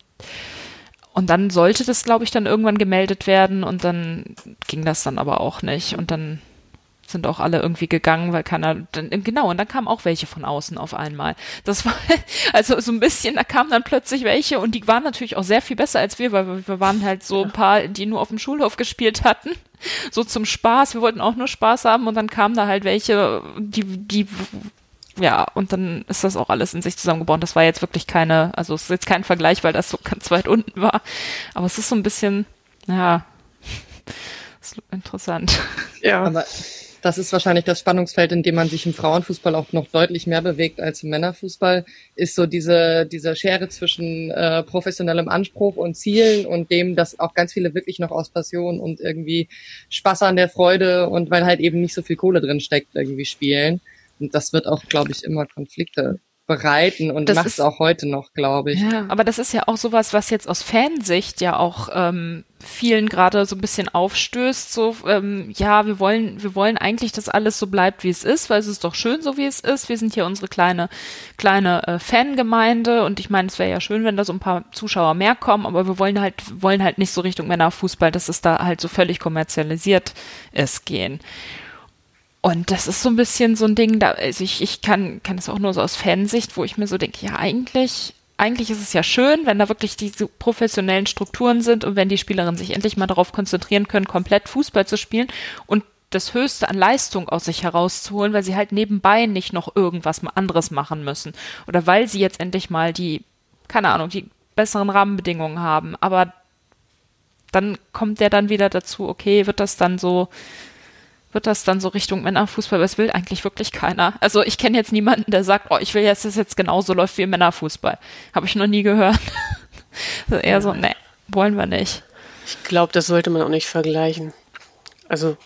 und dann sollte das, glaube ich, dann irgendwann gemeldet werden und dann ging das dann aber auch nicht. Und dann sind auch alle irgendwie gegangen, weil keiner, dann, genau, und dann kamen auch welche von außen auf einmal. Das war, [laughs] also so ein bisschen, da kamen dann plötzlich welche und die waren natürlich auch sehr viel besser als wir, weil wir waren halt so ein paar, die nur auf dem Schulhof gespielt hatten. [laughs] So zum Spaß. Wir wollten auch nur Spaß haben und dann kamen da halt welche, die, die, ja, und dann ist das auch alles in sich zusammengebaut. Das war jetzt wirklich keine, also es ist jetzt kein Vergleich, weil das so ganz weit unten war. Aber es ist so ein bisschen, ja, [laughs] ist interessant. Ja. Aber das ist wahrscheinlich das Spannungsfeld, in dem man sich im Frauenfußball auch noch deutlich mehr bewegt als im Männerfußball, ist so diese, diese Schere zwischen äh, professionellem Anspruch und Zielen und dem, dass auch ganz viele wirklich noch aus Passion und irgendwie Spaß an der Freude und weil halt eben nicht so viel Kohle drin steckt, irgendwie spielen. Und das wird auch, glaube ich, immer Konflikte bereiten und macht es auch heute noch, glaube ich. Ja, aber das ist ja auch sowas, was jetzt aus Fansicht ja auch ähm, vielen gerade so ein bisschen aufstößt. So, ähm, ja, wir wollen, wir wollen eigentlich, dass alles so bleibt, wie es ist, weil es ist doch schön, so wie es ist. Wir sind hier unsere kleine, kleine äh, Fangemeinde und ich meine, es wäre ja schön, wenn da so ein paar Zuschauer mehr kommen, aber wir wollen halt, wollen halt nicht so Richtung Männerfußball, dass es da halt so völlig kommerzialisiert ist, gehen. Und das ist so ein bisschen so ein Ding, da, also ich, ich kann, kann es auch nur so aus Fansicht, wo ich mir so denke, ja, eigentlich, eigentlich ist es ja schön, wenn da wirklich diese professionellen Strukturen sind und wenn die Spielerinnen sich endlich mal darauf konzentrieren können, komplett Fußball zu spielen und das Höchste an Leistung aus sich herauszuholen, weil sie halt nebenbei nicht noch irgendwas anderes machen müssen. Oder weil sie jetzt endlich mal die, keine Ahnung, die besseren Rahmenbedingungen haben. Aber dann kommt der dann wieder dazu, okay, wird das dann so wird das dann so Richtung Männerfußball, weil es will eigentlich wirklich keiner. Also ich kenne jetzt niemanden, der sagt, oh, ich will jetzt, dass es jetzt genauso läuft wie im Männerfußball. Habe ich noch nie gehört. [laughs] eher so, ne, wollen wir nicht. Ich glaube, das sollte man auch nicht vergleichen. Also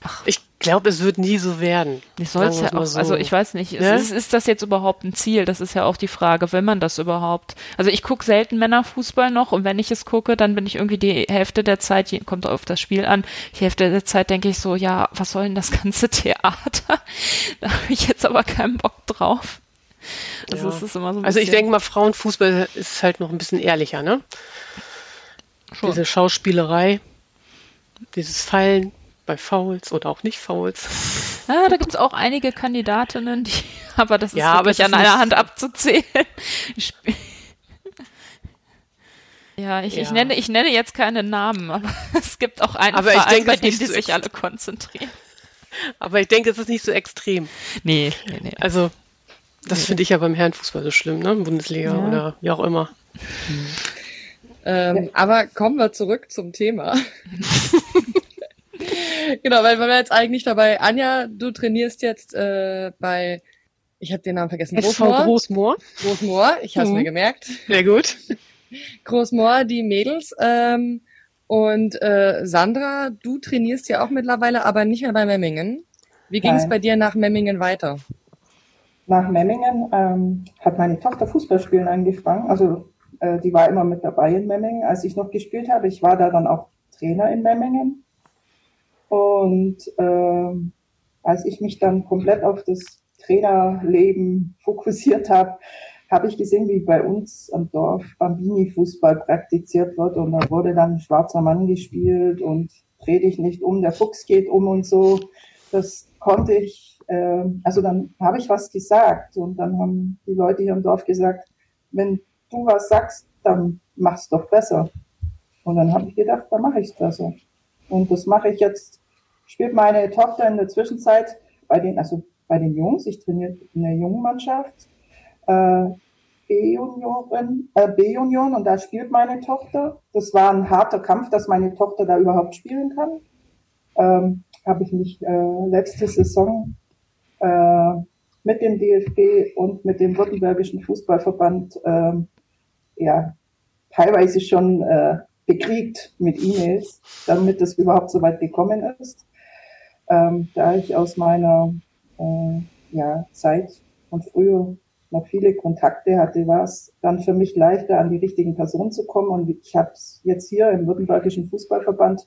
Ach. ich glaube, es wird nie so werden. Ich soll ja auch, so. also ich weiß nicht, ne? ist, ist, das jetzt überhaupt ein Ziel? Das ist ja auch die Frage, wenn man das überhaupt. Also ich gucke selten Männerfußball noch und wenn ich es gucke, dann bin ich irgendwie die Hälfte der Zeit, kommt auf das Spiel an, die Hälfte der Zeit denke ich so, ja, was soll denn das ganze [laughs] Theater? da habe ich jetzt aber keinen Bock drauf. Also, ja. es ist immer so also ich denke mal, Frauenfußball ist halt noch ein bisschen ehrlicher, ne? Schon. Diese Schauspielerei, dieses Fallen, bei Fouls oder auch nicht Fouls. Ah, da gibt es auch einige Kandidatinnen, die, [laughs] aber das ist ja, wirklich an einer Hand abzuzählen. [laughs] Ja, ich, ja. ich, nenne, ich nenne jetzt keine Namen, aber [laughs] es gibt auch einen aber Verein, denke, bei dem die so sich alle konzentrieren. Aber ich denke, es ist nicht so extrem. Nee, nee, nee. Also, das nee. finde ich ja beim Herrenfußball so schlimm, ne? Bundesliga ja. oder wie auch immer. Hm. Ähm, aber kommen wir zurück zum Thema. [laughs] genau, weil wir jetzt eigentlich dabei, Anja, du trainierst jetzt äh, bei, ich habe den Namen vergessen, Großmoor. Großmoor. Großmoor, ich habe es mhm. mir gemerkt. Sehr gut. [laughs] Großmoor, die Mädels. Ähm, und äh, Sandra, du trainierst ja auch mittlerweile, aber nicht mehr bei Memmingen. Wie ging es bei dir nach Memmingen weiter? Nach Memmingen ähm, hat meine Tochter Fußballspielen angefangen. Also äh, die war immer mit dabei in Memmingen, als ich noch gespielt habe. Ich war da dann auch Trainer in Memmingen. Und äh, als ich mich dann komplett auf das Trainerleben [laughs] fokussiert habe, habe ich gesehen, wie bei uns am Dorf Bambini-Fußball praktiziert wird und da wurde dann ein schwarzer Mann gespielt und dreh dich nicht um, der Fuchs geht um und so. Das konnte ich, äh, also dann habe ich was gesagt und dann haben die Leute hier im Dorf gesagt, wenn du was sagst, dann mach's doch besser. Und dann habe ich gedacht, dann mache ich es besser. Und das mache ich jetzt, spielt meine Tochter in der Zwischenzeit bei den, also bei den Jungs, ich trainiere in der jungen Mannschaft, äh, B-Junioren, äh, B-Junioren und da spielt meine Tochter. Das war ein harter Kampf, dass meine Tochter da überhaupt spielen kann. Ähm, Habe ich mich äh, letzte Saison äh, mit dem DFB und mit dem Württembergischen Fußballverband äh, ja teilweise schon äh, bekriegt mit E-Mails, damit es überhaupt so weit gekommen ist. Ähm, da ich aus meiner äh, ja, Zeit und früher noch viele Kontakte hatte, war es dann für mich leichter, an die richtigen Personen zu kommen. Und ich habe es jetzt hier im Württembergischen Fußballverband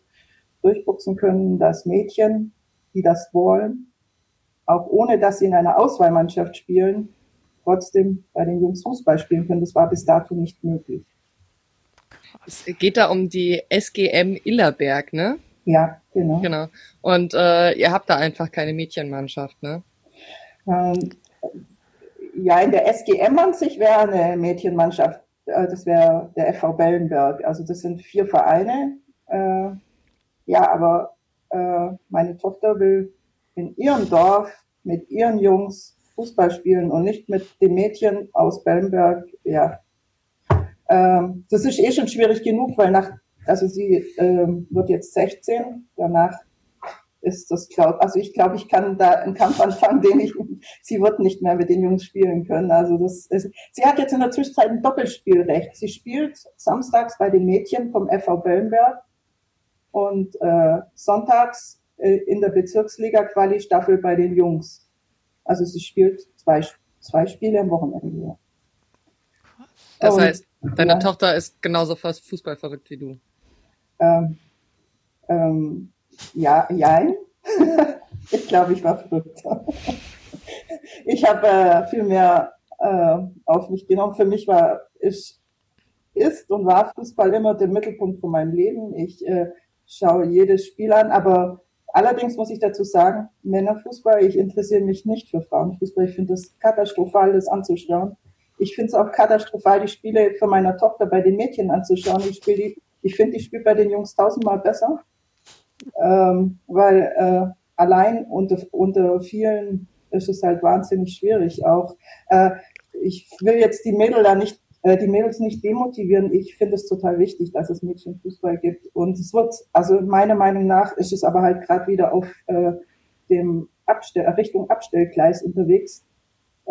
durchboxen können, dass Mädchen, die das wollen, auch ohne dass sie in einer Auswahlmannschaft spielen, trotzdem bei den Jungs Fußball spielen können. Das war bis dato nicht möglich. Es geht da um die SGM Illerberg, ne? Ja, genau. Genau. Und äh, ihr habt da einfach keine Mädchenmannschaft, ne? Ähm, ja, in der SGM an sich wäre eine Mädchenmannschaft. Äh, das wäre der FV Bellenberg. Also das sind vier Vereine. Äh, ja, aber äh, meine Tochter will in ihrem Dorf mit ihren Jungs Fußball spielen und nicht mit den Mädchen aus Bellenberg. Ja, ähm, das ist eh schon schwierig genug, weil nach, also sie ähm, wird jetzt 16, danach ist das glaub, also ich glaube, ich kann da einen Kampf anfangen, den ich, sie wird nicht mehr mit den Jungs spielen können. Also das ist, sie hat jetzt in der Zwischenzeit ein Doppelspielrecht. Sie spielt samstags bei den Mädchen vom FV Bellenberg und äh, sonntags äh, in der Bezirksliga Quali Staffel bei den Jungs. Also sie spielt zwei, zwei Spiele am Wochenende. Das und, heißt, Deine ja. Tochter ist genauso fast Fußball verrückt wie du. Ähm, ähm, ja, jein. [laughs] ich glaube, ich war verrückter. [laughs] ich habe äh, viel mehr äh, auf mich genommen. Für mich war ist, ist und war Fußball immer der Mittelpunkt von meinem Leben. Ich äh, schaue jedes Spiel an, aber allerdings muss ich dazu sagen, Männerfußball, ich interessiere mich nicht für Frauenfußball. Ich finde das katastrophal, das anzuschauen. Ich finde es auch katastrophal, die Spiele von meiner Tochter bei den Mädchen anzuschauen. Ich, spiel die, ich finde, ich spiele bei den Jungs tausendmal besser, ähm, weil äh, allein unter, unter vielen ist es halt wahnsinnig schwierig auch. Äh, ich will jetzt die Mädel da nicht äh, die Mädels nicht demotivieren. Ich finde es total wichtig, dass es Mädchenfußball gibt. Und es wird, also meiner Meinung nach ist es aber halt gerade wieder auf äh, dem Abstell Richtung Abstellgleis unterwegs.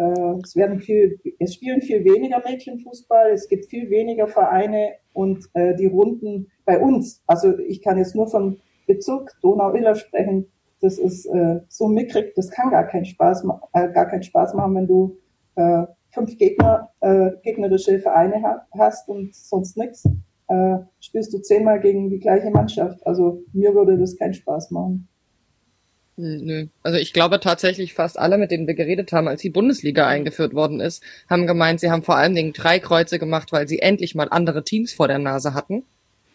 Äh, es werden viel, es spielen viel weniger Mädchenfußball, es gibt viel weniger Vereine und äh, die Runden bei uns, also ich kann jetzt nur vom Bezirk Donau-Iller sprechen, Das ist äh, so mickrig, das kann gar keinen Spaß, äh, gar keinen Spaß machen, wenn du äh, fünf Gegner, äh, gegnerische Vereine ha hast und sonst nichts. Äh, spielst du zehnmal gegen die gleiche Mannschaft. Also mir würde das keinen Spaß machen. Nö. Also ich glaube tatsächlich fast alle, mit denen wir geredet haben, als die Bundesliga eingeführt worden ist, haben gemeint, sie haben vor allen Dingen drei Kreuze gemacht, weil sie endlich mal andere Teams vor der Nase hatten.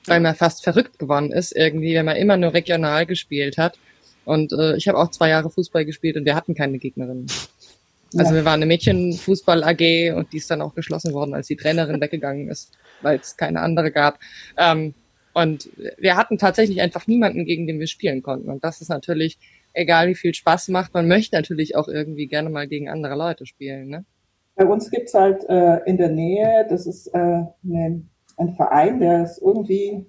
Weil man fast verrückt geworden ist, irgendwie, wenn man immer nur regional gespielt hat. Und äh, ich habe auch zwei Jahre Fußball gespielt und wir hatten keine Gegnerinnen. Also ja. wir waren eine Mädchenfußball-AG und die ist dann auch geschlossen worden, als die Trainerin weggegangen ist, weil es keine andere gab. Ähm, und wir hatten tatsächlich einfach niemanden, gegen den wir spielen konnten. Und das ist natürlich egal wie viel Spaß macht, man möchte natürlich auch irgendwie gerne mal gegen andere Leute spielen. Ne? Bei uns gibt's halt äh, in der Nähe, das ist äh, ne, ein Verein, der ist irgendwie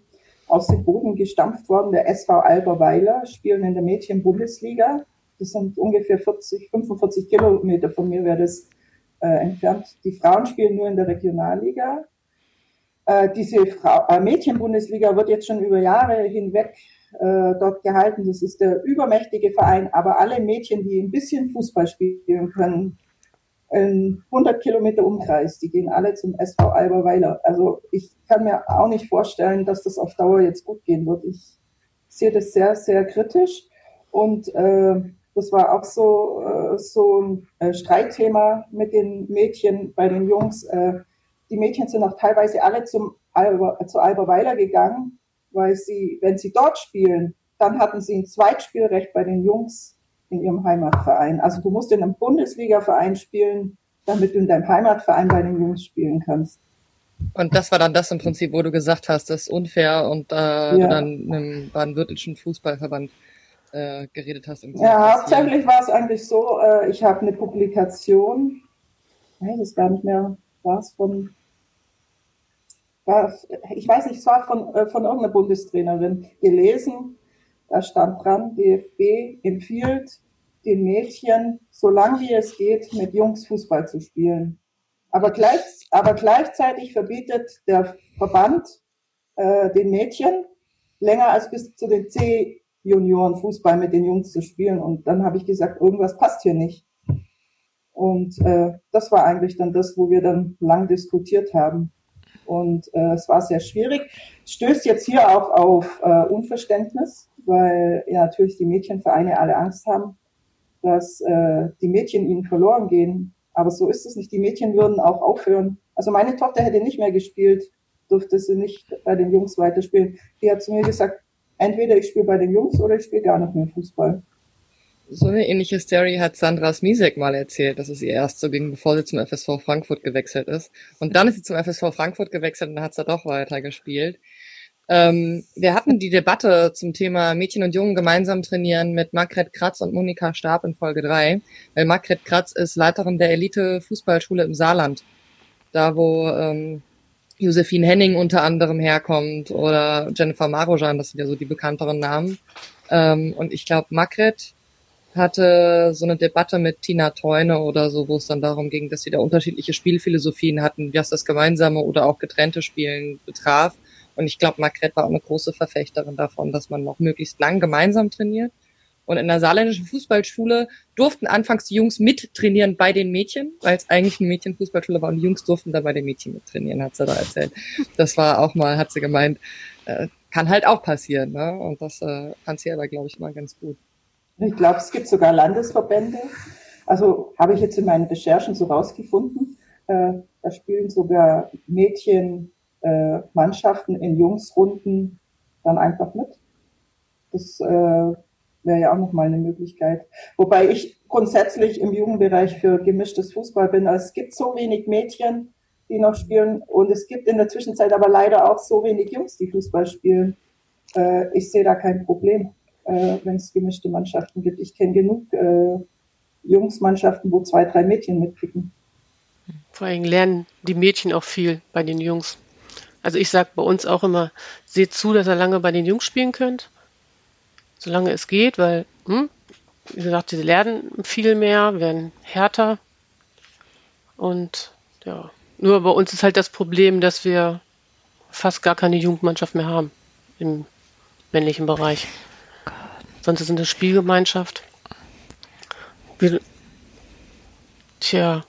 aus dem Boden gestampft worden, der SV Alberweiler, spielen in der Mädchen-Bundesliga. Das sind ungefähr 40, 45 Kilometer von mir wäre das äh, entfernt. Die Frauen spielen nur in der Regionalliga. Äh, diese Frau, äh, Mädchen-Bundesliga wird jetzt schon über Jahre hinweg äh, dort gehalten. Das ist der übermächtige Verein, aber alle Mädchen, die ein bisschen Fußball spielen können, in 100 Kilometer Umkreis, die gehen alle zum SV Alberweiler. Also ich kann mir auch nicht vorstellen, dass das auf Dauer jetzt gut gehen wird. Ich sehe das sehr, sehr kritisch und äh, das war auch so, äh, so ein äh, Streitthema mit den Mädchen bei den Jungs. Äh, die Mädchen sind auch teilweise alle zum Alber, zu Alberweiler gegangen, weil sie, wenn sie dort spielen, dann hatten sie ein Zweitspielrecht bei den Jungs in ihrem Heimatverein. Also du musst in einem Bundesliga-Verein spielen, damit du in deinem Heimatverein bei den Jungs spielen kannst. Und das war dann das im Prinzip, wo du gesagt hast, das ist unfair und äh, ja. du dann einem baden-württembergischen Fußballverband äh, geredet hast. Ja, hauptsächlich war es eigentlich so, äh, ich habe eine Publikation, ich weiß es gar nicht mehr, war es von ich weiß nicht, es war von, äh, von irgendeiner Bundestrainerin gelesen, da stand dran, DFB empfiehlt den Mädchen, solange wie es geht, mit Jungs Fußball zu spielen. Aber, gleich, aber gleichzeitig verbietet der Verband äh, den Mädchen länger als bis zu den C-Junioren Fußball mit den Jungs zu spielen. Und dann habe ich gesagt, irgendwas passt hier nicht. Und äh, das war eigentlich dann das, wo wir dann lang diskutiert haben. Und äh, es war sehr schwierig. Stößt jetzt hier auch auf äh, Unverständnis, weil ja natürlich die Mädchenvereine alle Angst haben, dass äh, die Mädchen ihnen verloren gehen. Aber so ist es nicht. Die Mädchen würden auch aufhören. Also meine Tochter hätte nicht mehr gespielt, durfte sie nicht bei den Jungs weiterspielen. Die hat zu mir gesagt, entweder ich spiele bei den Jungs oder ich spiele gar nicht mehr Fußball. So eine ähnliche Story hat Sandra Smisek mal erzählt, dass es ihr erst so ging, bevor sie zum FSV Frankfurt gewechselt ist. Und dann ist sie zum FSV Frankfurt gewechselt und hat sie doch weiter gespielt. Ähm, wir hatten die Debatte zum Thema Mädchen und Jungen gemeinsam trainieren mit Margret Kratz und Monika Stab in Folge 3, weil Margret Kratz ist Leiterin der Elite Fußballschule im Saarland. Da, wo ähm, Josephine Henning unter anderem herkommt oder Jennifer Marojan, das sind ja so die bekannteren Namen. Ähm, und ich glaube, Margret hatte so eine Debatte mit Tina Teune oder so, wo es dann darum ging, dass sie da unterschiedliche Spielphilosophien hatten, was das gemeinsame oder auch getrennte Spielen betraf. Und ich glaube, Margret war auch eine große Verfechterin davon, dass man noch möglichst lang gemeinsam trainiert. Und in der saarländischen Fußballschule durften anfangs die Jungs mittrainieren bei den Mädchen, weil es eigentlich eine Mädchenfußballschule war und die Jungs durften dann bei den Mädchen mittrainieren, hat sie da erzählt. Das war auch mal, hat sie gemeint, äh, kann halt auch passieren. Ne? Und das äh, fand sie aber, glaube ich, immer ganz gut. Ich glaube, es gibt sogar Landesverbände. Also habe ich jetzt in meinen Recherchen so rausgefunden. Äh, da spielen sogar Mädchen äh, Mannschaften in Jungsrunden dann einfach mit. Das äh, wäre ja auch nochmal eine Möglichkeit. Wobei ich grundsätzlich im Jugendbereich für gemischtes Fußball bin. Also es gibt so wenig Mädchen, die noch spielen und es gibt in der Zwischenzeit aber leider auch so wenig Jungs, die Fußball spielen. Äh, ich sehe da kein Problem äh, wenn es gemischte Mannschaften gibt. Ich kenne genug äh, Jungsmannschaften, wo zwei, drei Mädchen mitpicken. Vor allem lernen die Mädchen auch viel bei den Jungs. Also ich sage bei uns auch immer, seht zu, dass ihr lange bei den Jungs spielen könnt, solange es geht, weil, hm, wie gesagt, sie lernen viel mehr, werden härter. Und ja, nur bei uns ist halt das Problem, dass wir fast gar keine Jugendmannschaft mehr haben im männlichen Bereich. Sonst ist es eine Spielgemeinschaft. Wir, tja,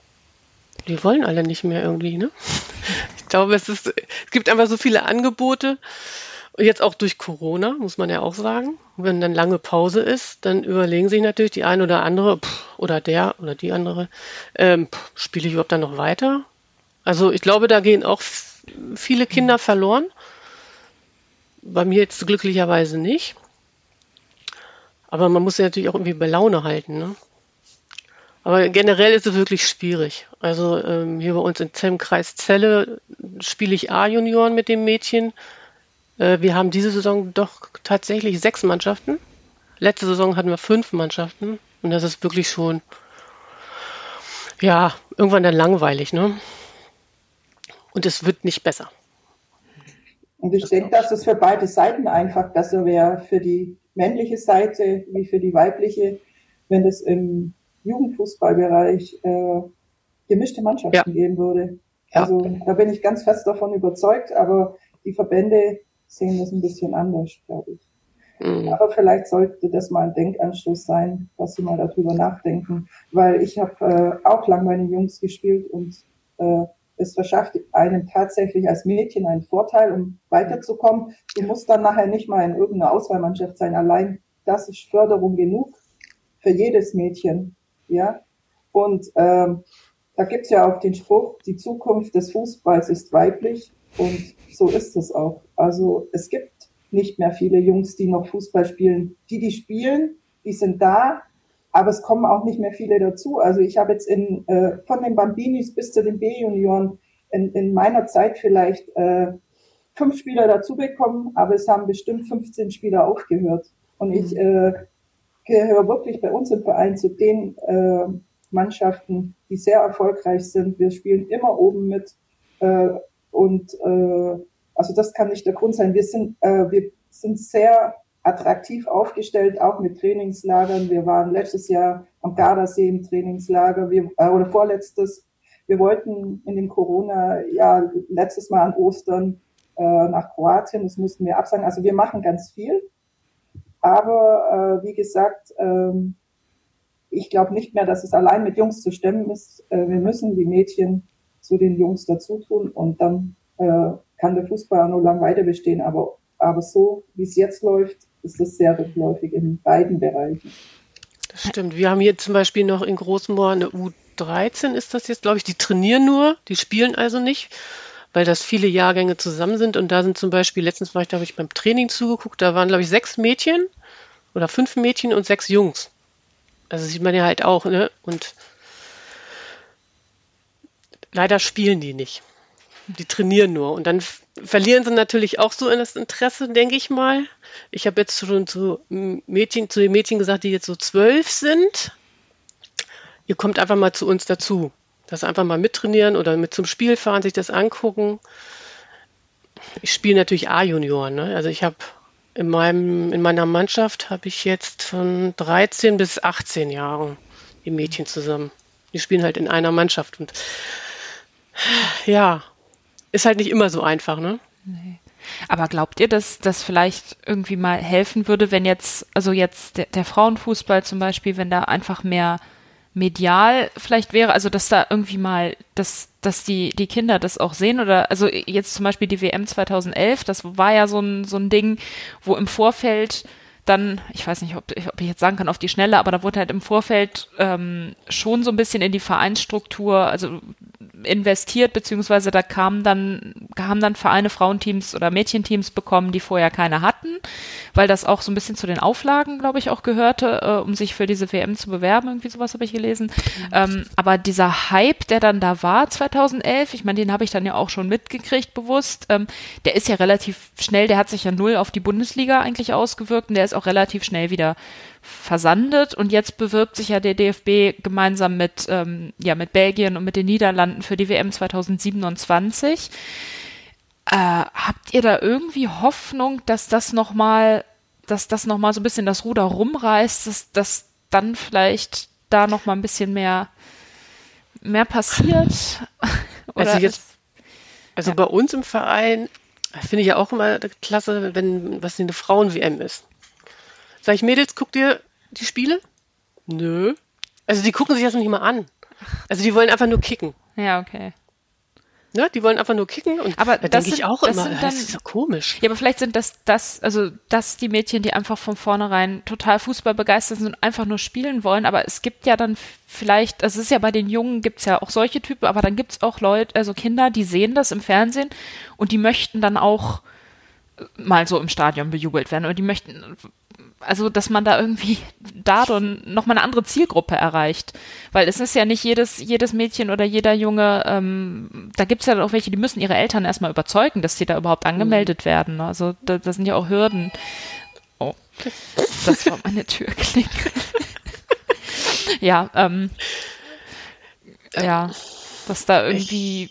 die wollen alle nicht mehr irgendwie, ne? [laughs] Ich glaube, es, ist, es gibt einfach so viele Angebote. Jetzt auch durch Corona, muss man ja auch sagen. Wenn dann lange Pause ist, dann überlegen sich natürlich die eine oder andere pff, oder der oder die andere, ähm, spiele ich überhaupt dann noch weiter? Also ich glaube, da gehen auch viele Kinder verloren. Bei mir jetzt glücklicherweise nicht. Aber man muss sie natürlich auch irgendwie bei Laune halten. Ne? Aber generell ist es wirklich schwierig. Also ähm, hier bei uns im Zellkreis Celle spiele ich A-Junioren mit dem Mädchen. Äh, wir haben diese Saison doch tatsächlich sechs Mannschaften. Letzte Saison hatten wir fünf Mannschaften. Und das ist wirklich schon, ja, irgendwann dann langweilig, ne? Und es wird nicht besser. Und ich denke, dass es für beide Seiten einfach besser wäre, für die männliche Seite wie für die weibliche, wenn es im Jugendfußballbereich äh, gemischte Mannschaften ja. geben würde. Ja. Also da bin ich ganz fest davon überzeugt, aber die Verbände sehen das ein bisschen anders, glaube ich. Mhm. Aber vielleicht sollte das mal ein Denkanstoß sein, dass sie mal darüber nachdenken, weil ich habe äh, auch lang meine Jungs gespielt und äh, es verschafft einem tatsächlich als Mädchen einen Vorteil, um weiterzukommen. Du musst dann nachher nicht mal in irgendeiner Auswahlmannschaft sein. Allein das ist Förderung genug für jedes Mädchen. Ja. Und ähm, da gibt's ja auch den Spruch, die Zukunft des Fußballs ist weiblich. Und so ist es auch. Also es gibt nicht mehr viele Jungs, die noch Fußball spielen. Die, die spielen, die sind da, aber es kommen auch nicht mehr viele dazu. Also ich habe jetzt in, äh, von den Bambinis bis zu den B-Junioren in, in meiner Zeit vielleicht äh, fünf Spieler dazu bekommen, aber es haben bestimmt 15 Spieler aufgehört. Und ich mhm. äh, gehöre wirklich bei uns im Verein zu den äh, Mannschaften, die sehr erfolgreich sind. Wir spielen immer oben mit äh, und äh, also das kann nicht der Grund sein. Wir sind, äh, wir sind sehr attraktiv aufgestellt, auch mit Trainingslagern. Wir waren letztes Jahr am Gardasee im Trainingslager wir, äh, oder vorletztes. Wir wollten in dem Corona-Jahr letztes Mal an Ostern äh, nach Kroatien. Das mussten wir absagen. Also wir machen ganz viel. Aber äh, wie gesagt, ähm, ich glaube nicht mehr, dass es allein mit Jungs zu stemmen ist. Äh, wir müssen die Mädchen zu den Jungs dazu tun und dann äh, kann der Fußball auch noch lang weiter bestehen. Aber, aber so, wie es jetzt läuft, ist das sehr rückläufig in beiden Bereichen. Das stimmt. Wir haben hier zum Beispiel noch in Großmoor eine U13 ist das jetzt, glaube ich, die trainieren nur, die spielen also nicht, weil das viele Jahrgänge zusammen sind. Und da sind zum Beispiel, letztens war ich, habe ich beim Training zugeguckt, da waren, glaube ich, sechs Mädchen oder fünf Mädchen und sechs Jungs. Also sieht man ja halt auch, ne? Und leider spielen die nicht. Die trainieren nur. Und dann verlieren sie natürlich auch so in das Interesse, denke ich mal. Ich habe jetzt schon zu Mädchen, zu den Mädchen gesagt, die jetzt so zwölf sind. Ihr kommt einfach mal zu uns dazu. Das einfach mal mittrainieren oder mit zum Spiel fahren, sich das angucken. Ich spiele natürlich A-Junioren. Ne? Also ich habe in meinem, in meiner Mannschaft habe ich jetzt von 13 bis 18 Jahren die Mädchen zusammen. Die spielen halt in einer Mannschaft und ja, ist halt nicht immer so einfach, ne? Nee. Aber glaubt ihr, dass das vielleicht irgendwie mal helfen würde, wenn jetzt, also jetzt der, der, Frauenfußball zum Beispiel, wenn da einfach mehr medial vielleicht wäre, also dass da irgendwie mal, dass, dass die, die Kinder das auch sehen oder, also jetzt zum Beispiel die WM 2011, das war ja so ein, so ein Ding, wo im Vorfeld dann, ich weiß nicht, ob, ob, ich jetzt sagen kann auf die Schnelle, aber da wurde halt im Vorfeld ähm, schon so ein bisschen in die Vereinsstruktur, also investiert, beziehungsweise da kamen dann, haben dann Vereine Frauenteams oder Mädchenteams bekommen, die vorher keine hatten, weil das auch so ein bisschen zu den Auflagen, glaube ich, auch gehörte, äh, um sich für diese WM zu bewerben, irgendwie sowas habe ich gelesen. Mhm. Ähm, aber dieser Hype, der dann da war 2011, ich meine, den habe ich dann ja auch schon mitgekriegt, bewusst, ähm, der ist ja relativ schnell, der hat sich ja null auf die Bundesliga eigentlich ausgewirkt und der ist auch relativ schnell wieder versandet und jetzt bewirbt sich ja der DFB gemeinsam mit, ähm, ja, mit Belgien und mit den Niederlanden für die WM 2027. Äh, habt ihr da irgendwie Hoffnung, dass das nochmal, dass das nochmal so ein bisschen das Ruder rumreißt, dass, dass dann vielleicht da nochmal ein bisschen mehr, mehr passiert? [laughs] also jetzt, also ja. bei uns im Verein finde ich ja auch immer klasse, wenn was eine Frauen-WM ist Sag ich, Mädels, guckt ihr die Spiele? Nö. Also die gucken sich das noch nicht mal an. Also die wollen einfach nur kicken. Ja, okay. Ne? Die wollen einfach nur kicken und Aber da das denke ich auch das immer, sind das dann- ist so komisch. Ja, aber vielleicht sind das, das, also das die Mädchen, die einfach von vornherein total Fußball begeistert sind und einfach nur spielen wollen. Aber es gibt ja dann vielleicht, also es ist ja bei den Jungen gibt's ja auch solche Typen, aber dann gibt's auch Leute, also Kinder, die sehen das im Fernsehen und die möchten dann auch mal so im Stadion bejubelt werden oder die möchten, also dass man da irgendwie [laughs] da dann nochmal eine andere Zielgruppe erreicht. Weil es ist ja nicht jedes, jedes Mädchen oder jeder Junge, ähm, da gibt's ja dann auch welche, die müssen ihre Eltern erstmal überzeugen, dass sie da überhaupt angemeldet werden. Also da, da sind ja auch Hürden. Oh, das war meine Türklingel. [laughs] ja, ähm, ja, dass da irgendwie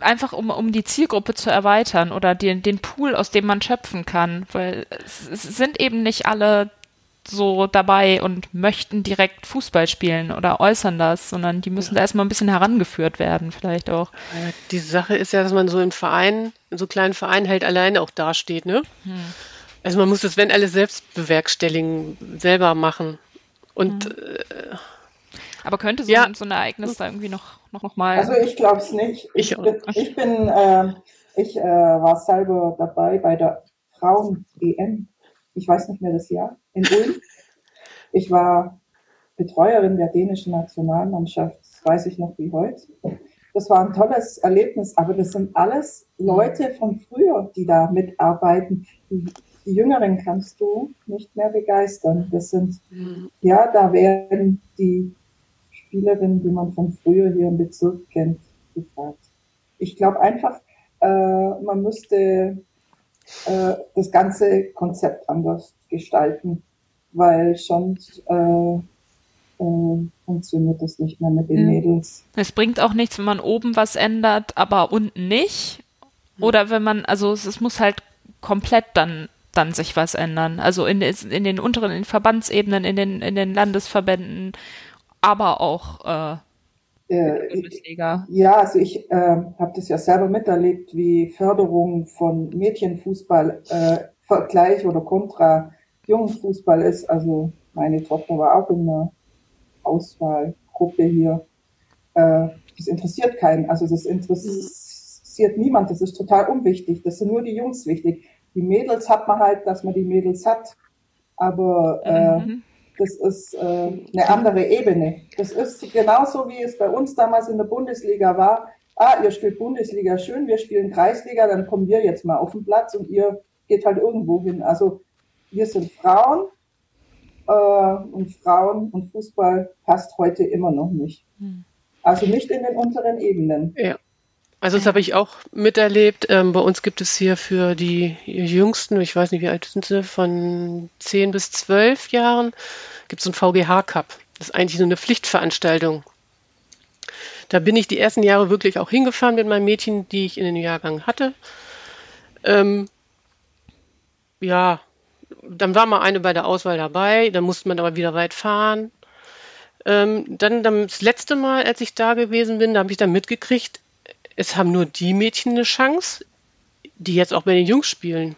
einfach um, um die Zielgruppe zu erweitern oder den, den Pool, aus dem man schöpfen kann, weil es, es sind eben nicht alle so dabei und möchten direkt Fußball spielen oder äußern das, sondern die müssen da erstmal ein bisschen herangeführt werden, vielleicht auch. Äh, Die Sache ist ja, dass man so in Vereinen, in so kleinen Vereinen halt alleine auch dasteht, ne? Also man muss das, wenn alles selbst bewerkstelligen, selber machen. Und äh, Aber könnte so, Ja. ein, so ein Ereignis da irgendwie noch, noch, noch mal. Also ich glaube es nicht. Ich, bin, ich, bin äh, ich äh, war selber dabei bei der Frauen-EM. Ich weiß nicht mehr das Jahr, in Ulm. Ich war Betreuerin der dänischen Nationalmannschaft, das weiß ich noch wie heute. Das war ein tolles Erlebnis, aber das sind alles Leute von früher, die da mitarbeiten. Die, die Jüngeren kannst du nicht mehr begeistern. Das sind, ja, da werden die Spielerinnen, die man von früher hier im Bezirk kennt, gefragt. Ich glaube einfach, äh, man müsste äh, das ganze Konzept anders gestalten, weil sonst äh, äh, funktioniert das nicht mehr mit den Mhm. Mädels. Es bringt auch nichts, wenn man oben was ändert, aber unten nicht. Oder wenn man, also es, es muss halt komplett dann, dann sich was ändern. Also in, in den unteren, in den Verbandsebenen, in den, in den Landesverbänden, aber auch äh, Äh, Bundesliga. Ja, also ich äh, habe das ja selber miterlebt, wie Förderung von Mädchenfußball äh, Vergleich oder kontra Jungenfußball ist. Also meine Tochter war auch in einer Auswahlgruppe hier. Äh, das interessiert keinen. Also das interessiert niemand. Das ist total unwichtig. Das sind nur die Jungs wichtig. Die Mädels hat man halt, dass man die Mädels hat. Aber äh, Mhm. Das ist äh, eine andere Ebene. Das ist genauso wie es bei uns damals in der Bundesliga war. Ah, ihr spielt Bundesliga schön, wir spielen Kreisliga, dann kommen wir jetzt mal auf den Platz und ihr geht halt irgendwo hin. Also wir sind Frauen äh, und Frauen und Fußball passt heute immer noch nicht. Hm. Also nicht in den unteren Ebenen. ja. Also das habe ich auch miterlebt. Ähm, bei uns gibt es hier für die Jüngsten, ich weiß nicht, wie alt sind sie, von 10 bis 12 Jahren, gibt es einen VGH-Cup. Das ist eigentlich so eine Pflichtveranstaltung. Da bin ich die ersten Jahre wirklich auch hingefahren mit meinen Mädchen, die ich in den Jahrgang hatte. Ähm, ja, dann war mal eine bei der Auswahl dabei, dann musste man aber wieder weit fahren. Ähm, dann, dann das letzte Mal, als ich da gewesen bin, da habe ich dann mitgekriegt, es haben nur die Mädchen eine Chance, die jetzt auch bei den Jungs spielen.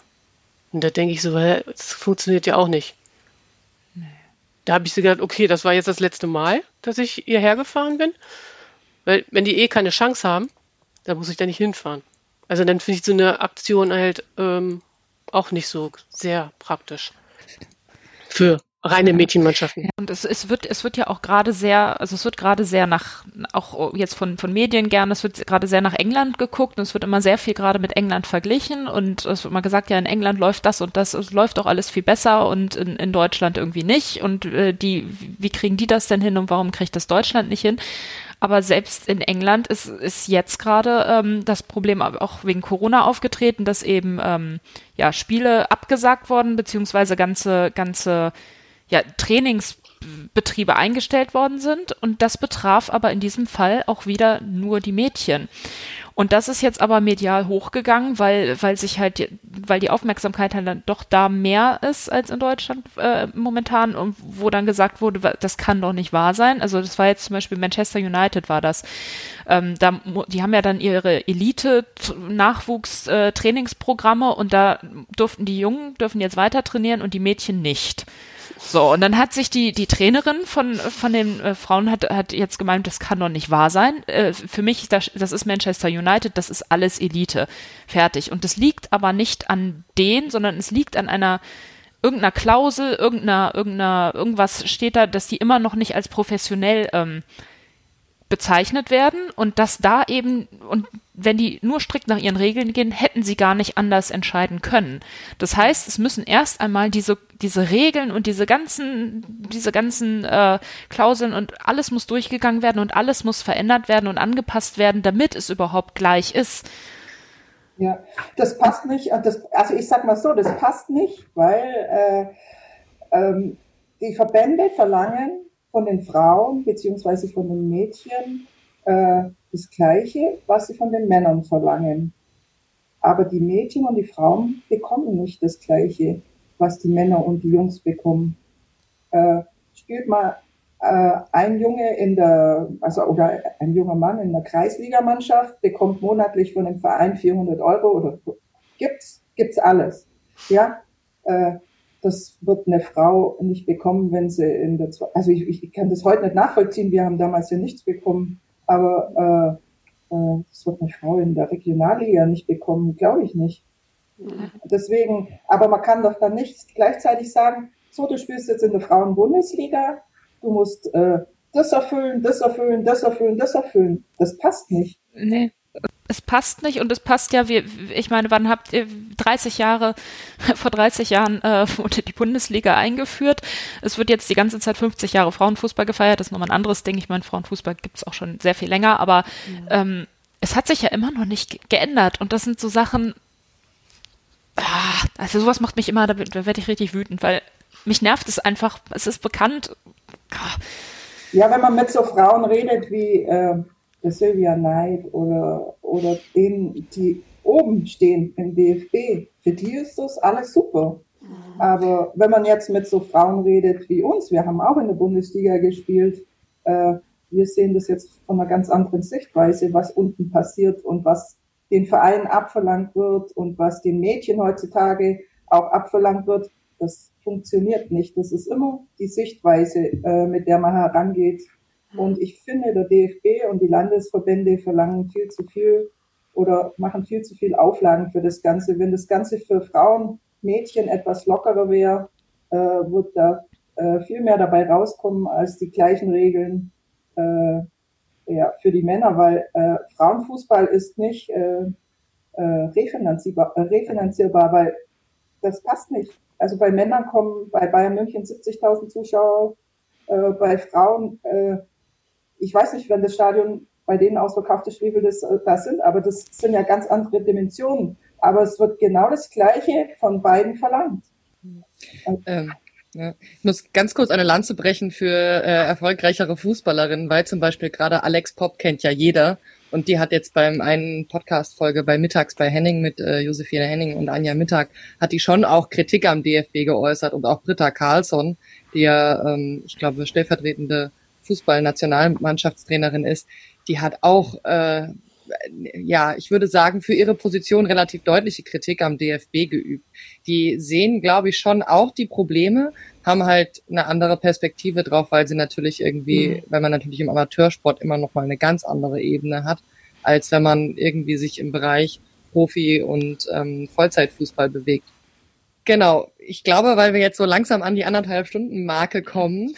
Und da denke ich so, das funktioniert ja auch nicht. Da habe ich so gedacht, okay, das war jetzt das letzte Mal, dass ich hierher gefahren bin. Weil wenn die eh keine Chance haben, dann muss ich da nicht hinfahren. Also dann finde ich so eine Aktion halt ähm, auch nicht so sehr praktisch. Für reine Mädchenmannschaften. Und es, es wird, es wird ja auch gerade sehr, also es wird gerade sehr nach, auch jetzt von, von Medien gerne, es wird gerade sehr nach England geguckt und es wird immer sehr viel gerade mit England verglichen und es wird mal gesagt, ja, in England läuft das und das, es läuft auch alles viel besser und in, in Deutschland irgendwie nicht und äh, die, wie kriegen die das denn hin und warum kriegt das Deutschland nicht hin? Aber selbst in England ist, ist jetzt gerade ähm, das Problem auch wegen Corona aufgetreten, dass eben ähm, ja Spiele abgesagt worden, beziehungsweise ganze, ganze ja, Trainingsbetriebe eingestellt worden sind. Und das betraf aber in diesem Fall auch wieder nur die Mädchen. Und das ist jetzt aber medial hochgegangen, weil, weil sich halt, weil die Aufmerksamkeit halt dann doch da mehr ist als in Deutschland äh, momentan und wo dann gesagt wurde, das kann doch nicht wahr sein. Also das war jetzt zum Beispiel Manchester United war das. Ähm, da, die haben ja dann ihre Elite-Nachwuchs-Trainingsprogramme und da durften die Jungen dürfen jetzt weiter trainieren und die Mädchen nicht. So, und dann hat sich die, die Trainerin von, von den äh, Frauen hat, hat jetzt gemeint, das kann doch nicht wahr sein. Äh, für mich, das, das ist Manchester United, das ist alles Elite. Fertig. Und das liegt aber nicht an denen, sondern es liegt an einer irgendeiner Klausel, irgendeiner, irgendeiner, irgendwas steht da, dass die immer noch nicht als professionell ähm, bezeichnet werden und dass da eben, und wenn die nur strikt nach ihren Regeln gehen, hätten sie gar nicht anders entscheiden können. Das heißt, es müssen erst einmal diese, diese Regeln und diese ganzen, diese ganzen äh, Klauseln und alles muss durchgegangen werden und alles muss verändert werden und angepasst werden, damit es überhaupt gleich ist. Ja, das passt nicht. Das, also ich sag mal so, das passt nicht, weil äh, ähm, die Verbände verlangen von den Frauen beziehungsweise von den Mädchen äh, das Gleiche, was sie von den Männern verlangen. Aber die Mädchen und die Frauen bekommen nicht das Gleiche, was die Männer und die Jungs bekommen. Äh, spielt mal äh, ein Junge in der, also oder ein junger Mann in der Kreisligamannschaft bekommt monatlich von dem Verein 400 Euro oder gibt's gibt's alles, ja. Äh, das wird eine Frau nicht bekommen, wenn sie in der, also ich, ich kann das heute nicht nachvollziehen, wir haben damals ja nichts bekommen, aber äh, äh, das wird eine Frau in der Regionalliga nicht bekommen, glaube ich nicht. Deswegen, aber man kann doch dann nicht gleichzeitig sagen, so, du spielst jetzt in der Frauenbundesliga, du musst äh, das erfüllen, das erfüllen, das erfüllen, das erfüllen. Das passt nicht. Nee es passt nicht und es passt ja, wie, ich meine, wann habt ihr 30 Jahre, [laughs] vor 30 Jahren äh, wurde die Bundesliga eingeführt. Es wird jetzt die ganze Zeit 50 Jahre Frauenfußball gefeiert, das ist nochmal ein anderes Ding. Ich meine, Frauenfußball gibt es auch schon sehr viel länger, aber mhm. ähm, es hat sich ja immer noch nicht geändert und das sind so Sachen, ah, also sowas macht mich immer, da, da werde ich richtig wütend, weil mich nervt es einfach, es ist bekannt. Ah. Ja, wenn man mit so Frauen redet wie äh, Sylvia Knight oder, oder denen, die oben stehen im DFB, für die ist das alles super. Mhm. Aber wenn man jetzt mit so Frauen redet wie uns, wir haben auch in der Bundesliga gespielt, äh, wir sehen das jetzt von einer ganz anderen Sichtweise, was unten passiert und was den Vereinen abverlangt wird und was den Mädchen heutzutage auch abverlangt wird. Das funktioniert nicht. Das ist immer die Sichtweise, äh, mit der man herangeht und ich finde, der DFB und die Landesverbände verlangen viel zu viel oder machen viel zu viel Auflagen für das Ganze. Wenn das Ganze für Frauen, Mädchen etwas lockerer wäre, äh, wird da äh, viel mehr dabei rauskommen als die gleichen Regeln äh, ja, für die Männer, weil äh, Frauenfußball ist nicht äh, äh, refinanzierbar, äh, refinanzierbar, weil das passt nicht. Also bei Männern kommen bei Bayern München 70.000 Zuschauer, äh, bei Frauen äh, ich weiß nicht, wenn das Stadion bei denen ausverkaufte Spiele das, äh, das sind, aber das sind ja ganz andere Dimensionen. Aber es wird genau das Gleiche von beiden verlangt. Ähm. Ich muss ganz kurz eine Lanze brechen für äh, erfolgreichere Fußballerinnen, weil zum Beispiel gerade Alex Pop kennt ja jeder. Und die hat jetzt beim einen Podcast-Folge bei Mittags bei Henning mit äh, Josephine Henning und Anja Mittag, hat die schon auch Kritik am DFB geäußert und auch Britta Carlsson, die ja, ähm, ich glaube, stellvertretende Fußballnationalmannschaftstrainerin ist, die hat auch, äh, ja, ich würde sagen, für ihre Position relativ deutliche Kritik am DFB geübt. Die sehen, glaube ich, schon auch die Probleme, haben halt eine andere Perspektive drauf, weil sie natürlich irgendwie, mhm. weil man natürlich im Amateursport immer noch mal eine ganz andere Ebene hat, als wenn man irgendwie sich im Bereich Profi- und ähm, Vollzeitfußball bewegt. Genau. Ich glaube, weil wir jetzt so langsam an die anderthalb Stunden Marke kommen,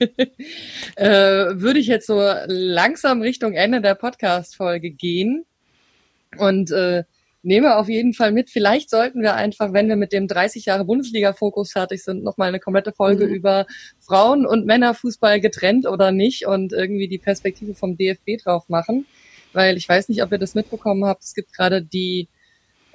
[laughs] äh, würde ich jetzt so langsam Richtung Ende der Podcast-Folge gehen und äh, nehme auf jeden Fall mit. Vielleicht sollten wir einfach, wenn wir mit dem 30 Jahre Bundesliga-Fokus fertig sind, nochmal eine komplette Folge mhm. über Frauen- und Männerfußball getrennt oder nicht und irgendwie die Perspektive vom DFB drauf machen. Weil ich weiß nicht, ob ihr das mitbekommen habt. Es gibt gerade die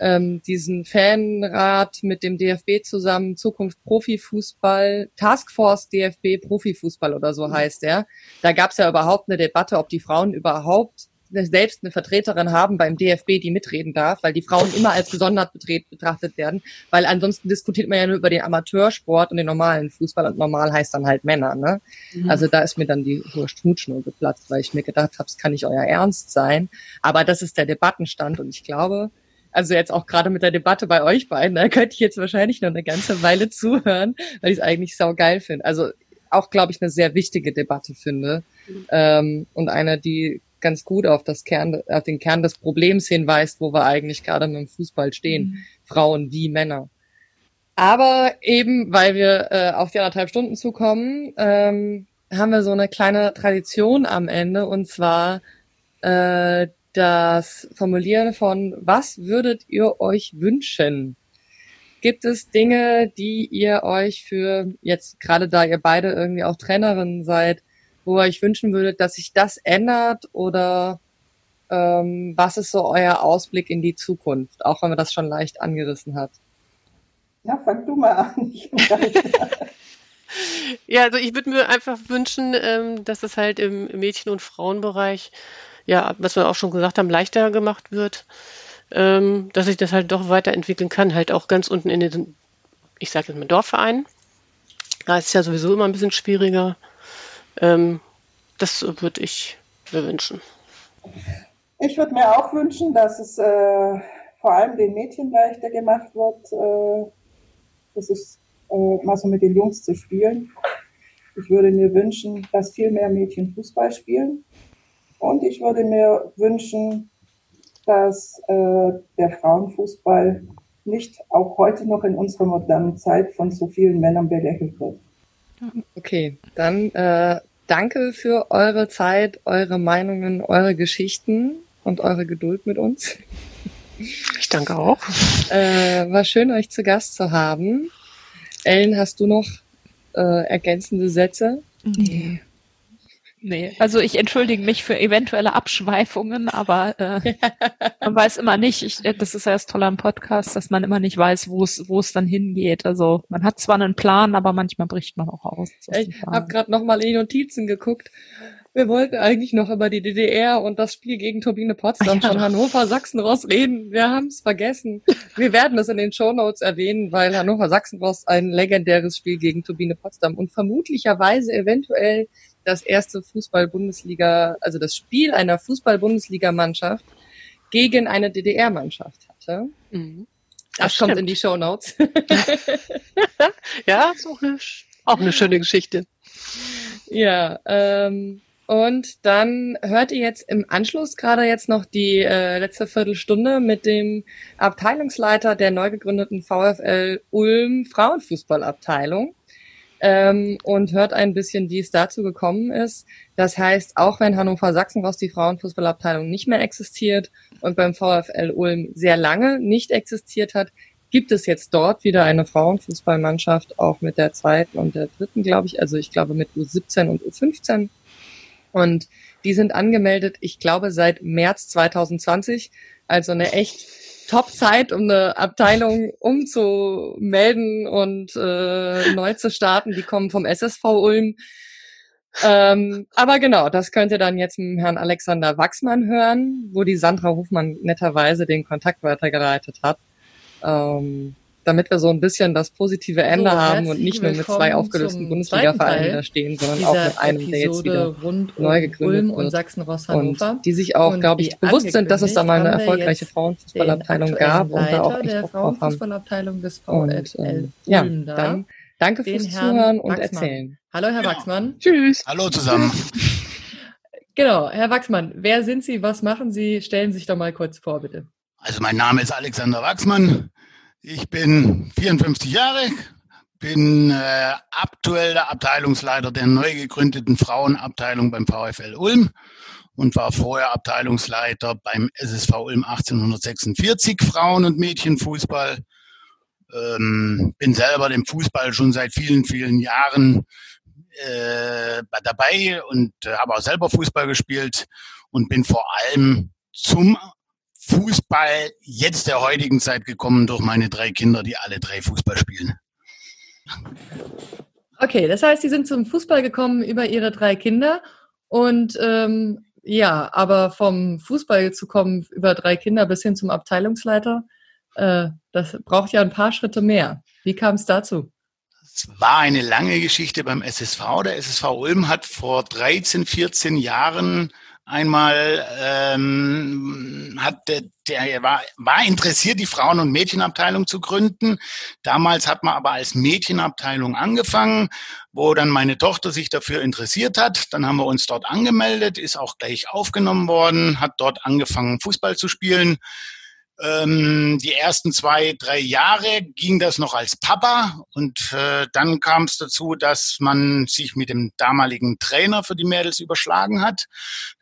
ähm, diesen Fanrat mit dem DFB zusammen, Zukunft Profifußball, Taskforce DFB Profifußball oder so mhm. heißt der. Da gab es ja überhaupt eine Debatte, ob die Frauen überhaupt selbst eine Vertreterin haben beim DFB, die mitreden darf, weil die Frauen immer als gesondert betrachtet werden, weil ansonsten diskutiert man ja nur über den Amateursport und den normalen Fußball und normal heißt dann halt Männer. Ne? Mhm. Also da ist mir dann die hohe Schnutschnur geplatzt, weil ich mir gedacht habe, es kann nicht euer Ernst sein. Aber das ist der Debattenstand und ich glaube, also jetzt auch gerade mit der Debatte bei euch beiden, da könnte ich jetzt wahrscheinlich noch eine ganze Weile zuhören, weil ich es eigentlich sau geil finde. Also auch, glaube ich, eine sehr wichtige Debatte finde mhm. ähm, und eine, die ganz gut auf das Kern, auf den Kern des Problems hinweist, wo wir eigentlich gerade mit dem Fußball stehen, mhm. Frauen wie Männer. Aber eben, weil wir äh, auf die anderthalb Stunden zukommen, ähm, haben wir so eine kleine Tradition am Ende und zwar äh, das Formulieren von was würdet ihr euch wünschen? Gibt es Dinge, die ihr euch für jetzt gerade da ihr beide irgendwie auch Trainerin seid, wo ihr euch wünschen würdet, dass sich das ändert oder ähm, was ist so euer Ausblick in die Zukunft, auch wenn man das schon leicht angerissen hat? Ja, fang du mal an. [laughs] ja, also ich würde mir einfach wünschen, ähm, dass es halt im Mädchen- und Frauenbereich, ja, was wir auch schon gesagt haben, leichter gemacht wird, ähm, dass sich das halt doch weiterentwickeln kann, halt auch ganz unten in den, ich sage jetzt mal Dorfvereinen. Da ist es ja sowieso immer ein bisschen schwieriger. Ähm, das würde ich mir wünschen. Ich würde mir auch wünschen, dass es äh, vor allem den Mädchen leichter gemacht wird, äh, das ist äh, mal so mit den Jungs zu spielen. Ich würde mir wünschen, dass viel mehr Mädchen Fußball spielen. Und ich würde mir wünschen, dass äh, der Frauenfußball nicht auch heute noch in unserer modernen Zeit von so vielen Männern belächelt wird. Okay, dann äh, danke für eure Zeit, eure Meinungen, eure Geschichten und eure Geduld mit uns. Ich danke auch. Äh, war schön, euch zu Gast zu haben. Ellen, hast du noch äh, ergänzende Sätze? Nee. Nee, also ich entschuldige mich für eventuelle Abschweifungen, aber äh, [laughs] man weiß immer nicht. Ich, äh, das ist ja das Tolle am Podcast, dass man immer nicht weiß, wo es wo es dann hingeht. Also man hat zwar einen Plan, aber manchmal bricht man auch aus. Ich habe gerade noch mal in die Notizen geguckt wir wollten eigentlich noch über die DDR und das Spiel gegen Turbine Potsdam ja. von Hannover Sachsenross reden. Wir haben es vergessen. Wir werden es in den Shownotes erwähnen, weil Hannover Sachsenross ein legendäres Spiel gegen Turbine Potsdam und vermutlicherweise eventuell das erste Fußball-Bundesliga, also das Spiel einer Fußball-Bundesliga-Mannschaft gegen eine DDR-Mannschaft hatte. Mhm. Das, das kommt in die Shownotes. [laughs] ja, ist auch eine, auch eine schöne Geschichte. Ja, ähm, und dann hört ihr jetzt im Anschluss gerade jetzt noch die äh, letzte Viertelstunde mit dem Abteilungsleiter der neu gegründeten VfL Ulm Frauenfußballabteilung ähm, und hört ein bisschen, wie es dazu gekommen ist. Das heißt, auch wenn Hannover Sachsenross die Frauenfußballabteilung nicht mehr existiert und beim VfL Ulm sehr lange nicht existiert hat, gibt es jetzt dort wieder eine Frauenfußballmannschaft, auch mit der zweiten und der dritten, glaube ich. Also ich glaube mit U17 und U15 und die sind angemeldet, ich glaube, seit März 2020. Also eine echt Top-Zeit, um eine Abteilung umzumelden und äh, neu zu starten. Die kommen vom SSV Ulm. Ähm, aber genau, das könnt ihr dann jetzt mit Herrn Alexander Wachsmann hören, wo die Sandra Hofmann netterweise den Kontakt weitergeleitet hat. Ähm, damit wir so ein bisschen das positive Ende so, haben und nicht nur mit zwei aufgelösten Bundesliga-Vereinen da stehen, sondern auch mit einem, Episode der jetzt wieder rund neu gegründet Ulm und Hannover. Und die sich auch, glaube ich, bewusst sind, dass es da mal eine erfolgreiche Frauenfußballabteilung gab und da auch echt der Frauenfußballabteilung des VfL und, ähm, ja, dann danke fürs Zuhören und Wachsmann. Erzählen. Hallo, Herr Wachsmann. Tschüss. Hallo zusammen. [laughs] Genau, Herr Wachsmann, wer sind Sie, was machen Sie? Stellen Sie sich doch mal kurz vor, bitte. Also mein Name ist Alexander Wachsmann. Ich bin 54 Jahre, bin äh, aktuell der Abteilungsleiter der neu gegründeten Frauenabteilung beim VfL Ulm und war vorher Abteilungsleiter beim SSV Ulm 1846 Frauen- und Mädchenfußball. Ähm, bin selber dem Fußball schon seit vielen, vielen Jahren äh, dabei und äh, habe auch selber Fußball gespielt und bin vor allem zum Fußball jetzt der heutigen Zeit gekommen durch meine drei Kinder, die alle drei Fußball spielen. Okay, das heißt, Sie sind zum Fußball gekommen über Ihre drei Kinder und ähm, ja, aber vom Fußball zu kommen über drei Kinder bis hin zum Abteilungsleiter, äh, das braucht ja ein paar Schritte mehr. Wie kam es dazu? Es war eine lange Geschichte beim SSV. Der SSV Ulm hat vor 13, 14 Jahren Einmal ähm, hat der, der war, war interessiert, die Frauen- und Mädchenabteilung zu gründen. Damals hat man aber als Mädchenabteilung angefangen, wo dann meine Tochter sich dafür interessiert hat. Dann haben wir uns dort angemeldet, ist auch gleich aufgenommen worden, hat dort angefangen, Fußball zu spielen. Ähm, die ersten zwei, drei Jahre ging das noch als Papa und äh, dann kam es dazu, dass man sich mit dem damaligen Trainer für die Mädels überschlagen hat.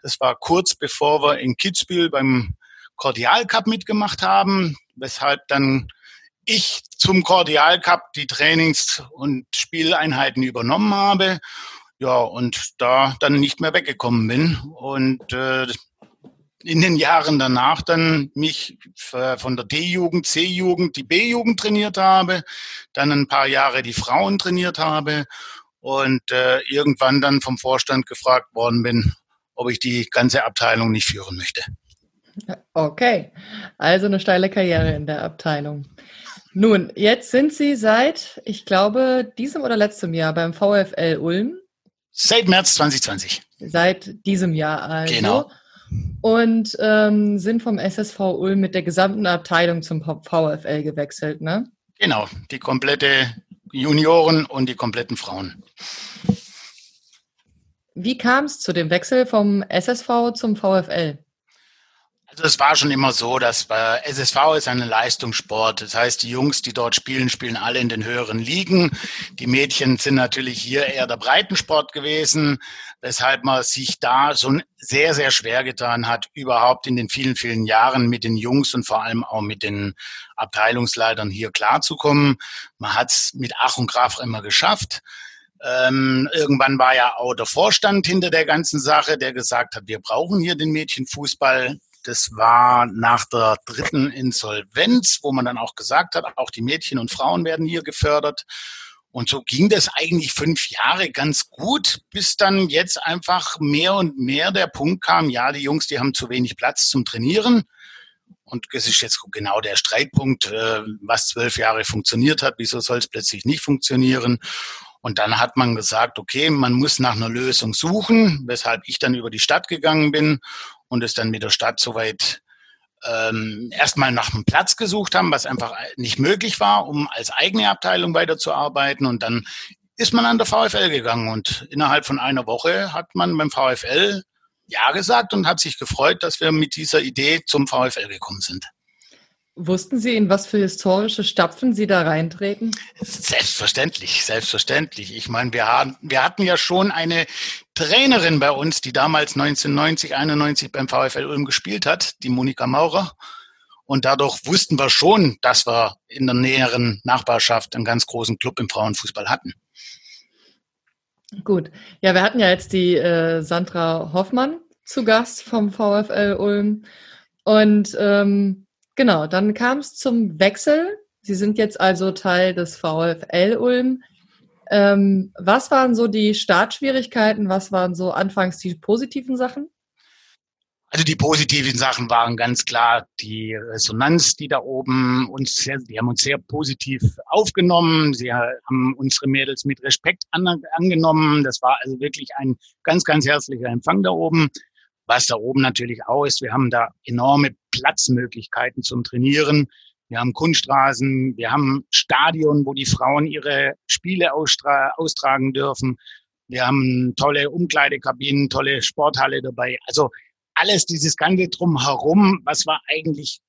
Das war kurz bevor wir in Kitzbühel beim Cordial Cup mitgemacht haben, weshalb dann ich zum Cordial Cup die Trainings- und Spieleinheiten übernommen habe. Ja, und da dann nicht mehr weggekommen bin. Und äh, in den Jahren danach dann mich äh, von der D-Jugend, C-Jugend, die B-Jugend trainiert habe, dann ein paar Jahre die Frauen trainiert habe und äh, irgendwann dann vom Vorstand gefragt worden bin, ob ich die ganze Abteilung nicht führen möchte. Okay, also eine steile Karriere in der Abteilung. Nun, jetzt sind Sie seit, ich glaube, diesem oder letztem Jahr beim VfL Ulm. Seit März 2020. Seit diesem Jahr also. Genau und ähm, sind vom SSV Ulm mit der gesamten Abteilung zum VfL gewechselt, ne? Genau, die komplette Junioren und die kompletten Frauen. Wie kam es zu dem Wechsel vom SSV zum VfL? Also es war schon immer so, dass bei SSV ist ein Leistungssport. Das heißt, die Jungs, die dort spielen, spielen alle in den höheren Ligen. Die Mädchen sind natürlich hier eher der Breitensport gewesen, weshalb man sich da so sehr, sehr schwer getan hat, überhaupt in den vielen, vielen Jahren mit den Jungs und vor allem auch mit den Abteilungsleitern hier klarzukommen. Man hat es mit Ach und Graf immer geschafft. Ähm, irgendwann war ja auch der Vorstand hinter der ganzen Sache, der gesagt hat, wir brauchen hier den Mädchenfußball. Das war nach der dritten Insolvenz, wo man dann auch gesagt hat, auch die Mädchen und Frauen werden hier gefördert. Und so ging das eigentlich fünf Jahre ganz gut, bis dann jetzt einfach mehr und mehr der Punkt kam, ja, die Jungs, die haben zu wenig Platz zum Trainieren. Und das ist jetzt genau der Streitpunkt, äh, was zwölf Jahre funktioniert hat, wieso soll es plötzlich nicht funktionieren? Und dann hat man gesagt, okay, man muss nach einer Lösung suchen, weshalb ich dann über die Stadt gegangen bin und es dann mit der Stadt soweit ähm, erstmal nach einem Platz gesucht haben, was einfach nicht möglich war, um als eigene Abteilung weiterzuarbeiten. Und dann ist man an der VfL gegangen und innerhalb von einer Woche hat man beim VfL Ja gesagt und hat sich gefreut, dass wir mit dieser Idee zum VfL gekommen sind. Wussten Sie, in was für historische Stapfen Sie da reintreten? Selbstverständlich, selbstverständlich. Ich meine, wir, haben, wir hatten ja schon eine Trainerin bei uns, die damals 1990, 91 beim VfL Ulm gespielt hat, die Monika Maurer. Und dadurch wussten wir schon, dass wir in der näheren Nachbarschaft einen ganz großen Club im Frauenfußball hatten. Gut. Ja, wir hatten ja jetzt die äh, Sandra Hoffmann zu Gast vom VfL Ulm. Und ähm, Genau, dann kam es zum Wechsel. Sie sind jetzt also Teil des VfL Ulm. Ähm, was waren so die Startschwierigkeiten? Was waren so anfangs die positiven Sachen? Also die positiven Sachen waren ganz klar die Resonanz, die da oben uns sehr, die haben uns sehr positiv aufgenommen. Sie haben unsere Mädels mit Respekt an, angenommen. Das war also wirklich ein ganz, ganz herzlicher Empfang da oben. Was da oben natürlich auch ist, wir haben da enorme Platzmöglichkeiten zum Trainieren. Wir haben Kunststraßen, wir haben Stadion, wo die Frauen ihre Spiele austragen dürfen. Wir haben tolle Umkleidekabinen, tolle Sporthalle dabei. Also alles dieses ganze drumherum, was wir eigentlich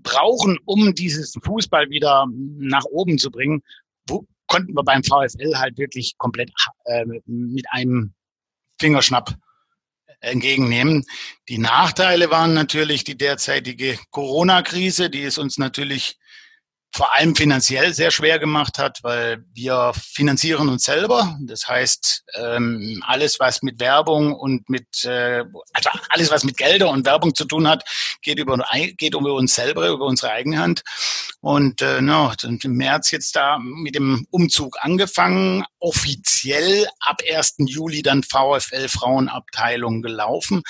brauchen, um dieses Fußball wieder nach oben zu bringen, wo, konnten wir beim VfL halt wirklich komplett äh, mit einem Fingerschnapp entgegennehmen. Die Nachteile waren natürlich die derzeitige Corona-Krise, die es uns natürlich vor allem finanziell sehr schwer gemacht hat, weil wir finanzieren uns selber. Das heißt, ähm, alles, was mit Werbung und mit, äh, also alles, was mit Gelder und Werbung zu tun hat, geht über, geht über uns selber, über unsere eigene Hand. Und äh, no, im März jetzt da mit dem Umzug angefangen, offiziell ab 1. Juli dann VfL Frauenabteilung gelaufen.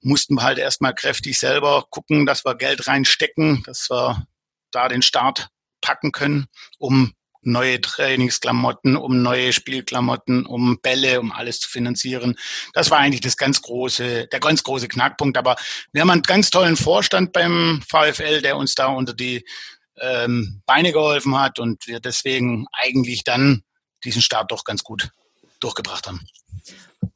Mussten wir halt erstmal kräftig selber gucken, dass wir Geld reinstecken, dass wir da den Start packen können, um neue Trainingsklamotten, um neue Spielklamotten, um Bälle, um alles zu finanzieren. Das war eigentlich das ganz große, der ganz große Knackpunkt. Aber wir haben einen ganz tollen Vorstand beim VfL, der uns da unter die ähm, Beine geholfen hat und wir deswegen eigentlich dann diesen Start doch ganz gut durchgebracht haben.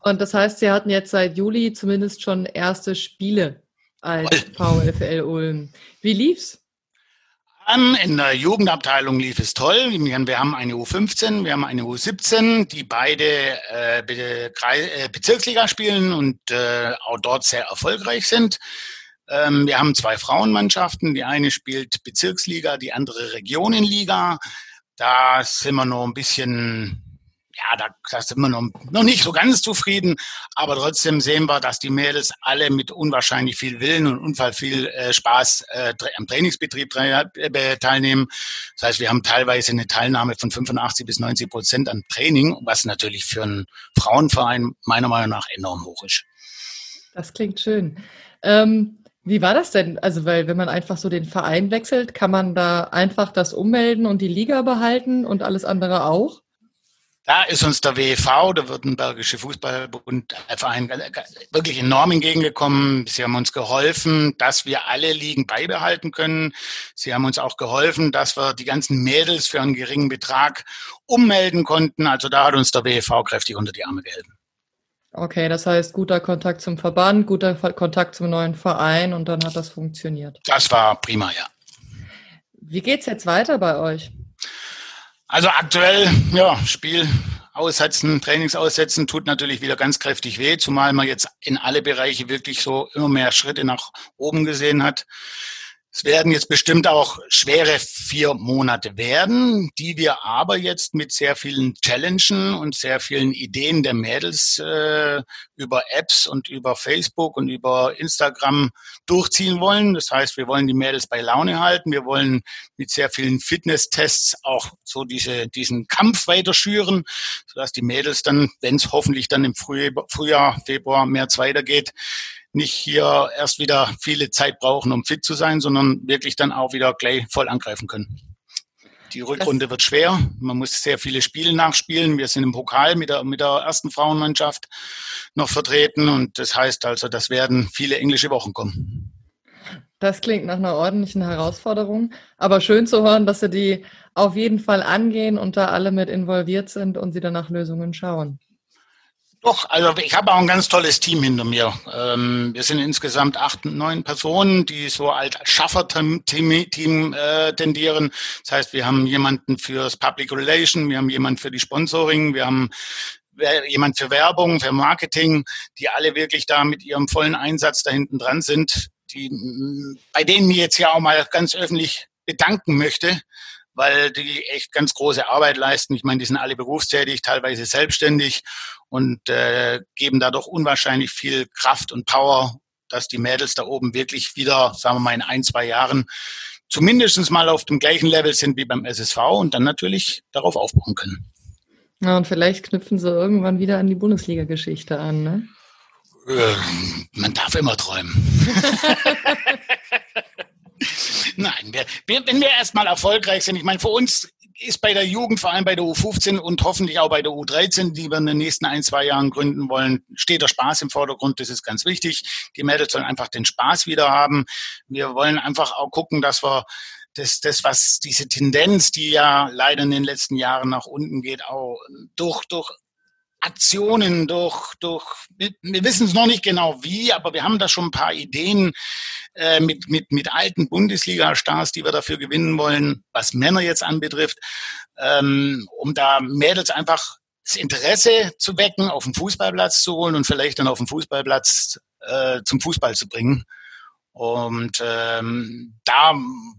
Und das heißt, Sie hatten jetzt seit Juli zumindest schon erste Spiele als VfL Ulm. Wie lief's? In der Jugendabteilung lief es toll. Wir haben eine U15, wir haben eine U17, die beide äh, äh, Bezirksliga spielen und äh, auch dort sehr erfolgreich sind. Ähm, wir haben zwei Frauenmannschaften. Die eine spielt Bezirksliga, die andere Regionenliga. Da sind wir noch ein bisschen ja, da, da sind wir noch, noch nicht so ganz zufrieden, aber trotzdem sehen wir, dass die Mädels alle mit unwahrscheinlich viel Willen und unfall viel äh, Spaß äh, am Trainingsbetrieb äh, teilnehmen. Das heißt, wir haben teilweise eine Teilnahme von 85 bis 90 Prozent an Training, was natürlich für einen Frauenverein meiner Meinung nach enorm hoch ist. Das klingt schön. Ähm, wie war das denn? Also, weil wenn man einfach so den Verein wechselt, kann man da einfach das ummelden und die Liga behalten und alles andere auch? Da ist uns der WEV, der Württembergische Fußballbund, Verein, wirklich enorm entgegengekommen. Sie haben uns geholfen, dass wir alle Ligen beibehalten können. Sie haben uns auch geholfen, dass wir die ganzen Mädels für einen geringen Betrag ummelden konnten. Also da hat uns der WEV kräftig unter die Arme gehalten. Okay, das heißt guter Kontakt zum Verband, guter Kontakt zum neuen Verein und dann hat das funktioniert. Das war prima, ja. Wie geht's jetzt weiter bei euch? Also aktuell, ja, Spiel aussetzen, Trainings aussetzen, tut natürlich wieder ganz kräftig weh, zumal man jetzt in alle Bereiche wirklich so immer mehr Schritte nach oben gesehen hat. Es werden jetzt bestimmt auch schwere vier Monate werden, die wir aber jetzt mit sehr vielen Challengen und sehr vielen Ideen der Mädels äh, über Apps und über Facebook und über Instagram durchziehen wollen. Das heißt, wir wollen die Mädels bei Laune halten. Wir wollen mit sehr vielen Fitnesstests auch so diese, diesen Kampf weiter schüren, sodass die Mädels dann, wenn es hoffentlich dann im Frühjahr, Februar, März weitergeht, nicht hier erst wieder viele Zeit brauchen, um fit zu sein, sondern wirklich dann auch wieder gleich voll angreifen können. Die Rückrunde wird schwer. Man muss sehr viele Spiele nachspielen. Wir sind im Pokal mit der, mit der ersten Frauenmannschaft noch vertreten. Und das heißt also, das werden viele englische Wochen kommen. Das klingt nach einer ordentlichen Herausforderung. Aber schön zu hören, dass Sie die auf jeden Fall angehen und da alle mit involviert sind und Sie dann nach Lösungen schauen. Doch, also ich habe auch ein ganz tolles Team hinter mir. Ähm, wir sind insgesamt acht, neun Personen, die so als Schaffer-Team Team, äh, tendieren. Das heißt, wir haben jemanden fürs Public Relation, wir haben jemanden für die Sponsoring, wir haben jemand für Werbung, für Marketing, die alle wirklich da mit ihrem vollen Einsatz da hinten dran sind, die, bei denen ich jetzt ja auch mal ganz öffentlich bedanken möchte, weil die echt ganz große Arbeit leisten. Ich meine, die sind alle berufstätig, teilweise selbstständig und äh, geben da doch unwahrscheinlich viel Kraft und Power, dass die Mädels da oben wirklich wieder, sagen wir mal, in ein, zwei Jahren zumindest mal auf dem gleichen Level sind wie beim SSV und dann natürlich darauf aufbauen können. Ja, und vielleicht knüpfen sie irgendwann wieder an die Bundesliga-Geschichte an, ne? Äh, man darf immer träumen. [laughs] [laughs] [laughs] Nein, wir, wenn wir erstmal erfolgreich sind, ich meine, für uns ist bei der Jugend, vor allem bei der U15 und hoffentlich auch bei der U13, die wir in den nächsten ein, zwei Jahren gründen wollen, steht der Spaß im Vordergrund. Das ist ganz wichtig. Die Mädels sollen einfach den Spaß wieder haben. Wir wollen einfach auch gucken, dass wir das, das, was diese Tendenz, die ja leider in den letzten Jahren nach unten geht, auch durch, durch Aktionen, durch, durch wir, wissen es noch nicht genau wie, aber wir haben da schon ein paar Ideen äh, mit, mit, mit alten Bundesliga-Stars, die wir dafür gewinnen wollen, was Männer jetzt anbetrifft, ähm, um da Mädels einfach das Interesse zu wecken, auf den Fußballplatz zu holen und vielleicht dann auf den Fußballplatz äh, zum Fußball zu bringen. Und ähm, da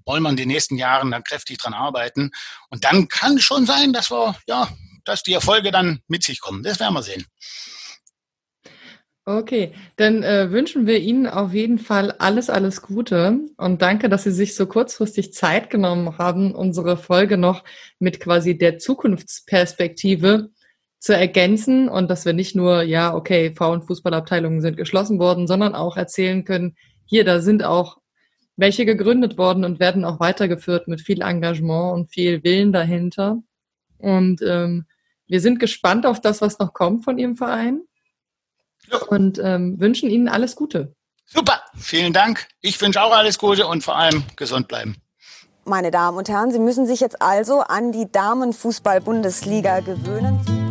wollen wir in den nächsten Jahren dann kräftig dran arbeiten. Und dann kann schon sein, dass wir ja dass die Erfolge dann mit sich kommen. Das werden wir sehen. Okay, dann äh, wünschen wir Ihnen auf jeden Fall alles, alles Gute und danke, dass Sie sich so kurzfristig Zeit genommen haben, unsere Folge noch mit quasi der Zukunftsperspektive zu ergänzen und dass wir nicht nur, ja, okay, Frauenfußballabteilungen sind geschlossen worden, sondern auch erzählen können, hier, da sind auch welche gegründet worden und werden auch weitergeführt mit viel Engagement und viel Willen dahinter. Und ähm, wir sind gespannt auf das, was noch kommt von Ihrem Verein. Ja. Und ähm, wünschen Ihnen alles Gute. Super, vielen Dank. Ich wünsche auch alles Gute und vor allem gesund bleiben. Meine Damen und Herren, Sie müssen sich jetzt also an die Damenfußball-Bundesliga gewöhnen.